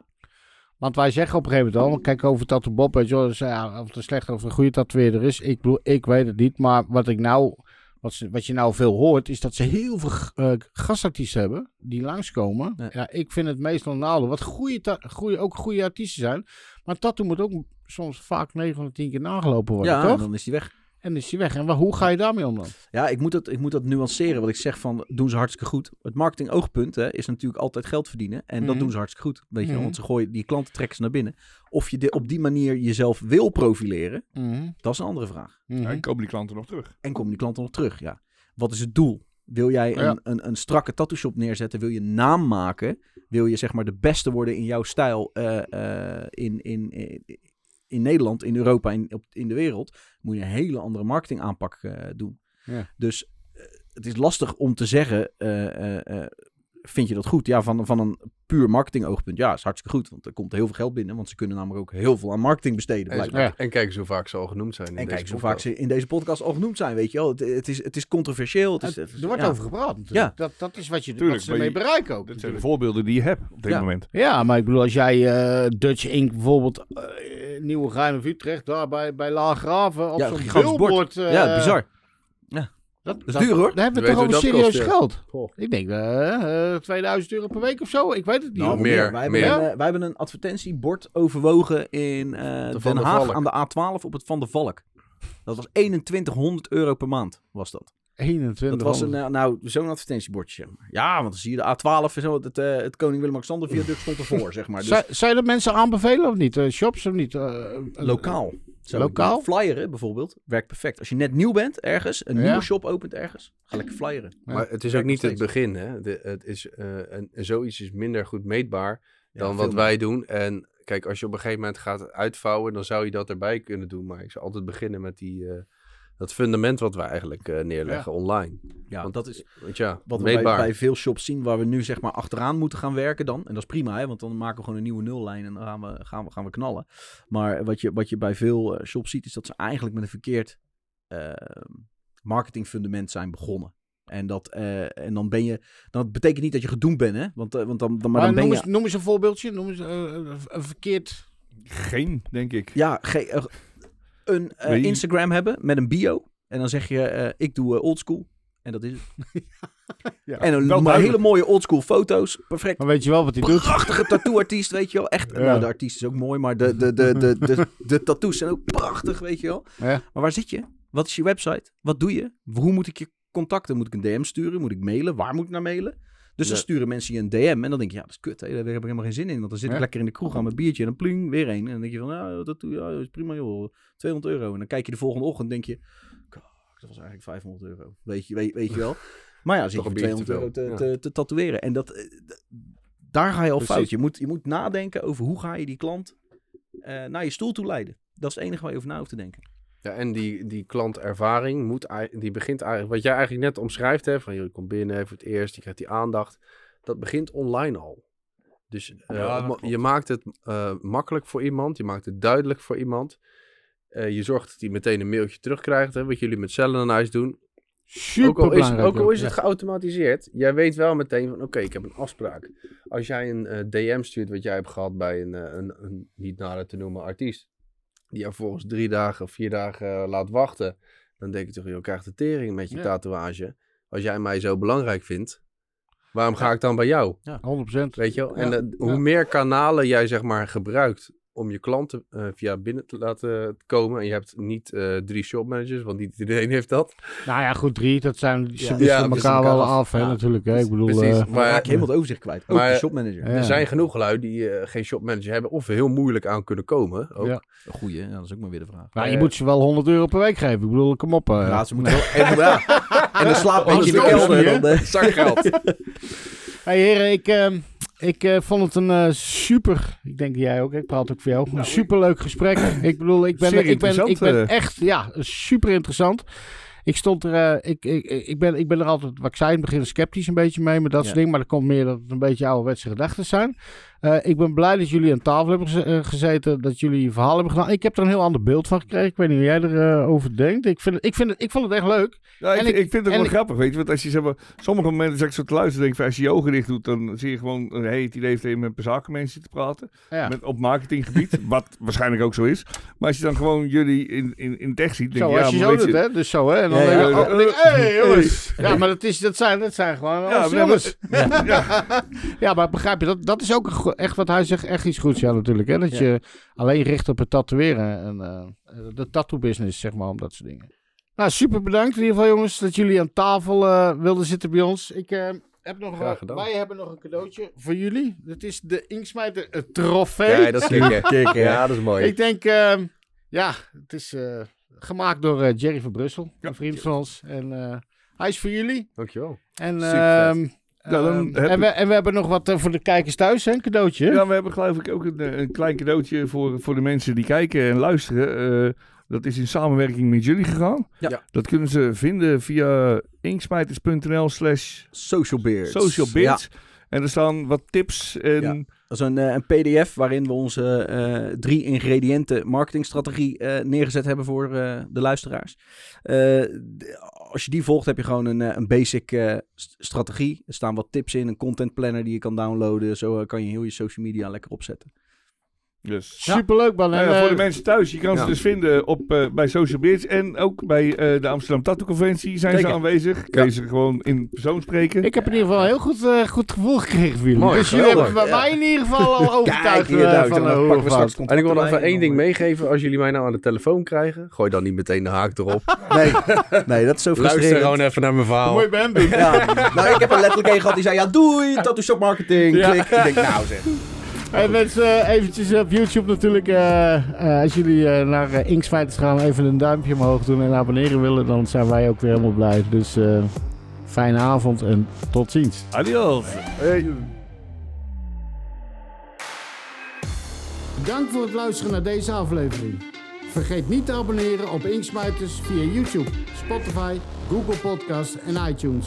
Want wij zeggen op een gegeven moment al, kijk over Tattoo Bob, weet je wel, dus, ja, of het een slechte of een goede tatoeëerder is. Ik, bedoel, ik weet het niet, maar wat ik nou, wat, ze, wat je nou veel hoort, is dat ze heel veel eh gastartiesten hebben die langskomen. Ja. Ja. ik vind het meestal nou, wat goede, ta- goede, ook goede artiesten zijn. Maar tattoo moet ook soms vaak 9 van de 10 keer nagelopen worden, ja en toch? dan is die weg. En is hij weg. En hoe ga je daarmee om dan? Ja, ik moet, dat, ik moet dat nuanceren. Wat ik zeg van, doen ze hartstikke goed. Het marketing oogpunt hè, is natuurlijk altijd geld verdienen. En dat Mhm. doen ze hartstikke goed. Weet je Mhm. want ze gooien die klanten trekken ze naar binnen. Of je de, op die manier jezelf wil profileren, Mhm. dat is een andere vraag. Ja, en komen die klanten nog terug. En komen die klanten nog terug, ja. Wat is het doel? Wil jij Ja. een, een, een strakke tattoo shop neerzetten? Wil je naam maken? Wil je zeg maar de beste worden in jouw stijl eh, eh, in, in, in, in Nederland, in Europa, in, op, in de wereld? Moet je een hele andere marketingaanpak eh doen. Ja. Dus eh, het is lastig om te zeggen, eh, vind je dat goed? Ja, van, van een puur marketing oogpunt, ja, is hartstikke goed. Want er komt heel veel geld binnen, want ze kunnen namelijk ook heel veel aan marketing besteden. En, blijkbaar. Ja. en kijk eens hoe vaak ze al genoemd zijn. in En deze kijk, zo vaak ze in deze podcast al genoemd zijn, weet je wel. Het, het, is, het is controversieel. Het is, Het- er wordt ja. over gepraat. Ja. Dat, dat is wat, je, Tuurlijk, wat ze je- bereiken ook. Dat zijn de voorbeelden die je hebt op dit Ja. moment. Ja, maar ik bedoel, als jij eh, Dutch Ink bijvoorbeeld eh, Nieuwe Gein of Utrecht, daar bij, bij Laaggraven, op Ja, zo'n billboard... eh, ja, bizar. Dat, is duur, hoor. Daar hebben we toch over serieus kost, ja. geld. Ik denk eh, eh, 2000 euro per week of zo. Ik weet het niet. Nou, meer. Wij hebben, meer. Een, eh, wij hebben een advertentiebord overwogen in eh, De Van Den Haag aan de A12 op het Van der Valk. Dat was 2100 euro per maand, was dat. 21. Dat was een, eh, nou, zo'n advertentiebordje. Ja, want dan zie je de A12 en zo. Het, eh, het Koning Willem-Alexander viaduct stond ervoor, zeg maar. Dus Zou, zou je dat mensen aanbevelen of niet? Eh, shops of niet? Eh, eh, lokaal. Zo, Lokaal? Flyeren bijvoorbeeld werkt perfect. Als je net nieuw bent ergens, een Ja. nieuwe shop opent ergens, ga lekker flyeren. Ja, Maar het is ook niet het begin. Hè? De, het is, eh, een, zoiets is minder goed meetbaar dan Ja, wat wij doen. En kijk, als je op een gegeven moment gaat uitvouwen, dan zou je dat erbij kunnen doen. Maar ik zou altijd beginnen met die, eh, dat fundament wat we eigenlijk eh, neerleggen online. Ja, Want dat is Want ja, wat we bij, veel shops zien, waar we nu zeg maar achteraan moeten gaan werken dan. En dat is prima, hè, want dan maken we gewoon een nieuwe nullijn en dan gaan we, gaan we, gaan we knallen. Maar wat je, wat je bij veel eh, shops ziet, is dat ze eigenlijk met een verkeerd eh, marketingfundament zijn begonnen. En, dat, eh, en dan ben je. Dat betekent niet dat je gedoemd bent, hè? Want, want dan, dan, maar Maar dan ben noem, je. eens, noem eens een voorbeeldje. Noem eens een verkeerd... Geen, denk ik. Ja, ge- eh, een eh, Instagram hebben met een bio. En dan zeg je, eh, ik doe eh, oldschool. En dat is het. Ja, en een maar hele mooie oldschool foto's. Perfect. Maar weet je wel wat hij doet? Prachtige tattoo-artiest, weet je wel. Echt. Ja. Nou, de artiest is ook mooi, maar de, de, de, de, de, de tattoos zijn ook prachtig, weet je wel. Ja. Maar waar zit je? Wat is je website? Wat doe je? Hoe moet ik je contacten? Moet ik een DM sturen? Moet ik mailen? Waar moet ik naar mailen? Dus dan sturen mensen je een DM en dan denk je, ja, dat is kut. Hè? Daar heb ik helemaal geen zin in. Want dan zit ik lekker in de kroeg aan mijn biertje en dan pling, weer één. En dan denk je van, ja, dat doe je, ja, is prima joh. 200 euro. En dan kijk je de volgende ochtend en denk je, kak, dat was eigenlijk 500 euro. Weet je, weet, weet je wel. Maar ja, zit je een voor biertje 200 euro te te, veel. te, te tatoeëren. En dat, eh, daar ga je al Precies. fout. Je moet, je moet nadenken over hoe ga je die klant eh, naar je stoel toe leiden. Dat is het enige waar je over na hoeft te denken. Ja, en die, die klantervaring moet, die begint eigenlijk, wat jij eigenlijk net omschrijft, hè, van je komt binnen voor het eerst, je krijgt die aandacht, dat begint online al. Dus eh, Ja, je maakt het eh, makkelijk voor iemand, je maakt het duidelijk voor iemand. Eh, je zorgt dat hij meteen een mailtje terugkrijgt, hè, wat jullie met Cellenhuis doen. Super Ook al is, belangrijk. ook al is ja. het geautomatiseerd, jij weet wel meteen van oké, ik heb een afspraak. Als jij een eh, DM stuurt wat jij hebt gehad bij een, eh, een, een niet nader te noemen artiest, die jou volgens drie dagen of vier dagen eh, laat wachten, dan denk je toch, joh, krijg de tering met je Ja. tatoeage. Als jij mij zo belangrijk vindt, waarom ga ik dan bij jou? 100%. Weet je wel? En Ja, hoe ja. meer kanalen jij zeg maar gebruikt om je klanten eh, via binnen te laten komen. En je hebt niet eh, drie shopmanagers, want niet iedereen heeft dat. Nou ja, goed, drie. Dat zijn, ze Ja. Ja, elkaar wel af. af, hè, Ja, natuurlijk. Hè. Ik bedoel, Precies. eh, Maar raak je helemaal het overzicht kwijt. Ook Maar- de shopmanager. Ja. Er zijn genoeg lui die eh, geen shopmanager hebben of er heel moeilijk aan kunnen komen. Ook. Ja. Een goeie, ja, dat is ook maar weer de vraag. nou, je moet ze wel 100 euro per week geven. Ik bedoel, kom op. Ja, ze moeten wel... En, ja. en dan slaapt Anders eentje in de kelder. Zakgeld. Hey heren, ik, ehm, ik eh, vond het een eh, super, ik denk jij ook, ik praat ook voor jou, een super leuk gesprek. ik bedoel, ik ben, ik ben, ik ben eh. echt, ja, super interessant. Ik stond er, eh, ik, ik, ik, ben, ik ben er altijd, wat ik zei in het begin, sceptisch een beetje mee met dat Ja. soort dingen. Maar dat komt meer dat het een beetje ouderwetse gedachten zijn. Eh, ik ben blij dat jullie aan tafel hebben eh, gezeten, dat jullie je verhaal hebben gedaan. Ik heb er een heel ander beeld van gekregen. Ik weet niet hoe jij erover over denkt. Ik, vind het, ik, vind het, ik vond het echt leuk. Ja, ik, En ik, ik- vind het wel grappig, weet je. Want als je zeg maar, sommige momenten zeg ik zo te luisteren, denk van, als je je ogen dicht doet, dan zie je gewoon, eh, hey, het idee heeft je met een zakenmensen te praten. Ja. Met, op marketinggebied, wat waarschijnlijk ook zo is. Maar als je dan gewoon jullie in, in, in tech ziet, denk Zo, je, als je zo weet doet, hè? Dus zo, hè? En dan Ja, oh, denk ik, hey, jongens. Ja, maar dat, is, dat, zijn, dat zijn gewoon Ja, ja, maar- jongens. Ja. maar begrijp je, dat, dat is ook een echt wat hij zegt, echt iets goeds, ja, natuurlijk. Hè? Dat Ja. je alleen richt op het tatoeëren en eh, de tattoo business, zeg maar, om dat soort dingen. Nou, super bedankt in ieder geval, jongens, dat jullie aan tafel eh, wilden zitten bij ons. Ik eh, heb nog, Graag gedaan. wij hebben nog een cadeautje voor jullie. Dat is de Inksmijter trofee. Ja, dat is kicken. Ja, dat is mooi. Ik denk, ja, het is eh, gemaakt door eh, Jerry van Brussel, Ja. een vriend van ons. En eh, hij is voor jullie. Dankjewel. En, Super ehm, Ja, dan ehm, heb en, we, en we hebben nog wat eh, voor de kijkers thuis, hè? Een cadeautje. Ja, we hebben geloof ik ook een, een klein cadeautje voor, voor de mensen die kijken en luisteren. Eh, dat is in samenwerking met jullie gegaan. Ja. Ja. Dat kunnen ze vinden via inksmijters.nl slash Social Beards. socialbeards. En er staan wat tips en... Ja. Dat is een, eh, een pdf waarin we onze eh, drie ingrediënten marketingstrategie eh, neergezet hebben voor de luisteraars. Als je die volgt heb je gewoon een, een basic st- strategie. Er staan wat tips in, een content planner die je kan downloaden. Zo kan je heel je social media lekker opzetten. Dus. Superleuk man. Nou En, ja, voor de eh, mensen thuis, je kan ze dus vinden op, eh, bij Social Beards en ook bij eh, de Amsterdam Tattoo Conventie zijn Zeker. ze aanwezig. Kun je ze gewoon in persoon spreken. ik heb in ieder geval een heel goed, eh, goed gevoel gekregen voor jullie. Mooi, dus jullie hebben bij mij in ieder geval al overtuigd Kijk, van de straks En ik wil nog even één ding meegeven. Als jullie mij nou aan de telefoon krijgen, gooi dan niet meteen de haak erop. Nee, nee, dat is zo Luister frustrerend. gewoon even naar mijn verhaal. Mooi doen. Ja, nou, ik heb er letterlijk een gehad die zei, ja, doei, tattoo shop marketing, Ja. klik. Ik denk, nou zeg. Hey mensen, eventjes op YouTube natuurlijk. eh, eh, als jullie eh, naar uh, Inksfighters gaan, even een duimpje omhoog doen en abonneren willen, dan zijn wij ook weer helemaal blij. Dus eh, fijne avond en tot ziens. Adios. Hey. Dank voor het luisteren naar deze aflevering. Vergeet niet te abonneren op Inksmijters via YouTube, Spotify, Google Podcast en iTunes.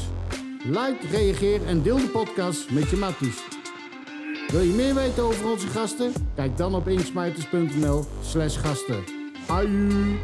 Like, reageer en deel de podcast met je matties. Wil je meer weten over onze gasten? Kijk dan op inksmijters.nl slash gasten. Aju!